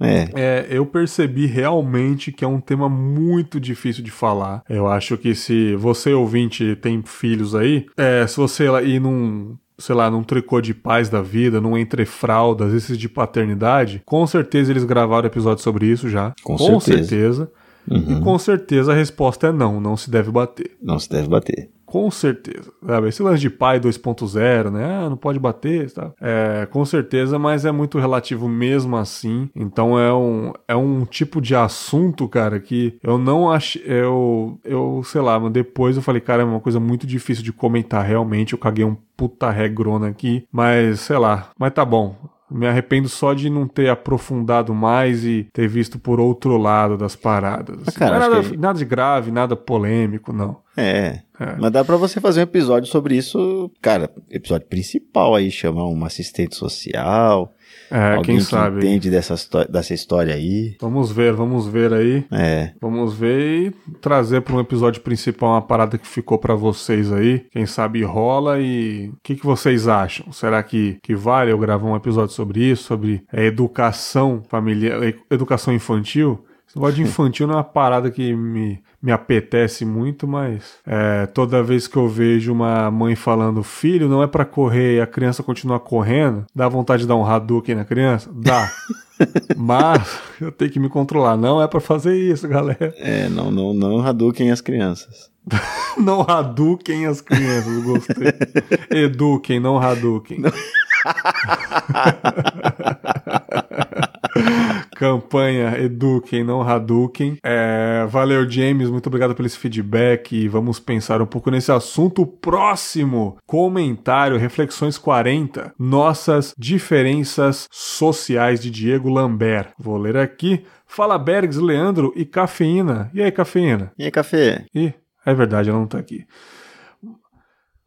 É. É, eu percebi realmente que é um tema muito difícil de falar. Eu acho que se você ouvinte tem filhos aí, é, se você ir num sei lá, num tricô de paz da vida, num entre fraldas, esses de paternidade, com certeza eles gravaram episódio sobre isso já. Com certeza. certeza. Uhum. E com certeza a resposta é não, não se deve bater. Não se deve bater. Com certeza. Sabe? Esse lance de pai 2.0, né? Ah, não pode bater, tá? É, com certeza, mas é muito relativo mesmo assim. Então é um, é um tipo de assunto, cara, que eu não achei. Eu, eu, sei lá, mas depois eu falei, cara, é uma coisa muito difícil de comentar realmente. Eu caguei um puta regrona aqui, mas sei lá. Mas tá bom. Me arrependo só de não ter aprofundado mais e ter visto por outro lado das paradas. Ah, cara, Não é nada, que- nada de grave, nada polêmico, não. É. É. Mas dá pra você fazer um episódio sobre isso, cara, episódio principal aí, chamar uma assistente social, É, alguém quem que sabe. entende dessa, dessa história aí. Vamos ver, vamos ver aí. É. Vamos ver e trazer para um episódio principal uma parada que ficou para vocês aí. Quem sabe rola e o que, que vocês acham? Será que, que vale eu gravar um episódio sobre isso? Sobre é, educação familiar, educação infantil? Esse negócio de infantil não é uma parada que me, me apetece muito, mas é, toda vez que eu vejo uma mãe falando filho, não é para correr e a criança continuar correndo, dá vontade de dar um Hadouken na criança? Dá. Mas eu tenho que me controlar. Não é pra fazer isso, galera. É, não, não, não Hadouken as crianças. Não Hadouken as crianças, gostei. Eduquem, não Hadouken. Campanha Eduquem, não Hadouken. É, valeu, James. Muito obrigado pelo esse feedback. E vamos pensar um pouco nesse assunto próximo. Comentário, Reflexões 40. Nossas diferenças sociais de Diego Lambert. Vou ler aqui. Fala Bergs, Leandro e Cafeína. E aí, Cafeína? E aí, café? Ih, é verdade, ela não tá aqui.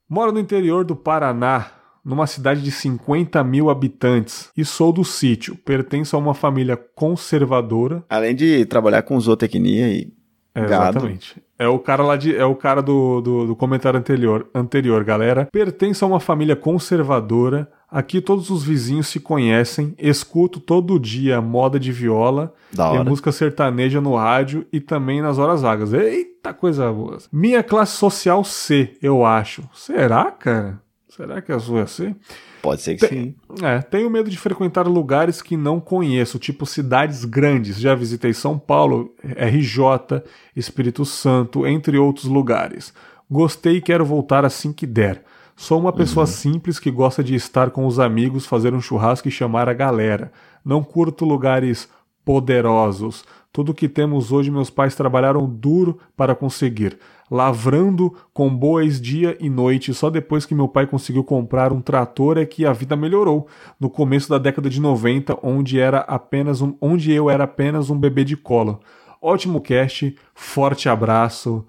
Moro no interior do Paraná, numa cidade de 50 mil habitantes, e sou do sítio. Pertenço a uma família conservadora. Além de trabalhar com zootecnia e É, exatamente. É o cara lá de. É o cara do, do, do comentário anterior, anterior, galera. Pertenço a uma família conservadora. Aqui todos os vizinhos se conhecem. Escuto todo dia moda de viola Da e música sertaneja no rádio e também nas horas vagas. Eita coisa boa. Minha classe social C, eu acho. Será, cara? Será que a sua é C? Pode ser que sim. É, tenho medo de frequentar lugares que não conheço, tipo cidades grandes. Já visitei São Paulo, RJ, Espírito Santo, entre outros lugares. Gostei e quero voltar assim que der. Sou uma pessoa simples que gosta de estar com os amigos, fazer um churrasco e chamar a galera. Não curto lugares poderosos. Tudo que temos hoje meus pais trabalharam duro para conseguir, lavrando com bois dia e noite. Só depois que meu pai conseguiu comprar um trator é que a vida melhorou. No começo da década de 90, onde era apenas um, onde eu era apenas um bebê de colo. Ótimo cast, forte abraço,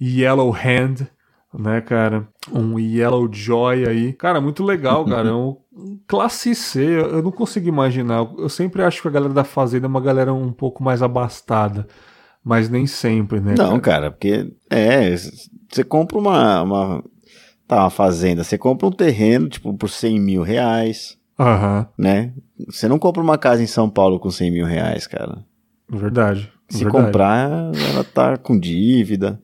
Yellow Hand, né, cara? Um Yellow Joy aí. Cara, muito legal, cara. É um classe C, eu não consigo imaginar. Eu sempre acho que a galera da Fazenda é uma galera um pouco mais abastada. Mas nem sempre, né? Não, cara, porque é, você compra uma, uma. Tá, uma fazenda, você compra um terreno, tipo, por 100 mil reais. Aham. Né? Você não compra uma casa em São Paulo com 100 mil reais, cara. Verdade. Se verdade. comprar, ela tá com dívida,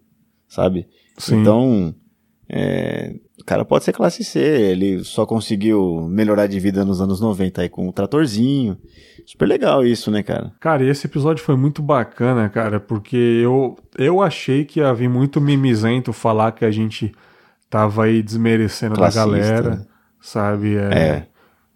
sabe? Sim. Então, é, o cara pode ser classe C, ele só conseguiu melhorar de vida nos anos 90 aí com um tratorzinho. Super legal isso, né, cara? Cara, e esse episódio foi muito bacana, cara, porque eu, eu achei que ia vir muito mimizento falar que a gente tava aí desmerecendo Classista, da galera, né? sabe? É.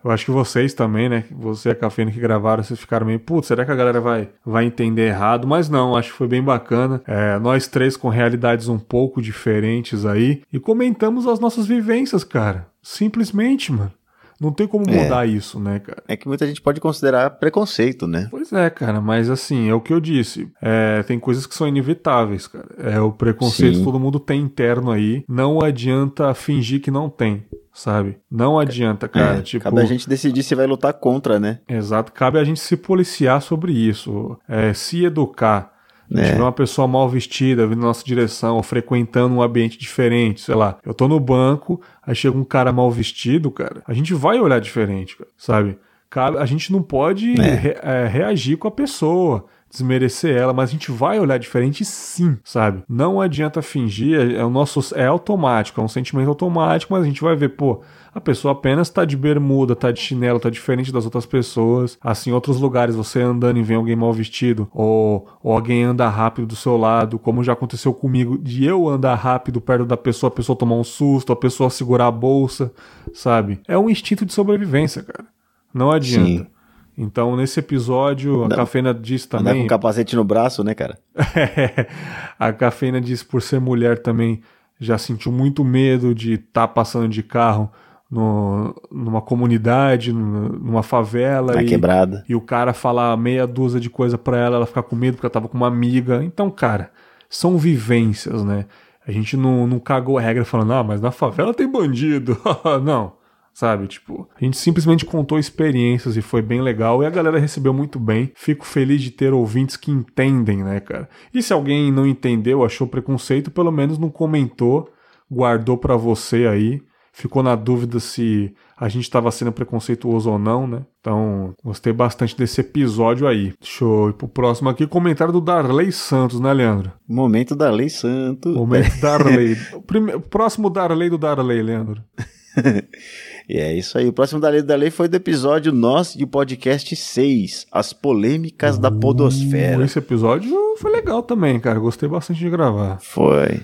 Eu acho que vocês também, né? Você e a Cafeína que gravaram, vocês ficaram meio, putz, será que a galera vai, vai entender errado? Mas não, acho que foi bem bacana. É, nós três com realidades um pouco diferentes aí e comentamos as nossas vivências, cara. Simplesmente, mano. Não tem como É. mudar isso, né, cara? É que muita gente pode considerar preconceito, né? Pois é, cara, mas assim, é o que eu disse. É, tem coisas que são inevitáveis, cara. É o preconceito Sim. todo mundo tem interno aí. Não adianta fingir que não tem, sabe? Não adianta, cara. É, tipo, Cabe a gente decidir se vai lutar contra, né? Exato, cabe a gente se policiar sobre isso, é, se educar. A gente É. vê uma pessoa mal vestida vindo na nossa direção, ou frequentando um ambiente diferente, sei lá. Eu tô no banco, aí chega um cara mal vestido, cara. A gente vai olhar diferente, cara, sabe? Cabe- A gente não pode É. re- é, reagir com a pessoa, desmerecer ela, mas a gente vai olhar diferente sim, sabe? Não adianta fingir, é, é o nosso é automático, é um sentimento automático, mas a gente vai ver, pô, a pessoa apenas tá de bermuda, tá de chinelo, tá diferente das outras pessoas. Assim, em outros lugares, você andando e vem alguém mal vestido, ou, ou alguém anda rápido do seu lado, como já aconteceu comigo, de eu andar rápido perto da pessoa, a pessoa tomar um susto, a pessoa segurar a bolsa, sabe? É um instinto de sobrevivência, cara. Não adianta. Sim. Então, nesse episódio, a Cafeína Andar também. com capacete no braço, né, cara? a Cafeína diz por ser mulher também já sentiu muito medo de estar passando de carro no- numa comunidade, numa favela Na e, quebrada. e o cara falar meia dúzia de coisa pra ela, ela ficar com medo porque ela tava com uma amiga. Então, cara, são vivências, né? A gente não, não cagou a regra falando, ah, mas na favela tem bandido. não. Sabe, tipo, a gente simplesmente contou experiências e foi bem legal e a galera recebeu muito bem. Fico feliz de ter ouvintes que entendem, né, cara? E se alguém não entendeu, achou preconceito, pelo menos não comentou, guardou pra você aí, ficou na dúvida se a gente tava sendo preconceituoso ou não, né? Então, gostei bastante desse episódio aí. Deixa eu ir pro próximo aqui, comentário do Darley Santos, né, Leandro? Momento da Lei Santo. Momento Darley. O prime- próximo Darley do Darley, Leandro. E é isso aí. O próximo da Lei da Lei foi do episódio nosso de podcast 6, As Polêmicas da Podosfera. Esse episódio foi legal também, cara. Gostei bastante de gravar. Foi.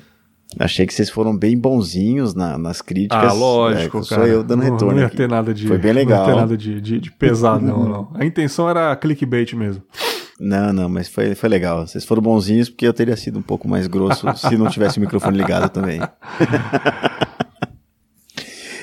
Achei que vocês foram bem bonzinhos na- nas críticas. Ah, lógico, É, cara. Sou eu dando não, retorno. Não ia aqui. ter nada de. Foi bem Não ia legal. ter nada de, de, de pesado, não, não. A intenção era clickbait mesmo. Não, não, mas foi, foi legal. Vocês foram bonzinhos porque eu teria sido um pouco mais grosso se não tivesse o microfone ligado também.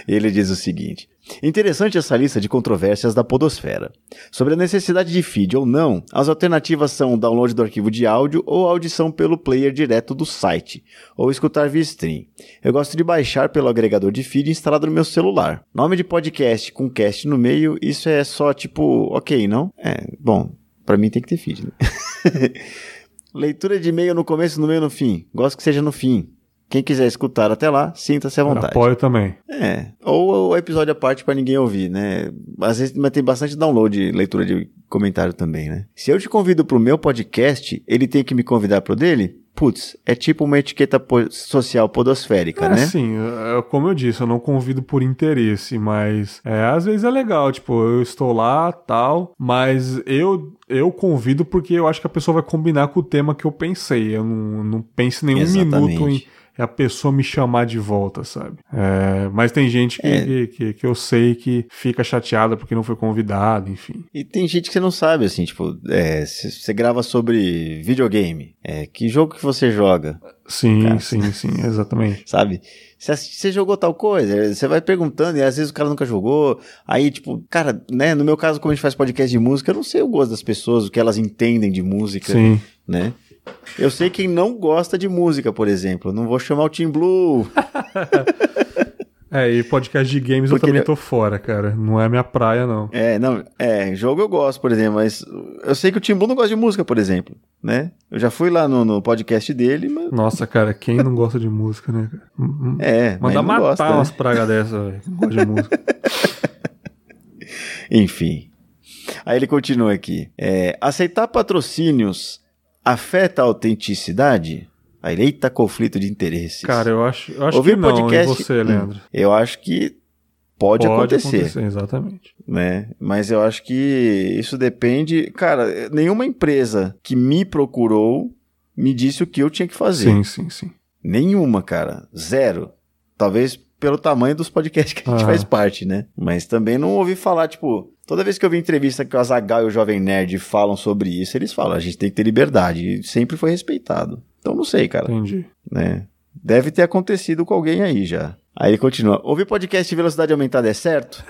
Ele diz o seguinte: Interessante essa lista de controvérsias da Podosfera. Sobre a necessidade de feed ou não, as alternativas são o download do arquivo de áudio ou audição pelo player direto do site, ou escutar via stream. Eu gosto de baixar pelo agregador de feed instalado no meu celular. Nome de podcast com cast no meio, isso é só tipo, ok, não? É, bom, pra mim tem que ter feed, né? Leitura de e-mail no começo, no meio no fim. Gosto que seja no fim. Quem quiser escutar até lá, sinta-se à vontade. Apoio também. É. Ou o episódio à parte pra ninguém ouvir, né? Às vezes mas tem bastante download, leitura de comentário também, né? Se eu te convido pro meu podcast, ele tem que me convidar pro dele? Putz, é tipo uma etiqueta po- social podosférica, É, né? sim, é, como eu disse, eu não convido por interesse, mas é, às vezes é legal, tipo, eu estou lá, tal, mas eu eu convido porque eu acho que a pessoa vai combinar com o tema que eu pensei. Eu não, não penso nenhum Exatamente. minuto em, é a pessoa me chamar de volta, sabe? É, mas tem gente que, É. que, que, que eu sei que fica chateada porque não foi convidado, enfim. E tem gente que você não sabe, assim, tipo, é, você grava sobre videogame. É, que jogo que você joga, Sim, Cara. sim, sim, exatamente. sabe? Você jogou tal coisa, você vai perguntando, e às vezes o cara nunca jogou. Aí, tipo, cara, né? No meu caso, como a gente faz podcast de música, eu não sei o gosto das pessoas, o que elas entendem de música, Sim. né? Eu sei quem não gosta de música, por exemplo. Não vou chamar o Team Blue. É, e podcast de games Porque eu também ele- tô fora, cara. Não é minha praia, não. É, não, é, jogo eu gosto, por exemplo, mas eu sei que o Tim Blue não gosta de música, por exemplo, né? Eu já fui lá no, no podcast dele, mas Nossa, cara, quem não gosta de música, né? Hum, hum. é, mas Manda não matar gosta, né? umas pragas dessas, velho. não gosta de música. Enfim. Aí ele continua aqui. É, aceitar patrocínios afeta a autenticidade? Aí, eita, conflito de interesses. Cara, eu acho, eu acho Ouvir que não. podcast- E você, Leandro? Eu acho que pode, acontecer, Exatamente. né? Mas eu acho que isso depende. Cara, nenhuma empresa que me procurou me disse o que eu tinha que fazer. Sim, sim, sim. Nenhuma, cara. Zero. Talvez pelo tamanho dos podcasts que a gente Aham. faz parte, né? Mas também não ouvi falar, tipo, toda vez que eu vi entrevista que o Azagal e o Jovem Nerd falam sobre isso, eles falam, a gente tem que ter liberdade. E sempre foi respeitado. Então não sei, cara, Entendi. né? Deve ter acontecido com alguém aí já. Aí ele continua. Ouvir podcast de velocidade aumentada é certo?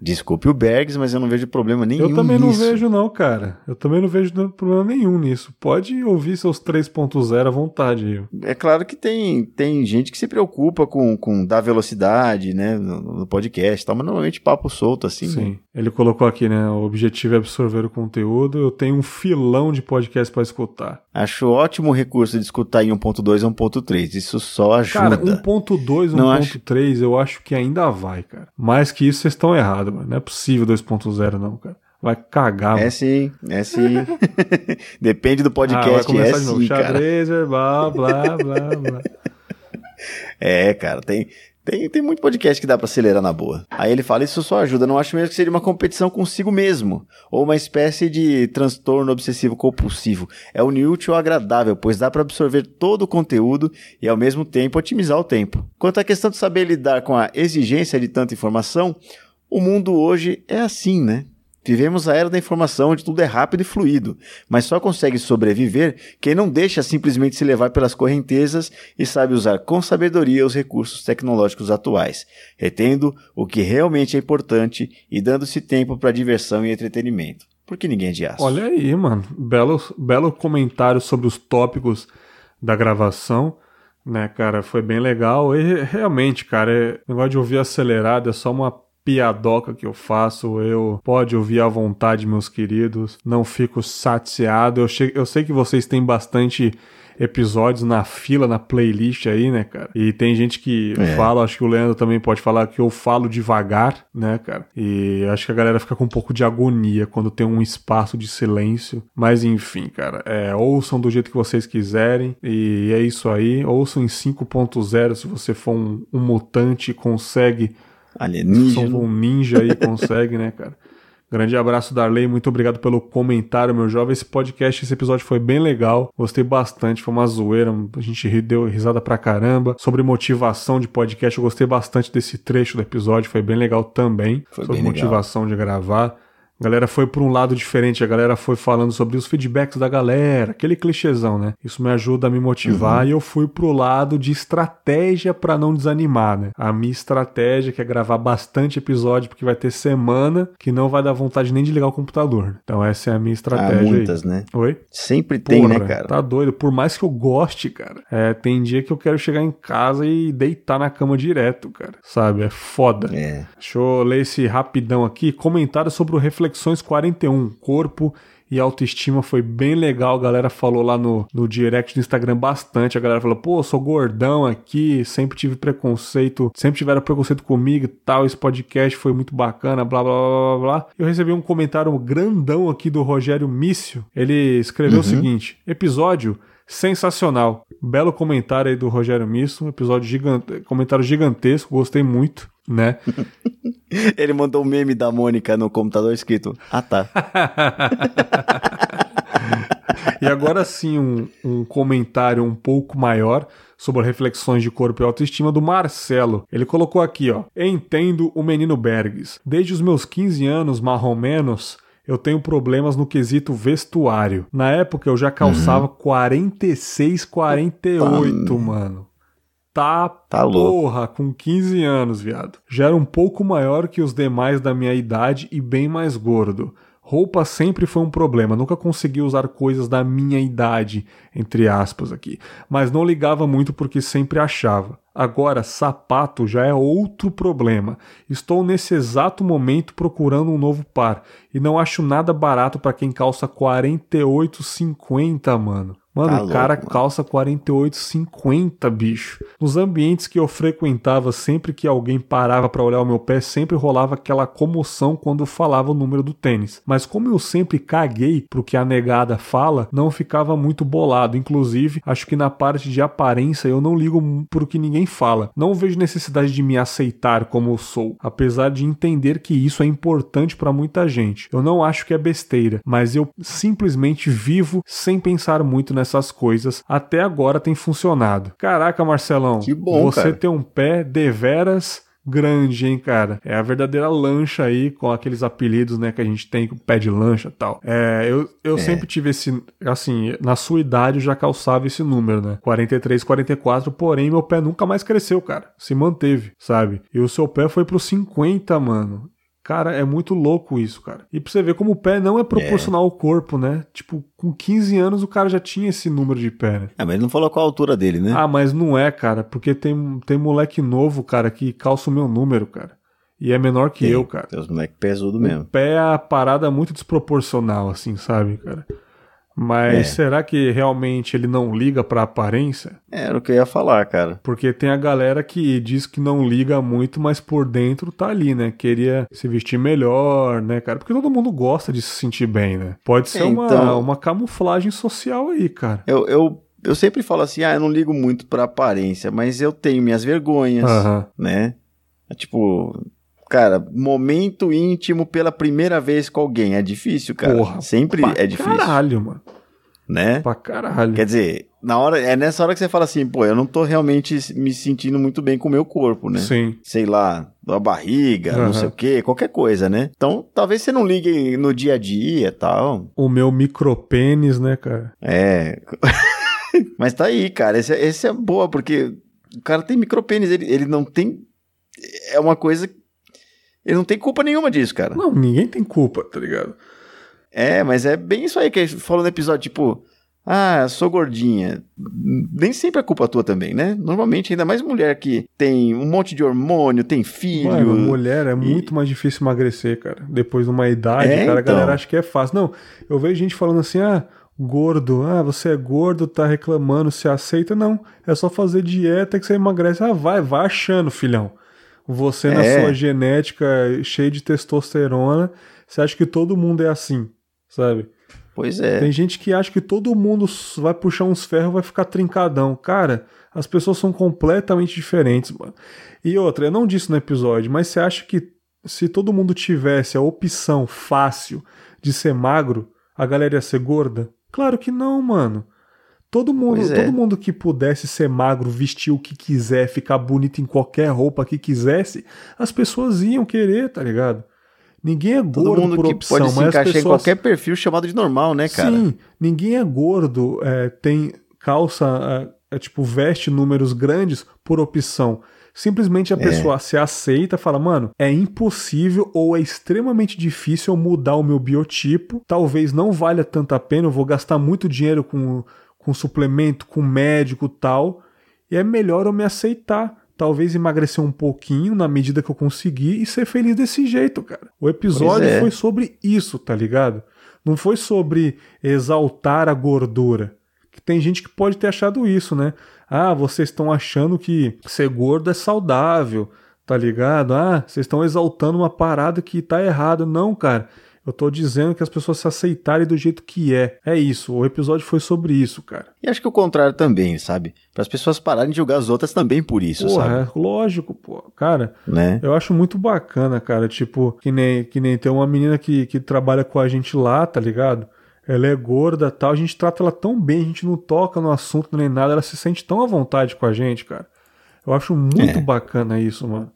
Desculpe o Bergs, mas eu não vejo problema nenhum Eu também não nisso. vejo, não, cara. Eu também não vejo problema nenhum nisso. Pode ouvir seus 3.0 à vontade. aí. É claro que tem, tem gente que se preocupa com, com dar velocidade, né, no, no podcast e tal, mas normalmente papo solto assim. Sim. né? Ele colocou aqui, né? O objetivo é absorver o conteúdo. Eu tenho um filão de podcast pra escutar. Acho ótimo o recurso de escutar em 1.2 a 1.3, isso só ajuda. Cara, 1.2, Não 1.3, eu acho que ainda vai, cara. Mais que isso, vocês estão errados, mano. Não é possível 2.0, não, cara. Vai cagar, É mano. sim, é sim. Depende do Ah, vai podcast, começar é de novo. sim, cara. Xadrez, blá, blá, blá. É, cara, tem, tem, tem muito podcast que dá pra acelerar na boa. Aí ele fala, isso só ajuda, não acho mesmo que seria uma competição consigo mesmo, ou uma espécie de transtorno obsessivo compulsivo. É unir útil ao agradável, pois dá pra absorver todo o conteúdo e ao mesmo tempo otimizar o tempo. Quanto à questão de saber lidar com a exigência de tanta informação, o mundo hoje é assim, né? Vivemos a era da informação onde tudo é rápido e fluido, mas só consegue sobreviver quem não deixa simplesmente se levar pelas correntezas e sabe usar com sabedoria os recursos tecnológicos atuais, retendo o que realmente é importante e dando-se tempo para diversão e entretenimento. Porque ninguém é de aço. Olha aí, mano. Belo, belo comentário sobre os tópicos da gravação, né, cara? Foi bem legal. E realmente, cara, é, negócio de ouvir acelerado é só uma piadoca que eu faço. Eu pode ouvir à vontade, meus queridos. Não fico saciado. Eu, che- eu sei que vocês têm bastante episódios na fila, na playlist aí, né, cara? E tem gente que É. fala, acho que o Leandro também pode falar que eu falo devagar, né, cara? E acho que a galera fica com um pouco de agonia quando tem um espaço de silêncio. Mas enfim, cara, é, ouçam do jeito que vocês quiserem. E é isso aí. Ouçam em 5.0 se você for um, um mutante e consegue são Alienígena. um ninja aí, consegue, né, cara? Grande abraço, Darley. Muito obrigado pelo comentário, meu jovem. Esse podcast, esse episódio foi bem legal. Gostei bastante. Foi uma zoeira. A gente deu risada pra caramba. Sobre motivação de podcast, eu gostei bastante desse trecho do episódio. Foi bem legal também. Foi sobre bem legal. motivação de gravar. A galera foi por um lado diferente, a galera foi falando sobre os feedbacks da galera, aquele clichêzão, né? Isso me ajuda a me motivar Uhum. e eu fui pro lado de estratégia pra não desanimar, né? A minha estratégia que é gravar bastante episódio, porque vai ter semana que não vai dar vontade nem de ligar o computador. Então essa é a minha Há estratégia muitas, aí. né? Oi? Sempre tem, Porra, né, cara? Tá doido. Por mais que eu goste, cara. É, tem dia que eu quero chegar em casa e deitar na cama direto, cara. Sabe? É foda. É. Deixa eu ler esse rapidão aqui. Comentário sobre o Reflexões 41. Corpo e autoestima foi bem legal. A galera falou lá no, no direct do Instagram bastante. A galera falou: pô, sou gordão aqui, sempre tive preconceito, sempre tiveram preconceito comigo e tal. Esse podcast foi muito bacana, blá blá blá blá blá. Eu recebi um comentário grandão aqui do Rogério Mício. Ele escreveu o seguinte: episódio. Sensacional. Belo comentário aí do Rogério Misso. Um episódio gigante, comentário gigantesco, gostei muito, né? Ele mandou um meme da Mônica no computador escrito: Ah, tá. E agora sim, um, um comentário um pouco maior sobre reflexões de corpo e autoestima do Marcelo. Ele colocou aqui, ó: "Entendo o menino Bergs. Desde os meus 15 anos, marrom menos, eu tenho problemas no quesito vestuário. Na época eu já calçava Uhum. 46, 48, mano. Tá, Tá louco. porra, com 15 anos, viado. Já era um pouco maior que os demais da minha idade e bem mais gordo. Roupa sempre foi um problema, nunca consegui usar coisas da minha idade, entre aspas aqui, mas não ligava muito porque sempre achava. Agora, sapato já é outro problema. Estou nesse exato momento procurando um novo par e não acho nada barato pra quem calça 48,50, mano. Mano, Tá o cara louco, calça 48,50, bicho. Nos ambientes que eu frequentava, sempre que alguém parava pra olhar o meu pé, sempre rolava aquela comoção quando falava o número do tênis. Mas como eu sempre caguei pro que a negada fala, não ficava muito bolado. Inclusive, acho que na parte de aparência eu não ligo pro que ninguém fala. Não vejo necessidade de me aceitar como eu sou, apesar de entender que isso é importante pra muita gente. Eu não acho que é besteira, mas eu simplesmente vivo sem pensar muito nessas coisas. Até agora tem funcionado. Caraca, Marcelão, Que bom, você cara. tem um pé deveras grande, hein, cara? É a verdadeira lancha aí, com aqueles apelidos, né, que a gente tem, com pé de lancha tal. É, eu, eu É. sempre tive esse, assim, na sua idade eu já calçava esse número, né? 43, 44, porém meu pé nunca mais cresceu, cara. Se manteve, sabe? E o seu pé foi pro 50, mano. Cara, é muito louco isso, cara. E pra você ver como o pé não é proporcional ao corpo, né? Tipo, com 15 anos o cara já tinha esse número de pé, né? Ah, mas ele não falou qual a altura dele, né? Ah, mas não é, cara, porque tem, tem moleque novo, cara, que calça o meu número, cara. E é menor que eu, cara. Tem os moleques pesudos O mesmo. pé é a parada muito desproporcional, assim, sabe, cara? Mas É. será que realmente ele não liga pra aparência? É, Era o que eu ia falar, cara. Porque tem a galera que diz que não liga muito, mas por dentro tá ali, né? Queria se vestir melhor, né, cara? Porque todo mundo gosta de se sentir bem, né? Pode ser É, uma, então- uma camuflagem social aí, cara. Eu, eu, eu sempre falo assim, ah, eu não ligo muito pra aparência, mas eu tenho minhas vergonhas, né? É Tipo, cara, momento íntimo pela primeira vez com alguém é difícil, cara. Porra, Sempre é difícil, Caralho, mano. né? Pra caralho. Quer dizer, na hora, é nessa hora que você fala assim, pô, eu não tô realmente me sentindo muito bem com o meu corpo, né? Sim. Sei lá, a barriga, Aham. não sei o que, qualquer coisa, né? Então, talvez você não ligue no dia a dia e tal. O meu micropênis, né, cara? É. Mas tá aí, cara. Esse, é- esse é boa, porque o cara tem micropênis, ele, ele não tem. É uma coisa. Ele não tem culpa nenhuma disso, cara. Não, ninguém tem culpa, tá ligado? É, mas é bem isso aí que a gente falou no episódio, tipo. Ah, sou gordinha. Nem sempre é culpa tua também, né? Normalmente, ainda mais mulher que tem um monte de hormônio, tem filho. Mano, mulher é muito mais difícil emagrecer, cara. Depois de uma idade, É, cara, a então. galera acha que é fácil. Não, eu vejo gente falando assim, ah, gordo, ah, você é gordo, tá reclamando, se aceita. Não, é só fazer dieta que você emagrece. Ah, vai, vai achando, filhão. Você na É. sua genética cheia de testosterona, você acha que todo mundo é assim, sabe? Pois é. Tem gente que acha que todo mundo vai puxar uns ferros e vai ficar trincadão. Cara, as pessoas são completamente diferentes, mano. E outra, eu não disse no episódio, mas você acha que se todo mundo tivesse a opção fácil de ser magro, a galera ia ser gorda? Claro que não, mano. Todo mundo, é. todo mundo que pudesse ser magro, vestir o que quiser, ficar bonito em qualquer roupa que quisesse, as pessoas iam querer, tá ligado? Ninguém é Todo gordo mundo por que opção, pode se mas pessoas... em qualquer perfil chamado de normal, né, cara? Sim, ninguém é gordo, é, tem calça, é, é, tipo, veste números grandes por opção. Simplesmente a É. pessoa se aceita e fala, mano, é impossível ou é extremamente difícil eu mudar o meu biotipo. Talvez não valha tanto a pena, eu vou gastar muito dinheiro com, com suplemento, com médico tal. E é melhor eu me aceitar. Talvez emagrecer um pouquinho na medida que eu conseguir e ser feliz desse jeito, cara. O episódio é. foi sobre isso, tá ligado? Não foi sobre exaltar a gordura. Que tem gente que pode ter achado isso, né? Ah, vocês estão achando que ser gordo é saudável, tá ligado? Ah, vocês estão exaltando uma parada que tá errada. Não, cara. Eu tô dizendo que as pessoas se aceitarem do jeito que é. É isso. O episódio foi sobre isso, cara. E acho que o contrário também, sabe? Para as pessoas pararem de julgar as outras também por isso, Porra, sabe? é lógico, pô. Cara, Né? eu acho muito bacana, cara. Tipo, que nem, que nem tem uma menina que, que trabalha com a gente lá, tá ligado? ela é gorda tal, a gente trata ela tão bem, a gente não toca no assunto nem nada, ela se sente tão à vontade com a gente, cara. Eu acho muito É. bacana isso, mano.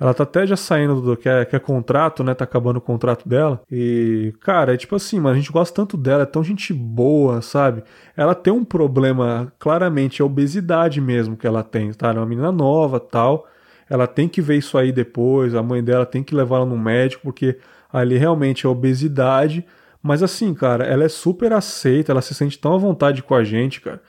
Ela tá até já saindo do que é, que é contrato, né? Tá acabando o contrato dela. E, cara, é tipo assim, mano, a gente gosta tanto dela, é tão gente boa, sabe? Ela tem um problema, claramente, é obesidade mesmo que ela tem, tá? Ela é uma menina nova tal. Ela tem que ver isso aí depois, a mãe dela tem que levar ela no médico, porque ali realmente é obesidade. Mas assim, cara, ela é super aceita, ela se sente tão à vontade com a gente, cara.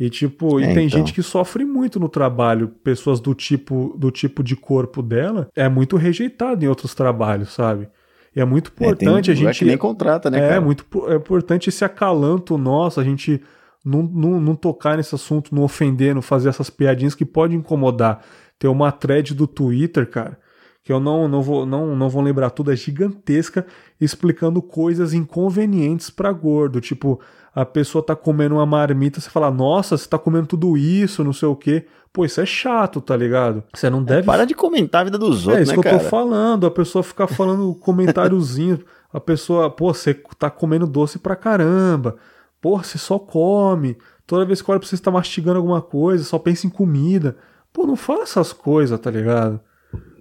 E tipo, e É, tem então. gente que sofre muito no trabalho, pessoas do tipo do tipo de corpo dela é muito rejeitado em outros trabalhos, sabe? E é muito É, tem importante a gente nem contrata, né, é cara? muito é importante esse acalanto nosso, a gente não, não, não tocar nesse assunto, não ofender, não fazer essas piadinhas que pode incomodar. Tem uma thread do Twitter, cara, que eu não, não, vou, não, não vou lembrar tudo, é gigantesca, explicando coisas inconvenientes pra gordo. Tipo, a pessoa tá comendo uma marmita, você fala, nossa, você tá comendo tudo isso, não sei o quê. Pô, isso é chato, tá ligado? Você não deve Para de comentar a vida dos é outros, isso né, que eu tô cara? falando, a pessoa ficar falando comentáriozinho, a pessoa, pô, você tá comendo doce pra caramba, pô, você só come, toda vez que olha pra você, você tá mastigando alguma coisa, só pensa em comida. Pô, não fala essas coisas, tá ligado?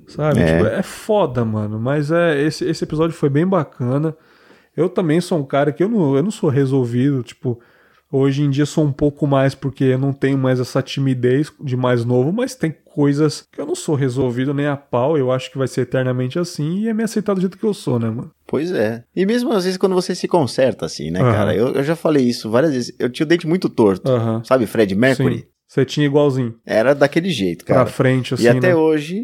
Sabe? É. Tipo, é foda, mano, mas é, esse, esse episódio foi bem bacana. Eu também sou um cara que eu não, eu não sou resolvido, tipo, Hoje em dia sou um pouco mais porque eu não tenho mais essa timidez de mais novo, mas tem coisas que eu não sou resolvido nem a pau, eu acho que vai ser eternamente assim e é me aceitar do jeito que eu sou, né, mano? Pois é. E mesmo às vezes quando você se conserta assim, né, Aham. cara? Eu, eu já falei isso várias vezes. Eu tinha o dente muito torto. Aham. Sabe, Fred Mercury? Sim. Você tinha igualzinho, Era daquele jeito, pra cara. frente, assim, e até né? hoje,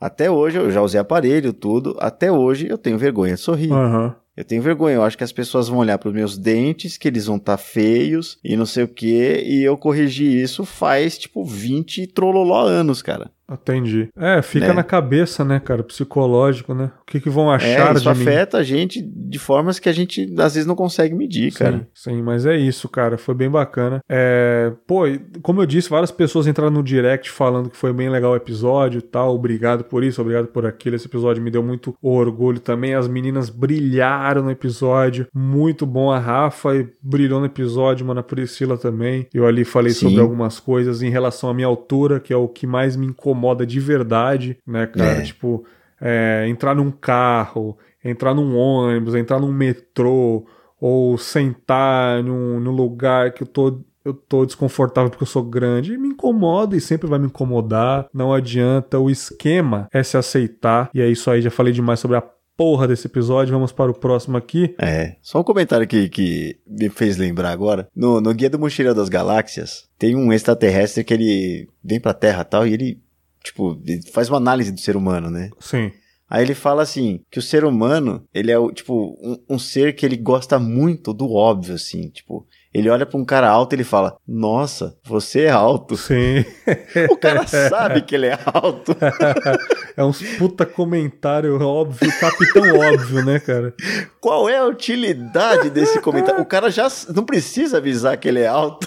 até hoje eu já usei aparelho, tudo. Até hoje eu tenho vergonha de sorrir. Aham. Eu tenho vergonha, eu acho que as pessoas vão olhar para os meus dentes, que eles vão estar feios e não sei o que, e eu corrigi isso faz tipo 20 trololó anos, cara. Entendi. É, fica Né? na cabeça, né, cara? Psicológico, né? O que, que vão É, achar isso de mim? afeta a gente de formas que a gente às vezes não consegue medir, cara. Sim, sim, mas é isso, cara. Foi bem bacana. É, pô, e como eu disse, várias pessoas entraram no direct falando que foi bem legal o episódio e tal. Obrigado por isso, obrigado por aquilo. Esse episódio me deu muito orgulho também. As meninas brilharam no episódio. Muito bom. A Rafa brilhou no episódio, mano. A Priscila também. Eu ali falei Sim. sobre algumas coisas em relação à minha altura, que é o que mais me incomoda de verdade, né, cara? É. Tipo, é, entrar num carro, entrar num ônibus, entrar num metrô, ou sentar num, num lugar que eu tô, eu tô desconfortável porque eu sou grande, me incomoda e sempre vai me incomodar. Não adianta. O esquema é se aceitar. E é isso aí, já falei demais sobre a porra desse episódio. Vamos para o próximo aqui. É, só um comentário que, que me fez lembrar agora. No, no Guia do Mochileiro das Galáxias, tem um extraterrestre que ele vem pra Terra e tal, e ele, tipo, faz uma análise do ser humano, né? Sim. Aí ele fala assim, que o ser humano, ele é, tipo, um, um ser que ele gosta muito do óbvio, assim, tipo... Ele olha pra um cara alto e ele fala, nossa, você é alto. Sim. O cara sabe que ele é alto. é uns puta comentário óbvio, capitão óbvio, né, cara? Qual é a utilidade desse comentário? O cara já não precisa avisar que ele é alto.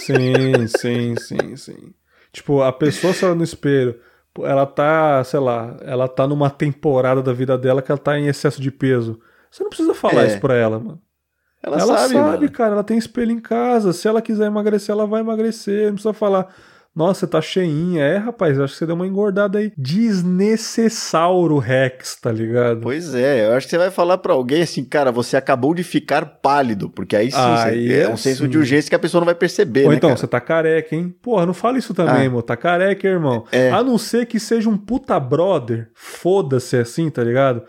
Sim, sim, sim, sim. Tipo, a pessoa se olha no espelho, ela tá, sei lá, ela tá numa temporada da vida dela que ela tá em excesso de peso. Você não precisa falar É. isso pra ela, mano. Ela, Ela, sabe, sabe, cara, ela tem espelho em casa. Se ela quiser emagrecer, ela vai emagrecer. Não precisa falar, nossa, você tá cheinha. É, rapaz, acho que você deu uma engordada aí. Desnecessauro Rex, tá ligado? Pois é, eu acho que você vai falar pra alguém assim, cara, você acabou de ficar pálido, porque aí sim Aí você- é um é senso sim. de urgência que a pessoa não vai perceber, Ou né, então, cara? você tá careca, hein? Porra, não fala isso também, Ah. Tá careca, irmão. É. A não ser que seja um puta brother. Foda-se assim, tá ligado?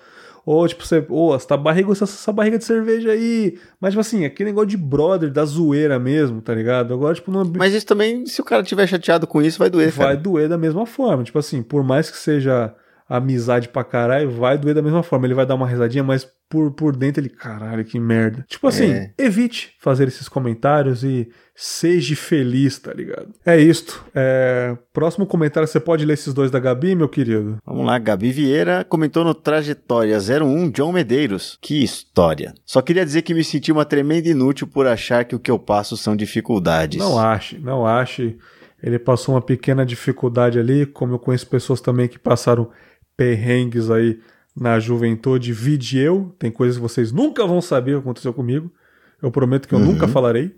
Ou, tipo, você, ô, você tá barriga, essa, essa barriga de cerveja aí. Mas, tipo assim, aquele negócio de brother, da zoeira mesmo, tá ligado? Agora, tipo, não. Mas isso também, se o cara tiver chateado com isso, vai doer, vai cara. doer da mesma forma. Tipo assim, por mais que seja amizade pra caralho, vai doer da mesma forma. Ele vai dar uma risadinha, mas por, por dentro ele, caralho, que merda. Tipo assim, É. evite fazer esses comentários e seja feliz, tá ligado? É isto. É, Próximo comentário, você pode ler esses dois da Gabi, meu querido? Vamos lá, Gabi Vieira comentou no Trajetória 01, John Medeiros. Que história. Só queria dizer que me senti uma tremenda inútil por achar que o que eu passo são dificuldades. Não ache, não ache. Ele passou uma pequena dificuldade ali, como eu conheço pessoas também que passaram perrengues aí na juventude, vide eu, tem coisas que vocês nunca vão saber o que aconteceu comigo. Eu prometo que eu Uhum. nunca falarei,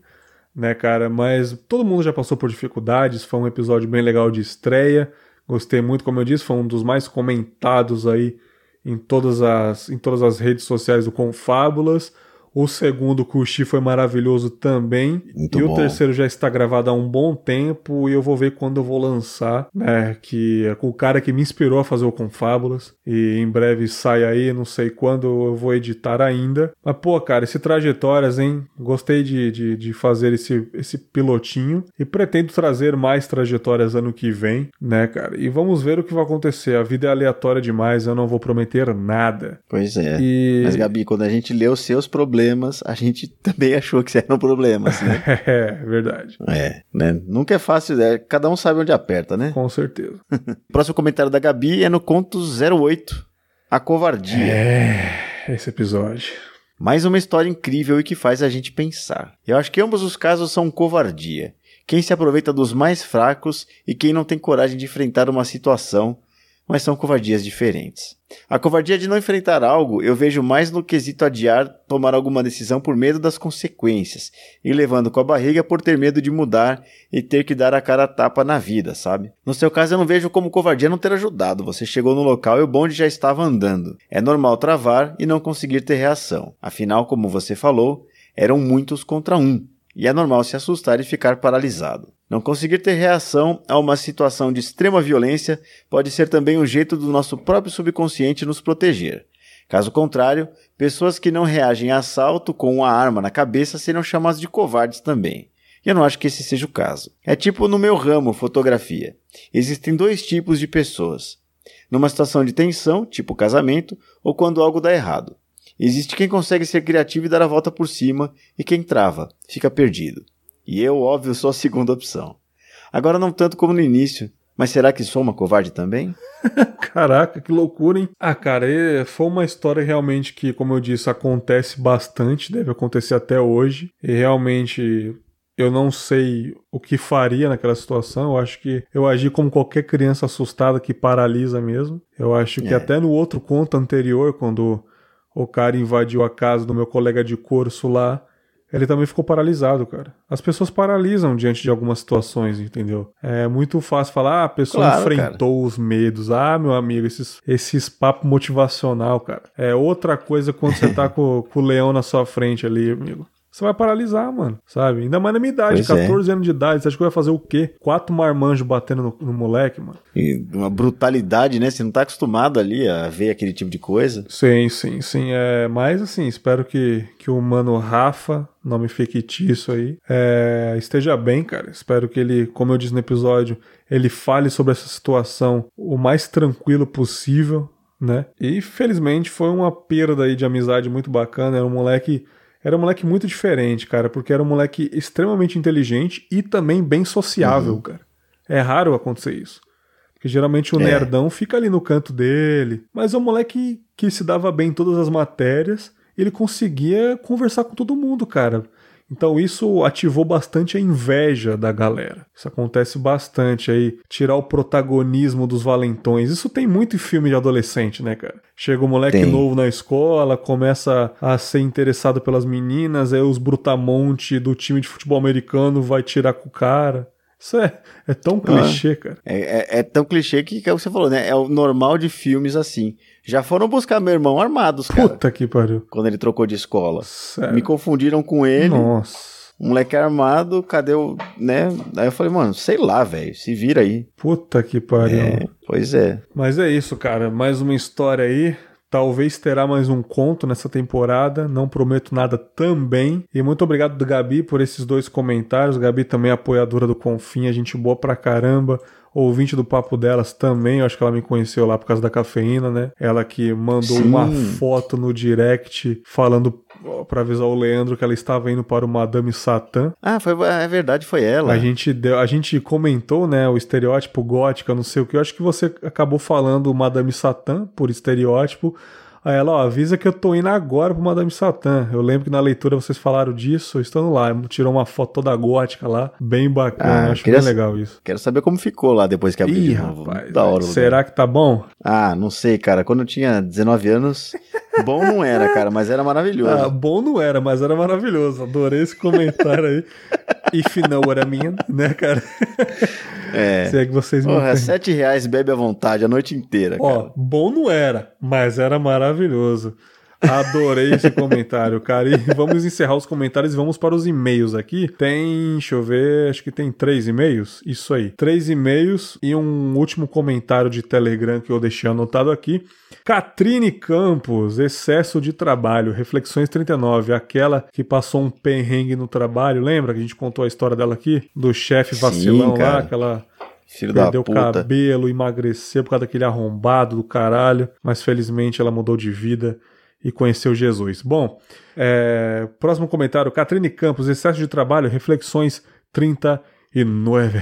né, cara? Mas todo mundo já passou por dificuldades. Foi um episódio bem legal de estreia. Gostei muito, como eu disse, foi um dos mais comentados aí em todas as, em todas as redes sociais do Confábulas. O segundo, Kushi, foi maravilhoso também. Muito e bom. o terceiro já está gravado há um bom tempo e eu vou ver quando eu vou lançar, né? Que é com o cara que me inspirou a fazer o Confábulas. E em breve sai aí, não sei quando eu vou editar ainda. Mas, pô, cara, esse trajetórias, hein? Gostei de, de, de fazer esse, esse pilotinho e pretendo trazer mais trajetórias ano que vem, né, cara? E vamos ver o que vai acontecer. A vida é aleatória demais, eu não vou prometer nada. Pois é. E. Mas, Gabi, quando a gente leu os seus problemas, a gente também achou que eram problemas, né? É, verdade. é, né? Nunca é fácil, né? Cada um sabe onde aperta, né? Com certeza. Próximo comentário da Gabi é no conto 08, A Covardia. É, esse episódio. Mais uma história incrível e que faz a gente pensar. Eu acho que ambos os casos são covardia. Quem se aproveita dos mais fracos e quem não tem coragem de enfrentar uma situação, mas são covardias diferentes. A covardia de não enfrentar algo eu vejo mais no quesito adiar tomar alguma decisão por medo das consequências e levando com a barriga por ter medo de mudar e ter que dar a cara a tapa na vida, sabe? No seu caso eu não vejo como covardia não ter ajudado. Você chegou no local e o bonde já estava andando. É normal travar e não conseguir ter reação. Afinal, como você falou, eram muitos contra um. E é normal se assustar e ficar paralisado. Não conseguir ter reação a uma situação de extrema violência pode ser também um jeito do nosso próprio subconsciente nos proteger. Caso contrário, pessoas que não reagem a assalto com uma arma na cabeça serão chamadas de covardes também. E eu não acho que esse seja o caso. É tipo no meu ramo, fotografia. Existem dois tipos de pessoas. Numa situação de tensão, tipo casamento, ou quando algo dá errado. Existe quem consegue ser criativo e dar a volta por cima, e quem trava, fica perdido. E eu, óbvio, sou a segunda opção. Agora não tanto como no início, mas será que sou uma covarde também? Caraca, que loucura, hein? Ah, cara, foi uma história realmente que, como eu disse, acontece bastante, deve acontecer até hoje. E realmente eu não sei o que faria naquela situação. Eu acho que eu agi como qualquer criança assustada que paralisa mesmo. Eu acho que É. até no outro conto anterior, quando o cara invadiu a casa do meu colega de curso lá, ele também ficou paralisado, cara. As pessoas paralisam diante de algumas situações, entendeu? É muito fácil falar, ah, a pessoa Claro, enfrentou os medos. Ah, meu amigo, esses, esses papos motivacional, cara. É outra coisa quando você tá com, com o leão na sua frente ali, amigo. Você vai paralisar, mano, sabe? Ainda mais na minha idade, Pois é. 14 anos de idade. Você acha que ia fazer o quê? Quatro marmanjos batendo no, no moleque, mano? E uma brutalidade, né? Você não tá acostumado ali a ver aquele tipo de coisa. Sim, sim, sim. É, mas assim, espero que, que o mano Rafa, nome fictício aí, é, esteja bem, cara. Espero que ele, como eu disse no episódio, ele fale sobre essa situação o mais tranquilo possível, né? E felizmente foi uma perda aí de amizade muito bacana. Era um moleque. Era um moleque muito diferente, cara, porque era um moleque extremamente inteligente e também bem sociável, cara. É raro acontecer isso. Porque geralmente o É. nerdão fica ali no canto dele. Mas é um moleque que se dava bem em todas as matérias. Ele conseguia conversar com todo mundo, cara. Então isso ativou bastante a inveja da galera. Isso acontece bastante aí, tirar o protagonismo dos valentões. Isso tem muito em filme de adolescente, né, cara? Chega um moleque Tem. novo na escola, começa a ser interessado pelas meninas, aí os brutamonte do time de futebol americano vai tirar com o cara. Isso é, é tão clichê, cara. É, é- é tão clichê que, que é o que você falou, né? É o normal de filmes assim. Já foram buscar meu irmão armados, cara, Puta que pariu. quando ele trocou de escola. Sério. Me confundiram com ele. Nossa. Um moleque armado, cadê o. né? Aí eu falei, mano, sei lá, velho. Se vira aí. Puta que pariu. É, pois é. Mas é isso, cara. Mais uma história aí. Talvez terá mais um conto nessa temporada. Não prometo nada também. E muito obrigado do Gabi por esses dois comentários. Gabi também é apoiadora do Confim, a gente boa pra caramba. Ouvinte do papo delas também, eu acho que ela me conheceu lá por causa da cafeína, né? Ela que mandou Sim. uma foto no direct falando ó, pra avisar o Leandro que ela estava indo para o Madame Satã. Ah, foi, é verdade, foi ela. A gente, deu, a gente comentou, né, o estereótipo gótica, não sei o que. Eu acho que você acabou falando Madame Satã por estereótipo. Aí ela, ó, avisa que eu tô indo agora pro Madame Satã. Eu lembro que na leitura vocês falaram disso, estando lá. Tirou uma foto toda gótica lá, bem bacana. Ah, acho queria- bem legal isso. Quero saber como ficou lá depois que abriu Ih, de novo. rapaz, da hora. será que tá bom? Ah, não sei, cara. Quando eu tinha 19 anos, Bom não era, cara, mas era maravilhoso. Ah, bom não era, mas era maravilhoso. Adorei esse comentário aí. If you know what I mean, né, cara? É. Se é que vocês Porra, sete reais bebe à vontade a noite inteira, Ó, cara. bom não era, mas era maravilhoso. Adorei esse comentário, cara. E vamos encerrar os comentários e vamos para os e-mails aqui. Tem, deixa eu ver, acho que tem três e-mails. Isso aí. Três e-mails e um último comentário de Telegram que eu deixei anotado aqui. Catrine Campos, excesso de trabalho, Reflexões 39, aquela que passou um perrengue no trabalho. Lembra que a gente contou a história dela aqui? Do chefe Sim, vacilão lá, cara. aquela Filho Perdeu o puta. cabelo, emagreceu por causa daquele arrombado do caralho, mas felizmente ela mudou de vida e conheceu Jesus. Bom, é, próximo comentário, Catrine Campos, excesso de trabalho, reflexões 39.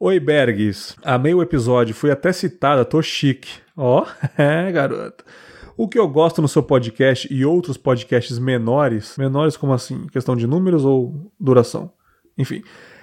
Oi, Bergs. Amei o episódio, fui até citada, tô chique. Ó, é, garoto. O que eu gosto no seu podcast e outros podcasts menores, menores como assim? Questão de números ou duração? Enfim,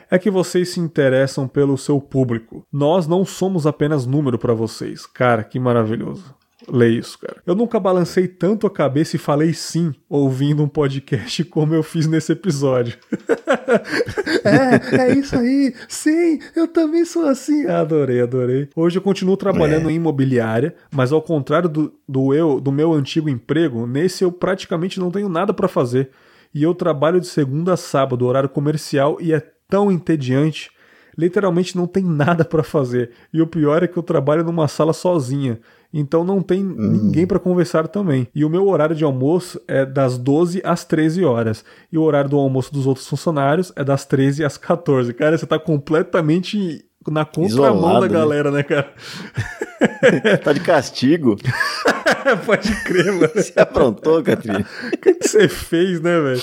é que vocês se interessam pelo seu público. Nós não somos apenas número pra vocês. Cara, que maravilhoso. Lê isso, cara. Eu nunca balancei tanto a cabeça e falei sim ouvindo um podcast como eu fiz nesse episódio. é, é isso aí. Sim, eu também sou assim. Adorei, adorei. Hoje eu continuo trabalhando em imobiliária, mas ao contrário do, do eu, do meu antigo emprego, nesse eu praticamente não tenho nada pra fazer. E eu trabalho de segunda a sábado, horário comercial, e é tão entediante. Literalmente não tem nada pra fazer. E o pior é que eu trabalho numa sala sozinha. Então não tem ninguém pra conversar também. E o meu horário de almoço é das 12 às 13 horas. E o horário do almoço dos outros funcionários é das 13 às 14. Cara, você tá completamente na contramão Isolado, da né? galera, né, cara? Tá de castigo. Pode crer, mano. Você aprontou, Catrine? O que, que você fez, né, velho?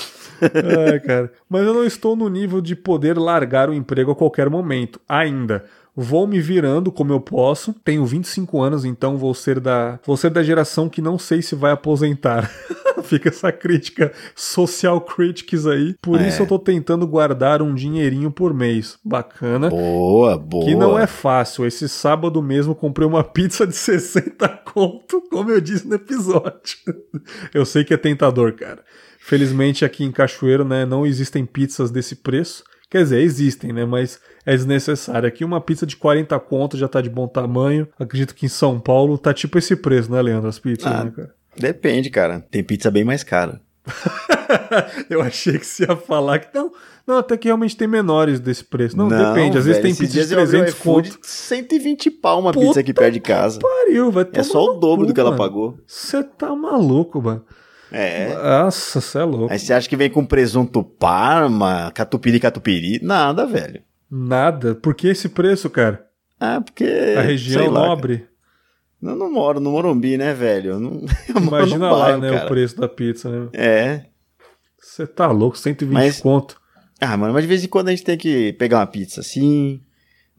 Ai, cara. Mas eu não estou no nível de poder largar o emprego a qualquer momento, ainda. Vou me virando como eu posso. Tenho 25 anos, então vou ser da, vou ser da geração que não sei se vai aposentar. Fica essa crítica social critics aí. Por É. isso eu tô tentando guardar um dinheirinho por mês. Bacana. Boa, boa. Que não é fácil. Esse sábado mesmo comprei uma pizza de 60 conto, como eu disse no episódio. Eu sei que é tentador, cara. Felizmente aqui em Cachoeiro, né, não existem pizzas desse preço. Quer dizer, existem, né, mas é desnecessário. Aqui uma pizza de 40 conto já tá de bom tamanho. Acredito que em São Paulo tá tipo esse preço, né, Leandro, as pizzas, Ah. né, cara? Depende, cara. Tem pizza bem mais cara. eu achei que você ia falar que não, não, até que realmente tem menores desse preço. Não, Não, depende, às vezes velho, tem esses pizza de eu abri o 300 iFood, conto. 120 pau uma Puta pizza aqui perto de casa. Pariu, vai É só o dobro do que ela pagou. Você tá maluco, mano. É. Nossa, você é louco. Aí você acha que vem com presunto parma, catupiry, catupiry? Nada, velho. Nada. Por que esse preço, cara? Ah, porque. A região lá, cara. nobre? Eu não moro no Morumbi, né, velho? Não, Imagina lá, bairro, né, cara. o preço da pizza, né? É. Você tá louco, 120 Mas- conto. Ah, mano, mas de vez em quando a gente tem que pegar uma pizza assim,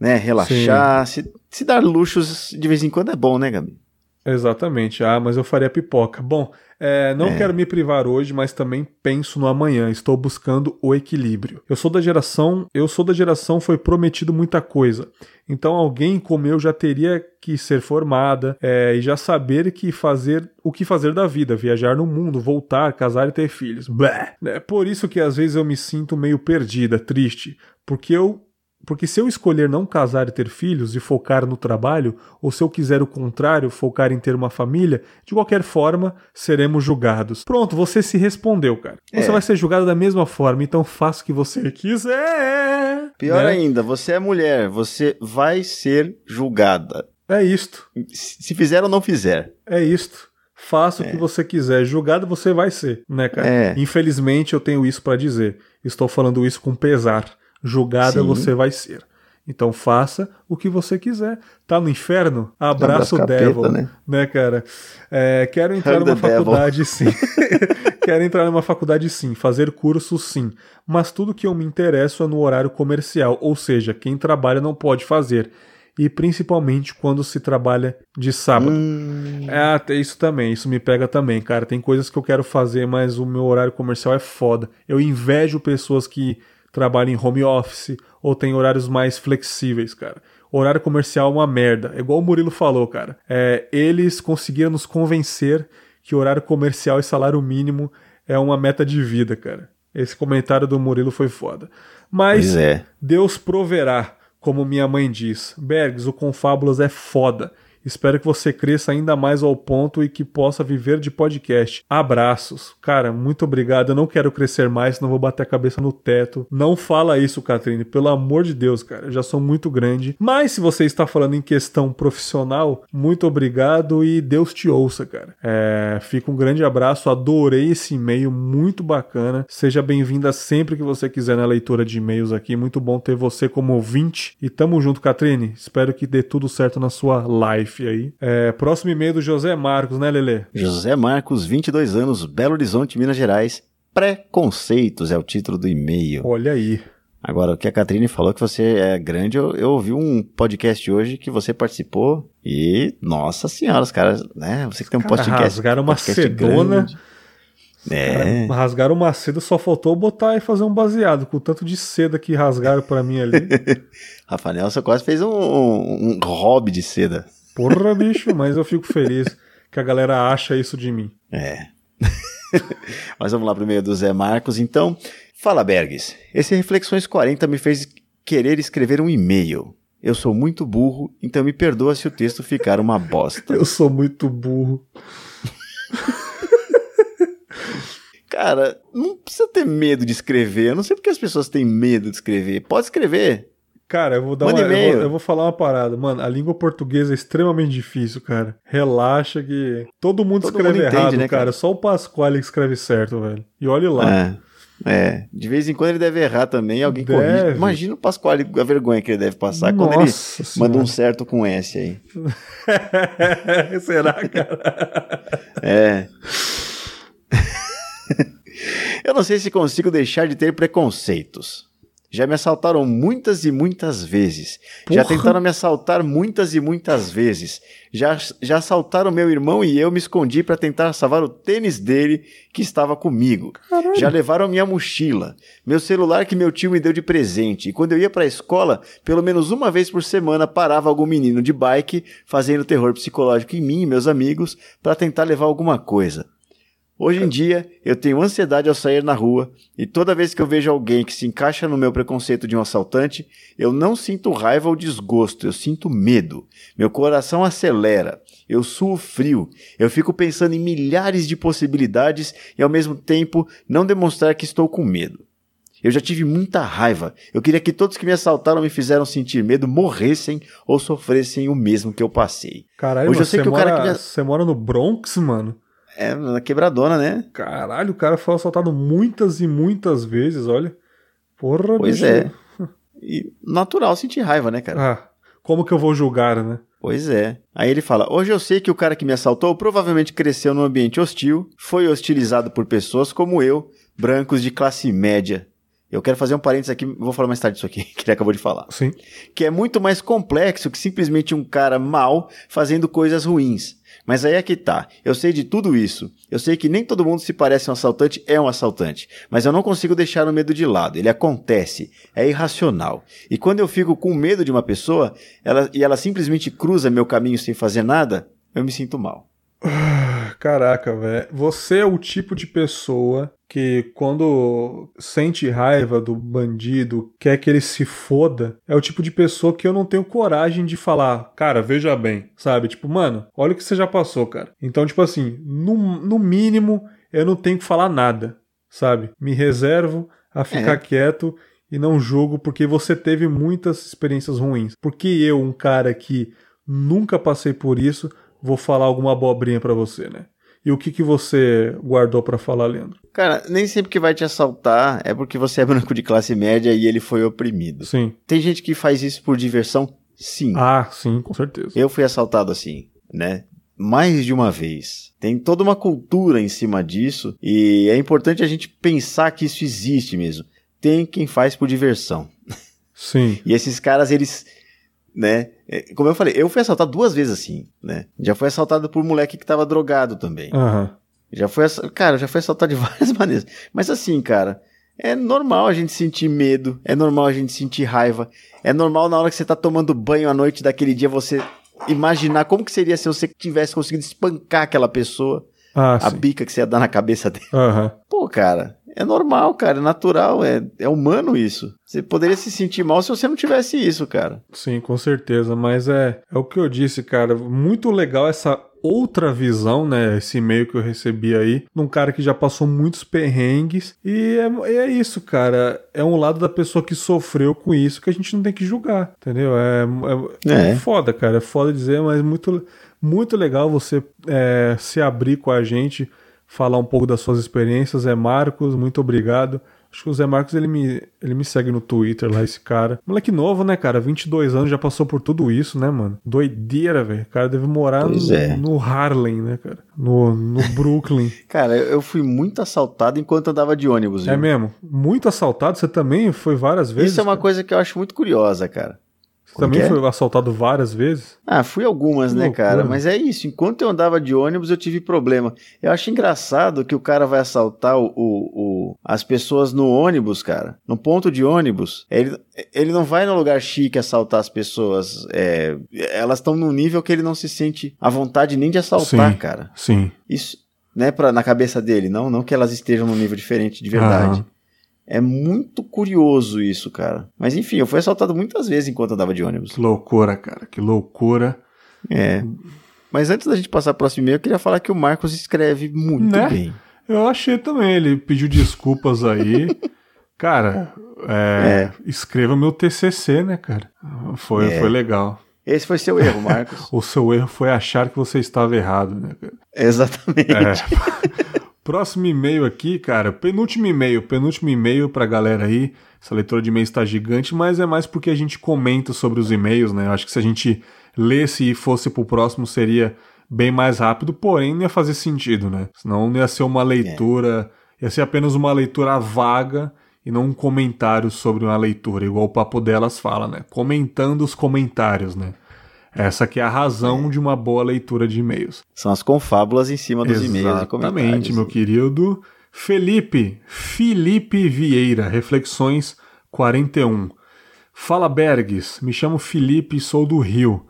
né? Relaxar. Se, se dar luxos de vez em quando é bom, né, Gabi? Exatamente. Ah, mas eu faria pipoca. Bom, é, não É. quero me privar hoje, mas também penso no amanhã. Estou buscando o equilíbrio. Eu sou da geração, eu sou da geração foi prometido muita coisa. Então alguém como eu já teria que ser formada é, e já saber que fazer o que fazer da vida, viajar no mundo, voltar, casar e ter filhos. Blé. É por isso que às vezes eu me sinto meio perdida, triste, porque eu porque se eu escolher não casar e ter filhos e focar no trabalho, ou se eu quiser o contrário, focar em ter uma família, de qualquer forma, seremos julgados. Pronto, você se respondeu, cara. Você É. vai ser julgado da mesma forma, então faça o que você quiser. Pior né? ainda, você é mulher, você vai ser julgada. É isto. Se fizer ou não fizer. É isto. Faça o que você quiser. Julgado você vai ser, né, cara? É. Infelizmente eu tenho isso pra dizer. Estou falando isso com pesar. Julgada Sim. você vai ser. Então faça o que você quiser. Tá no inferno? Abraço, Abraço capeta, Devil. né? Né, cara? É, quero entrar numa the devil. faculdade, sim. quero entrar numa faculdade, sim. Fazer curso, sim. Mas tudo que eu me interesso é no horário comercial. Ou seja, quem trabalha não pode fazer. E principalmente quando se trabalha de sábado. Hum, É, até isso também, isso me pega também, cara. Tem coisas que eu quero fazer, mas o meu horário comercial é foda. Eu invejo pessoas que trabalham em home office ou têm horários mais flexíveis, cara. Horário comercial é uma merda. É igual o Murilo falou, cara. É, eles conseguiram nos convencer que horário comercial e salário mínimo é uma meta de vida, cara. Esse comentário do Murilo foi foda. Mas é. Deus proverá, como minha mãe diz. Bergs, o Confábulas é foda. Espero que você cresça ainda mais ao ponto e que possa viver de podcast. Abraços. Cara, muito obrigado. Eu não quero crescer mais, senão vou bater a cabeça no teto. Não fala isso, Catrine. Pelo amor de Deus, cara. Eu já sou muito grande. Mas se você está falando em questão profissional, muito obrigado e Deus te ouça, cara. É, fica um grande abraço. Adorei esse e-mail, muito bacana. Seja bem-vinda sempre que você quiser na leitura de e-mails aqui. Muito bom ter você como ouvinte. E tamo junto, Catrine. Espero que dê tudo certo na sua live aí. É, próximo e-mail do José Marcos, né, Lelê? José Marcos, 22 anos, Belo Horizonte, Minas Gerais. Preconceitos é o título do e-mail. Olha aí. Agora, o que a Catrine falou que você é grande, eu, eu ouvi um podcast hoje que você participou e, nossa senhora, os caras, né? Você que tem um Cara, podcast. rasgaram uma podcast cedona. grande. É, Cara, rasgaram uma seda, só faltou botar e fazer um baseado, com o tanto de seda que rasgaram pra mim ali. Rafa Nelson quase fez um, um, um hobby de seda. Porra, bicho, mas eu fico feliz que a galera acha isso de mim. É. Mas vamos lá pro meio do Zé Marcos. Então, fala Bergs. Esse Reflexões 40 me fez querer escrever um e-mail. Eu sou muito burro, então me perdoa se o texto ficar uma bosta. Eu sou muito burro. Cara, não precisa ter medo de escrever. Eu não sei porque as pessoas têm medo de escrever. Pode escrever. Cara, eu vou dar Manda uma, eu vou, eu vou falar uma parada. Mano, a língua portuguesa é extremamente difícil, cara. Relaxa que todo mundo Todo escreve mundo entende, errado, né, cara? cara? Só o Pasquale que escreve certo, velho. E olhe lá. É. É, de vez em quando ele deve errar também, alguém Deve. corrige. Imagina o Pasquale, a vergonha que ele deve passar quando ele Nossa manda um Senhora. certo com S aí. Será, cara? É. Eu não sei se consigo deixar de ter preconceitos. Já me assaltaram muitas e muitas vezes. Já Porra. tentaram me assaltar muitas e muitas vezes. Já, já assaltaram meu irmão e eu me escondi para tentar salvar o tênis dele que estava comigo. Já levaram minha mochila, meu celular que meu tio me deu de presente. E quando eu ia para a escola, pelo menos uma vez por semana parava algum menino de bike fazendo terror psicológico em mim e meus amigos para tentar levar alguma coisa. Hoje em dia, eu tenho ansiedade ao sair na rua e toda vez que eu vejo alguém que se encaixa no meu preconceito de um assaltante, eu não sinto raiva ou desgosto, eu sinto medo. Meu coração acelera, eu suo frio, eu fico pensando em milhares de possibilidades e ao mesmo tempo não demonstrar que estou com medo. Eu já tive muita raiva. Eu queria que todos que me assaltaram me fizeram sentir medo morressem ou sofressem o mesmo que eu passei. Caralho, Hoje eu sei que o cara que me- você mora no Bronx, mano? É, na quebradona, né? Caralho, o cara foi assaltado muitas e muitas vezes, olha. Porra, Pois bicho. é. E natural sentir raiva, né, cara? Ah, como que eu vou julgar, né? Pois é. Aí ele fala: Hoje eu sei que o cara que me assaltou provavelmente cresceu num ambiente hostil, foi hostilizado por pessoas como eu, brancos de classe média. Eu quero fazer um parênteses aqui, vou falar mais tarde disso aqui, que ele acabou de falar. Sim. Que é muito mais complexo que simplesmente um cara mal fazendo coisas ruins. Mas aí é que tá. Eu sei de tudo isso. Eu sei que nem todo mundo se parece um assaltante é um assaltante. Mas eu não consigo deixar o medo de lado. Ele acontece. É irracional. E quando eu fico com medo de uma pessoa ela, e ela simplesmente cruza meu caminho sem fazer nada, eu me sinto mal. Caraca, velho. Você é o tipo de pessoa que, quando sente raiva do bandido, quer que ele se foda, é o tipo de pessoa que eu não tenho coragem de falar, cara, veja bem, sabe? Tipo, mano, olha o que você já passou, cara. Então, tipo assim, no, no mínimo, eu não tenho que falar nada, sabe? Me reservo a ficar É. quieto e não julgo porque você teve muitas experiências ruins. Porque eu, um cara que nunca passei por isso, vou falar alguma abobrinha pra você, né? E o que que você guardou pra falar, Leandro? Cara, nem sempre que vai te assaltar é porque você é branco de classe média e ele foi oprimido. Sim. Tem gente que faz isso por diversão? Sim. Ah, sim, com certeza. Eu fui assaltado assim, né? Mais de uma vez. Tem toda uma cultura em cima disso e é importante a gente pensar que isso existe mesmo. Tem quem faz por diversão. Sim. E esses caras, eles, né? É, Como eu falei, eu fui assaltado duas vezes assim, né? Já fui assaltado por um moleque que tava drogado também. Aham. Já foi, cara, já foi assaltado de várias maneiras. Mas assim, cara, é normal a gente sentir medo, é normal a gente sentir raiva, é normal na hora que você tá tomando banho à noite daquele dia você imaginar como que seria se você tivesse conseguido espancar aquela pessoa. Ah, a sim. bica que você ia dar na cabeça dele. Aham. Pô, cara, é normal, cara, é natural, é, é humano isso. Você poderia se sentir mal se você não tivesse isso, cara. Sim, com certeza. Mas é, é o que eu disse, cara. Muito legal essa outra visão, né? Esse e-mail que eu recebi aí, num cara que já passou muitos perrengues. E é, é isso, cara. É um lado da pessoa que sofreu com isso que a gente não tem que julgar, entendeu? É, é, É. foda, cara. É foda dizer, mas muito, muito legal você é, se abrir com a gente, falar um pouco das suas experiências. Zé Marcos, muito obrigado. Acho que o Zé Marcos ele me, ele me segue no Twitter lá, esse cara. Moleque novo, né, cara? 22 anos, já passou por tudo isso, né, mano? Doideira, velho. O cara deve morar no, é. no Harlem, né, cara? No, no Brooklyn. Cara, eu fui muito assaltado enquanto andava de ônibus. é viu? mesmo? Muito assaltado. Você também foi várias vezes? Isso é uma cara? coisa que eu acho muito curiosa, cara. Você também Como que é? foi assaltado várias vezes? Ah, fui algumas, Que né, loucura. cara? Mas é isso. Enquanto eu andava de ônibus, eu tive problema. Eu acho engraçado que o cara vai assaltar o, o- o- as pessoas no ônibus, cara. No ponto de ônibus. Ele, ele não vai no lugar chique assaltar as pessoas. é, elas estão num nível que ele não se sente à vontade nem de assaltar, Sim. cara. Sim. Isso, né, pra, na cabeça dele. Não, não que elas estejam num nível diferente de verdade. Aham. É muito curioso isso, cara. Mas enfim, eu fui assaltado muitas vezes enquanto andava de ônibus. Que loucura, cara. Que loucura. É. Mas antes da gente passar pro próximo e-mail, eu queria falar que o Marcos escreve muito Né? bem. Eu achei também. Ele pediu desculpas aí. Cara, é, escreva meu TCC, né, cara? Foi, É. foi legal. Esse foi seu erro, Marcos. O seu erro foi achar que você estava errado, né, cara? Exatamente. É. Próximo e-mail aqui, cara. Penúltimo e-mail. Penúltimo e-mail pra galera aí. Essa leitura de e-mails tá gigante, mas é mais porque a gente comenta sobre os e-mails, né? Eu acho que se a gente lesse e fosse pro próximo seria bem mais rápido, porém não ia fazer sentido, né? Senão não ia ser uma leitura. Ia ser apenas uma leitura vaga e não um comentário sobre uma leitura, igual o papo delas fala, né? Comentando os comentários, né? Essa que é a razão de uma boa leitura de e-mails. São as confábulas em cima dos e-mails e comentários. Exatamente, meu querido. Felipe, Felipe Vieira, Reflexões 41. Fala Bergs, me chamo Felipe e sou do Rio.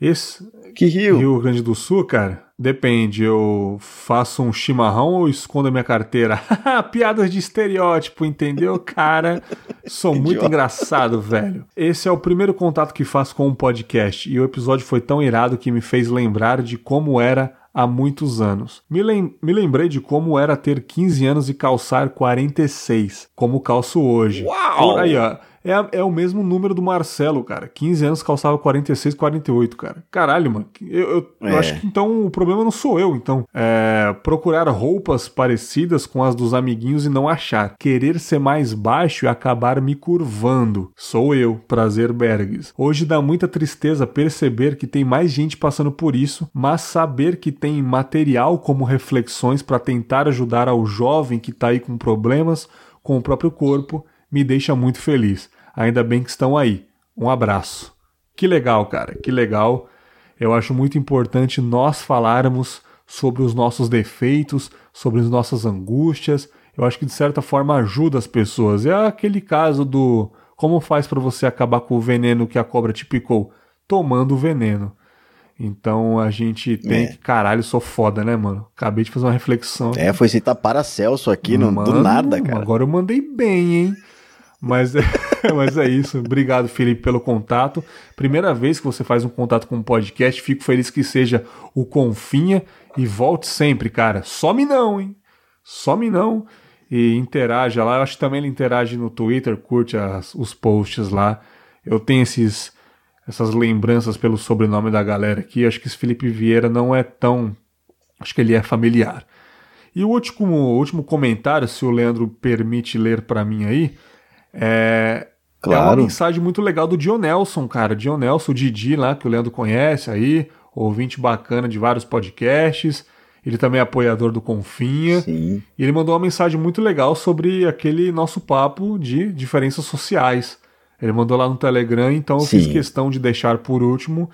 Esse Que rio? Rio Grande do Sul, cara? Depende, eu faço um chimarrão ou escondo a minha carteira? Piadas de estereótipo, entendeu, cara? Sou muito engraçado, velho. Esse é o primeiro contato que faço com um podcast e o episódio foi tão irado que me fez lembrar de como era há muitos anos. Me, lem me lembrei de como era ter 15 anos e calçar 46, como calço hoje. Uau! Aí, ó. É, é o mesmo número do Marcelo, cara. 15 anos calçava 46, 48, cara. Caralho, mano. Eu, eu- eu É. acho que então o problema não sou eu, então. É procurar roupas parecidas com as dos amiguinhos e não achar. Querer ser mais baixo e acabar me curvando. Sou eu, Prazer Bergs. Hoje dá muita tristeza perceber que tem mais gente passando por isso, mas saber que tem material como reflexões para tentar ajudar ao jovem que tá aí com problemas com o próprio corpo me deixa muito feliz. Ainda bem que estão aí. Um abraço. Que legal, cara, que legal. Eu acho muito importante nós falarmos sobre os nossos defeitos, sobre as nossas angústias. Eu acho que de certa forma ajuda as pessoas. É aquele caso do como faz para você acabar com o veneno que a cobra te picou? Tomando o veneno. Então a gente tem É. que. Caralho, sou foda, né, mano? Acabei de fazer uma reflexão. É, foi citar Paracelso aqui, não, do Mano, nada, cara. Agora eu mandei bem, hein? Mas é, mas é isso. Obrigado, Felipe, pelo contato. Primeira vez que você faz um contato com um podcast, fico feliz que seja o Confinha e volte sempre, cara. Some não, hein? Some não. E interaja lá. Eu acho que também ele interage no Twitter, curte as- os posts lá. Eu tenho esses, essas lembranças pelo sobrenome da galera aqui. Acho que esse Felipe Vieira não é tão. Acho que ele é familiar. E o último, último comentário, se o Leandro permite ler pra mim aí, é, é uma Claro. mensagem muito legal do Dionelson, cara. Dionelson, o Didi lá, que o Leandro conhece aí, ouvinte bacana de vários podcasts. Ele também é apoiador do Confinha. Sim. E ele mandou uma mensagem muito legal sobre aquele nosso papo de diferenças sociais. Ele mandou lá no Telegram, então eu fiz Sim. questão de deixar por último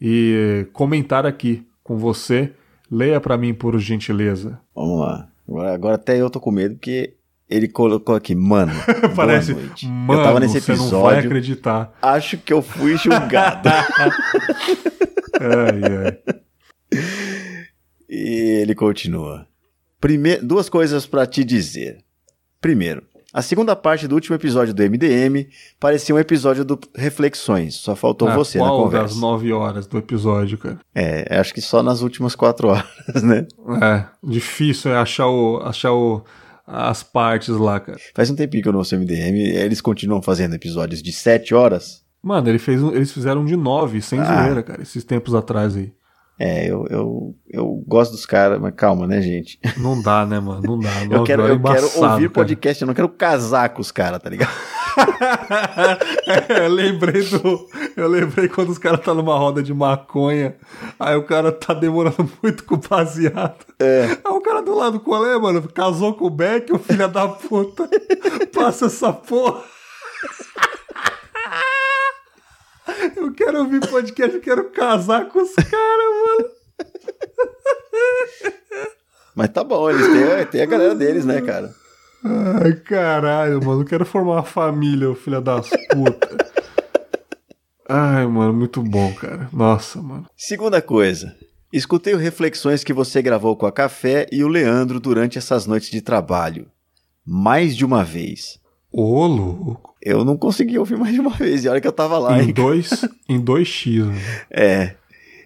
e comentar aqui com você. Leia pra mim, por gentileza. Vamos lá. Agora, agora até eu tô com medo, porque ele colocou aqui, mano. Parece, boa noite. mano, eu tava nesse você não vai episódio. acreditar. Acho que eu fui julgado. Ai, ai. E ele continua. Prime duas coisas para te dizer. Primeiro, a segunda parte do último episódio do MDM parecia um episódio do Reflexões. Só faltou Ah, você na conversa. das nove horas do episódio, cara? É, acho que só nas últimas quatro horas, né? É, difícil é achar, o, achar o, as partes lá, cara. Faz um tempinho que eu não ouço MDM. Eles continuam fazendo episódios de sete horas. Mano, ele fez, um- eles fizeram um de nove, sem Ah. zoeira, cara, esses tempos atrás aí. É, eu, eu, eu gosto dos caras, mas calma, né, gente? Não dá, né, mano? Não dá. Eu quero, é eu quero embaçado, ouvir cara. podcast, eu não quero casar com os caras, tá ligado? É, eu lembrei do. Eu lembrei quando os caras tá numa roda de maconha, aí o cara tá demorando muito com o baseado. É. Aí o cara do lado, qual é, mano? Casou com o Beck, o filho da puta. Passa essa porra. Eu quero ouvir podcast, eu quero casar com os caras, mano. Mas tá bom, eles têm, têm a galera deles, né, cara? Ai, caralho, mano. Eu quero formar uma família, ô filho das putas. Ai, mano, muito bom, cara. Nossa, mano. Segunda coisa. Escutei reflexões que você gravou com a Café e o Leandro durante essas noites de trabalho. Mais de uma vez. Ô, louco. Eu não consegui ouvir mais de uma vez, e olha que eu tava lá, Em hein? dois, em dois X, mano. É.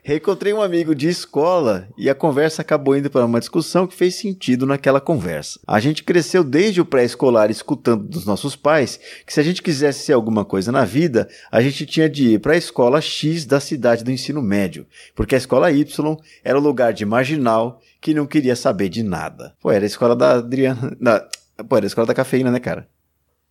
Reencontrei um amigo de escola e a conversa acabou indo para uma discussão que fez sentido naquela conversa. A gente cresceu desde o pré-escolar escutando dos nossos pais que se a gente quisesse ser alguma coisa na vida, a gente tinha de ir para a escola X da cidade do ensino médio, porque a escola Y era o lugar de marginal que não queria saber de nada. Pô, era a escola da Adriana. Da, pô, era a escola da cafeína, né, cara?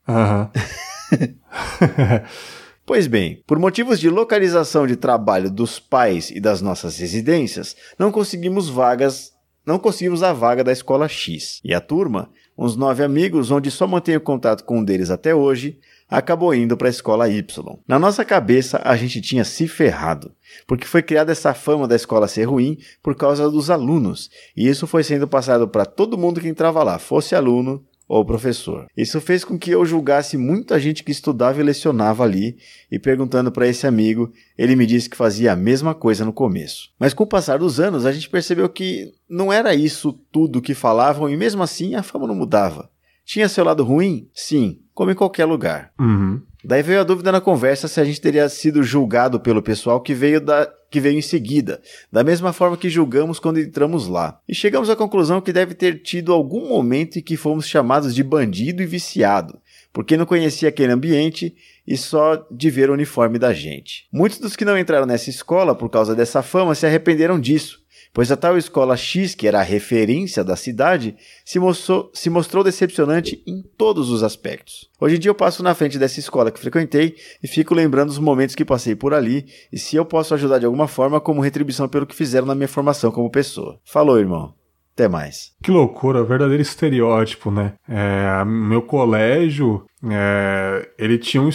Aham. Pois bem, por motivos de localização de trabalho dos pais e das nossas residências, não conseguimos vagas, não conseguimos a vaga da escola X. E a turma, uns nove amigos, onde só mantenho contato com um deles até hoje, acabou indo para a escola Y. Na nossa cabeça, a gente tinha se ferrado, porque foi criada essa fama da escola ser ruim por causa dos alunos, e isso foi sendo passado para todo mundo que entrava lá, fosse aluno ou professor. Isso fez com que eu julgasse muita gente que estudava e lecionava ali, e perguntando para esse amigo, ele me disse que fazia a mesma coisa no começo. Mas com o passar dos anos, a gente percebeu que não era isso tudo que falavam e mesmo assim a fama não mudava. Tinha seu lado ruim? Sim, como em qualquer lugar. Uhum. Daí veio a dúvida na conversa se a gente teria sido julgado pelo pessoal que veio, da, que veio em seguida, da mesma forma que julgamos quando entramos lá. E chegamos à conclusão que deve ter tido algum momento em que fomos chamados de bandido e viciado, porque não conhecia aquele ambiente e só de ver o uniforme da gente. Muitos dos que não entraram nessa escola por causa dessa fama se arrependeram disso, pois a tal escola X, que era a referência da cidade, se mostrou, se mostrou decepcionante em todos os aspectos. Hoje em dia eu passo na frente dessa escola que frequentei e fico lembrando os momentos que passei por ali e se eu posso ajudar de alguma forma como retribuição pelo que fizeram na minha formação como pessoa. Falou, irmão. Até mais. Que loucura, verdadeiro estereótipo, né? É, meu colégio, é, ele tinha um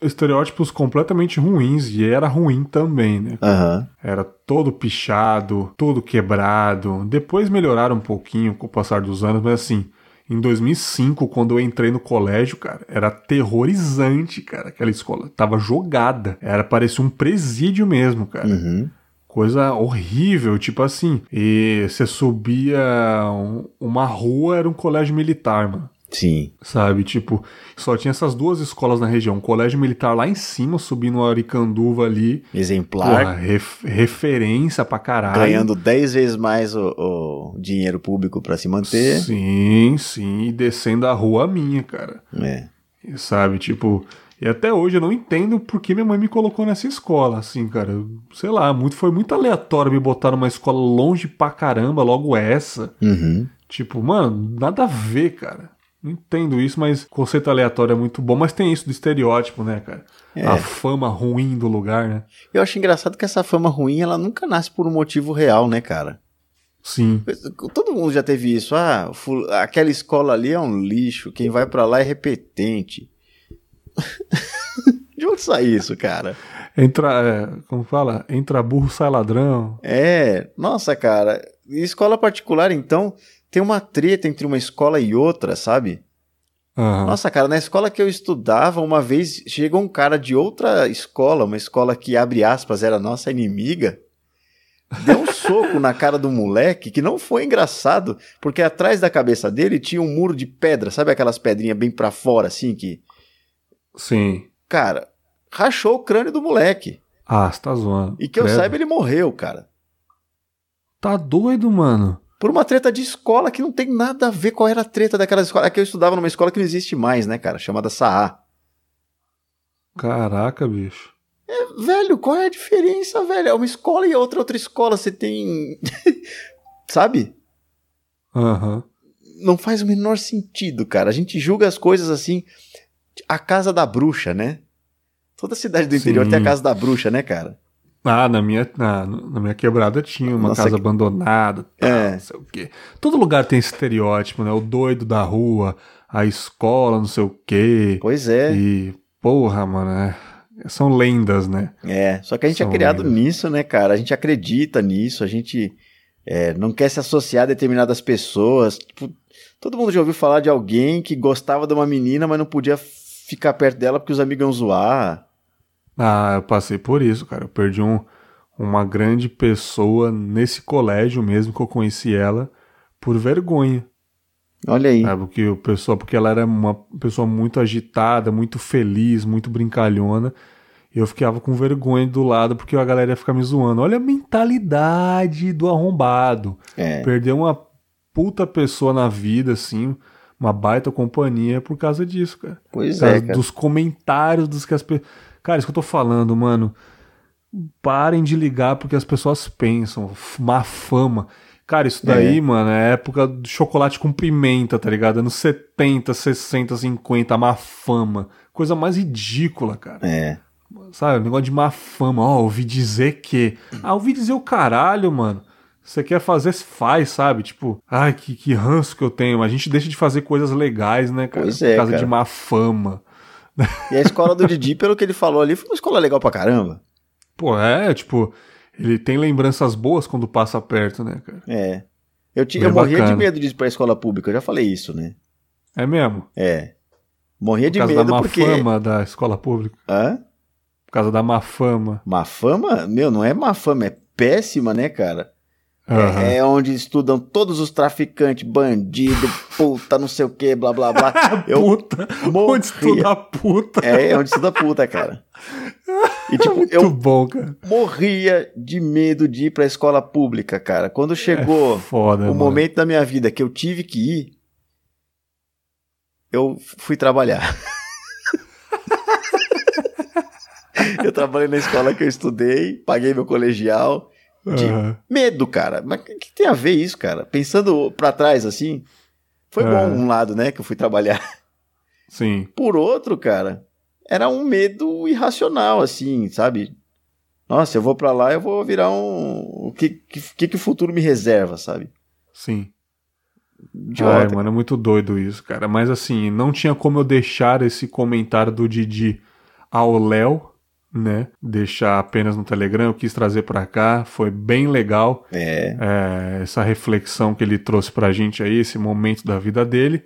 estereótipos completamente ruins e era ruim também, né? Aham. Era todo pichado, todo quebrado. Depois melhoraram um pouquinho com o passar dos anos, mas assim, em 2005, quando eu entrei no colégio, cara, era aterrorizante, cara, aquela escola. Tava jogada. Era, parecia um presídio mesmo, cara. Uhum. Coisa horrível, tipo assim. E você subia um- uma rua, era um colégio militar, mano. Sim. Sabe? Tipo, só tinha essas duas escolas na região. Um colégio militar lá em cima, subindo a Aricanduva ali. Exemplar. Porra, ref- referência pra caralho. Ganhando 10 vezes mais o, o dinheiro público para se manter. Sim, sim. E descendo a rua minha, cara. É. E Sabe? Tipo. E até hoje eu não entendo por que minha mãe me colocou nessa escola, assim, cara. Sei lá, muito, foi muito aleatório me botar numa escola longe pra caramba, logo essa. Uhum. Tipo, mano, nada a ver, cara. Entendo isso, mas conceito aleatório é muito bom. Mas tem isso do estereótipo, né, cara? É. A fama ruim do lugar, né? Eu acho engraçado que essa fama ruim, ela nunca nasce por um motivo real, né, cara? Sim. Todo mundo já teve isso. Ah, aquela escola ali é um lixo. Quem vai pra lá é repetente. De onde sai isso, cara? Entra, é, como fala? Entra burro, sai ladrão. É, nossa, cara. Escola particular, então, tem uma treta entre uma escola e outra, sabe? Aham. Nossa, cara, na escola que eu estudava, uma vez chegou um cara de outra escola, uma escola que, abre aspas, era nossa inimiga. deu um soco na cara do moleque que não foi engraçado, porque atrás da cabeça dele tinha um muro de pedra, sabe aquelas pedrinhas bem pra fora, assim, que. Sim. Cara, rachou o crânio do moleque. Ah, você tá zoando. E que eu Credo. saiba, ele morreu, cara. Tá doido, mano. Por uma treta de escola que não tem nada a ver qual era a treta daquela escola. É que eu estudava numa escola que não existe mais, né, cara? Chamada Saá. Caraca, bicho. Velho, qual é a diferença, velho? É uma escola e outra outra escola. Você tem. Sabe? Aham. Não faz o menor sentido, cara. A gente julga as coisas assim. A casa da bruxa, né? Toda cidade do interior Sim. tem a casa da bruxa, né, cara? Ah, na minha, na, na minha quebrada tinha uma Nossa, casa que- abandonada, É. não sei o quê. Todo lugar tem estereótipo, né? O doido da rua, a escola, não sei o quê. Pois é. E, porra, mano, é- são lendas, né? É, só que a gente São é criado lendas. nisso, né, cara? A gente acredita nisso, a gente é, não quer se associar a determinadas pessoas. Tipo, todo mundo já ouviu falar de alguém que gostava de uma menina, mas não podia ficar perto dela porque os amigos iam zoar. Ah, eu passei por isso, cara. Eu perdi um, uma grande pessoa nesse colégio mesmo que eu conheci ela por vergonha. Olha aí. Sabe? Porque, o pessoal, porque ela era uma pessoa muito agitada, muito feliz, muito brincalhona. E eu ficava com vergonha do lado porque a galera ia ficar me zoando. Olha a mentalidade do arrombado. É. Perder uma puta pessoa na vida, assim, uma baita companhia por causa disso, cara. Pois Por causa é, cara. dos comentários dos que as pessoas. Cara, isso que eu tô falando, mano. Parem de ligar porque as pessoas pensam. Má fama. Cara, isso daí, É. mano, é época do chocolate com pimenta, tá ligado? Anos 70, 60, 50, má fama. Coisa mais ridícula, cara. É. Sabe? Negócio de má fama. Ó, ouvi dizer que. Ah, ouvi dizer o caralho, mano. Você quer fazer, faz, sabe? Tipo, ai, que, que ranço que eu tenho. A gente deixa de fazer coisas legais, né, cara? Pois Por é, causa cara. de má fama. E a escola do Didi, pelo que ele falou ali, foi uma escola legal pra caramba. Pô, é, tipo, ele tem lembranças boas quando passa perto, né, cara? É. Eu, eu morria bacana. de medo de ir pra escola pública, eu já falei isso, né? É mesmo? É. Morria Por de causa medo da má porque. fama da escola pública. Hã? Por causa da má fama. Má fama? Meu, não é má fama, é péssima, né, cara? Aham. É, é onde estudam todos os traficantes, bandido, puta, não sei o que, blá blá blá. Eu Puta! morria. Onde estuda puta? É, é onde estuda puta, cara. E tipo, Muito eu bom, cara. morria de medo de ir pra escola pública, cara. Quando chegou Foda, o mano. momento da minha vida que eu tive que ir, eu fui trabalhar. eu trabalhei na escola que eu estudei, paguei meu colegial. De Aham. medo, cara. Mas o que, tem a ver isso, cara? Pensando pra trás, assim, foi É. bom um lado, né, que eu fui trabalhar. Sim. Por outro, cara, era um medo irracional, assim, sabe? Nossa, eu vou pra lá, eu vou virar um. O que, que, que o futuro me reserva, sabe? Sim. Idiota. Ai, mano, é muito doido isso, cara. Mas assim, não tinha como eu deixar esse comentário do Didi ao Léo, né? Deixar apenas no Telegram. Eu quis trazer pra cá. Foi bem legal É. é, essa reflexão que ele trouxe pra gente aí, esse momento da vida dele.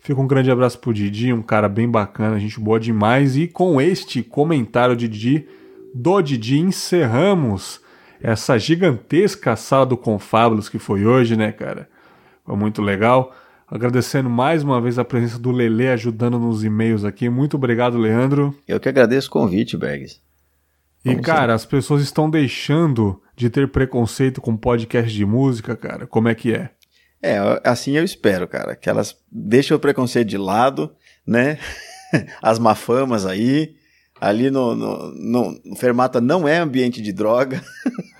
Fica um grande abraço pro Didi, um cara bem bacana, gente boa demais. E com este comentário de Didi, do Didi, encerramos essa gigantesca sala do Confábulos que foi hoje, né, cara? Foi muito legal. Agradecendo mais uma vez a presença do Lele ajudando nos e-mails aqui. Muito obrigado, Leandro. Eu que agradeço o convite, Bergs. E, Vamos cara, as pessoas estão deixando de ter preconceito com podcast de música, cara. Como é que é? É, assim eu espero, cara. Que elas deixem o preconceito de lado, né? As mafamas aí. Ali no, no, no, no Fermata não é ambiente de droga.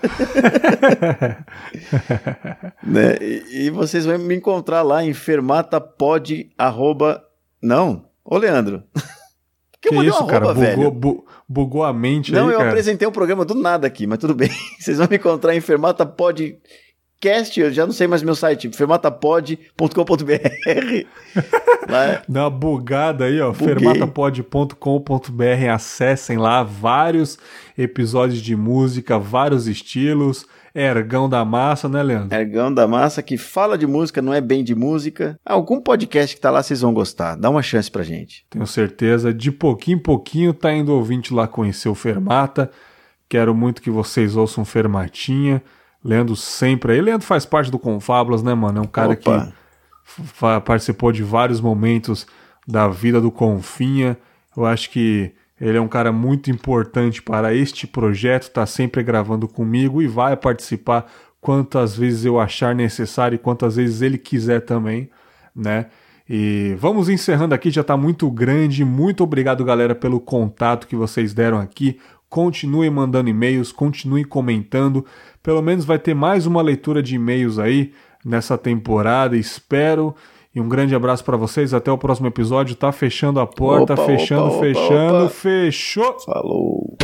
né? E, e vocês vão me encontrar lá em fermatapod, arroba... Não, ô Leandro. Que um isso, cara? arroba, Bugou, velho? bu- bugou a mente Não, aí, eu cara. apresentei um programa do nada aqui, mas tudo bem. Vocês vão me encontrar em Fermata Podcast, eu já não sei mais meu site, fermatapod.com.br. Dá uma bugada aí, ó. Fermatapod.com.br. Acessem lá vários episódios de música, vários estilos. Ergão da massa, né, Leandro? Ergão da Massa, que fala de música, não é bem de música. Algum podcast que tá lá vocês vão gostar. Dá uma chance pra gente. Tenho certeza. De pouquinho em pouquinho tá indo ouvinte lá conhecer o Fermata. Quero muito que vocês ouçam Fermatinha. Leandro sempre aí. Leandro faz parte do Confábulas, né, mano? É um cara Opa. que participou de vários momentos da vida do Confinha. Eu acho que ele é um cara muito importante para este projeto, tá sempre gravando comigo e vai participar quantas vezes eu achar necessário e quantas vezes ele quiser também, né? E vamos encerrando aqui, já tá muito grande. Muito obrigado, galera, pelo contato que vocês deram aqui. Continuem mandando e-mails, continuem comentando. Pelo menos vai ter mais uma leitura de e-mails aí nessa temporada, espero. E um grande abraço para vocês. Até o próximo episódio. Tá fechando a porta, Opa, fechando, opa, opa, fechando, opa. fechou. Falou.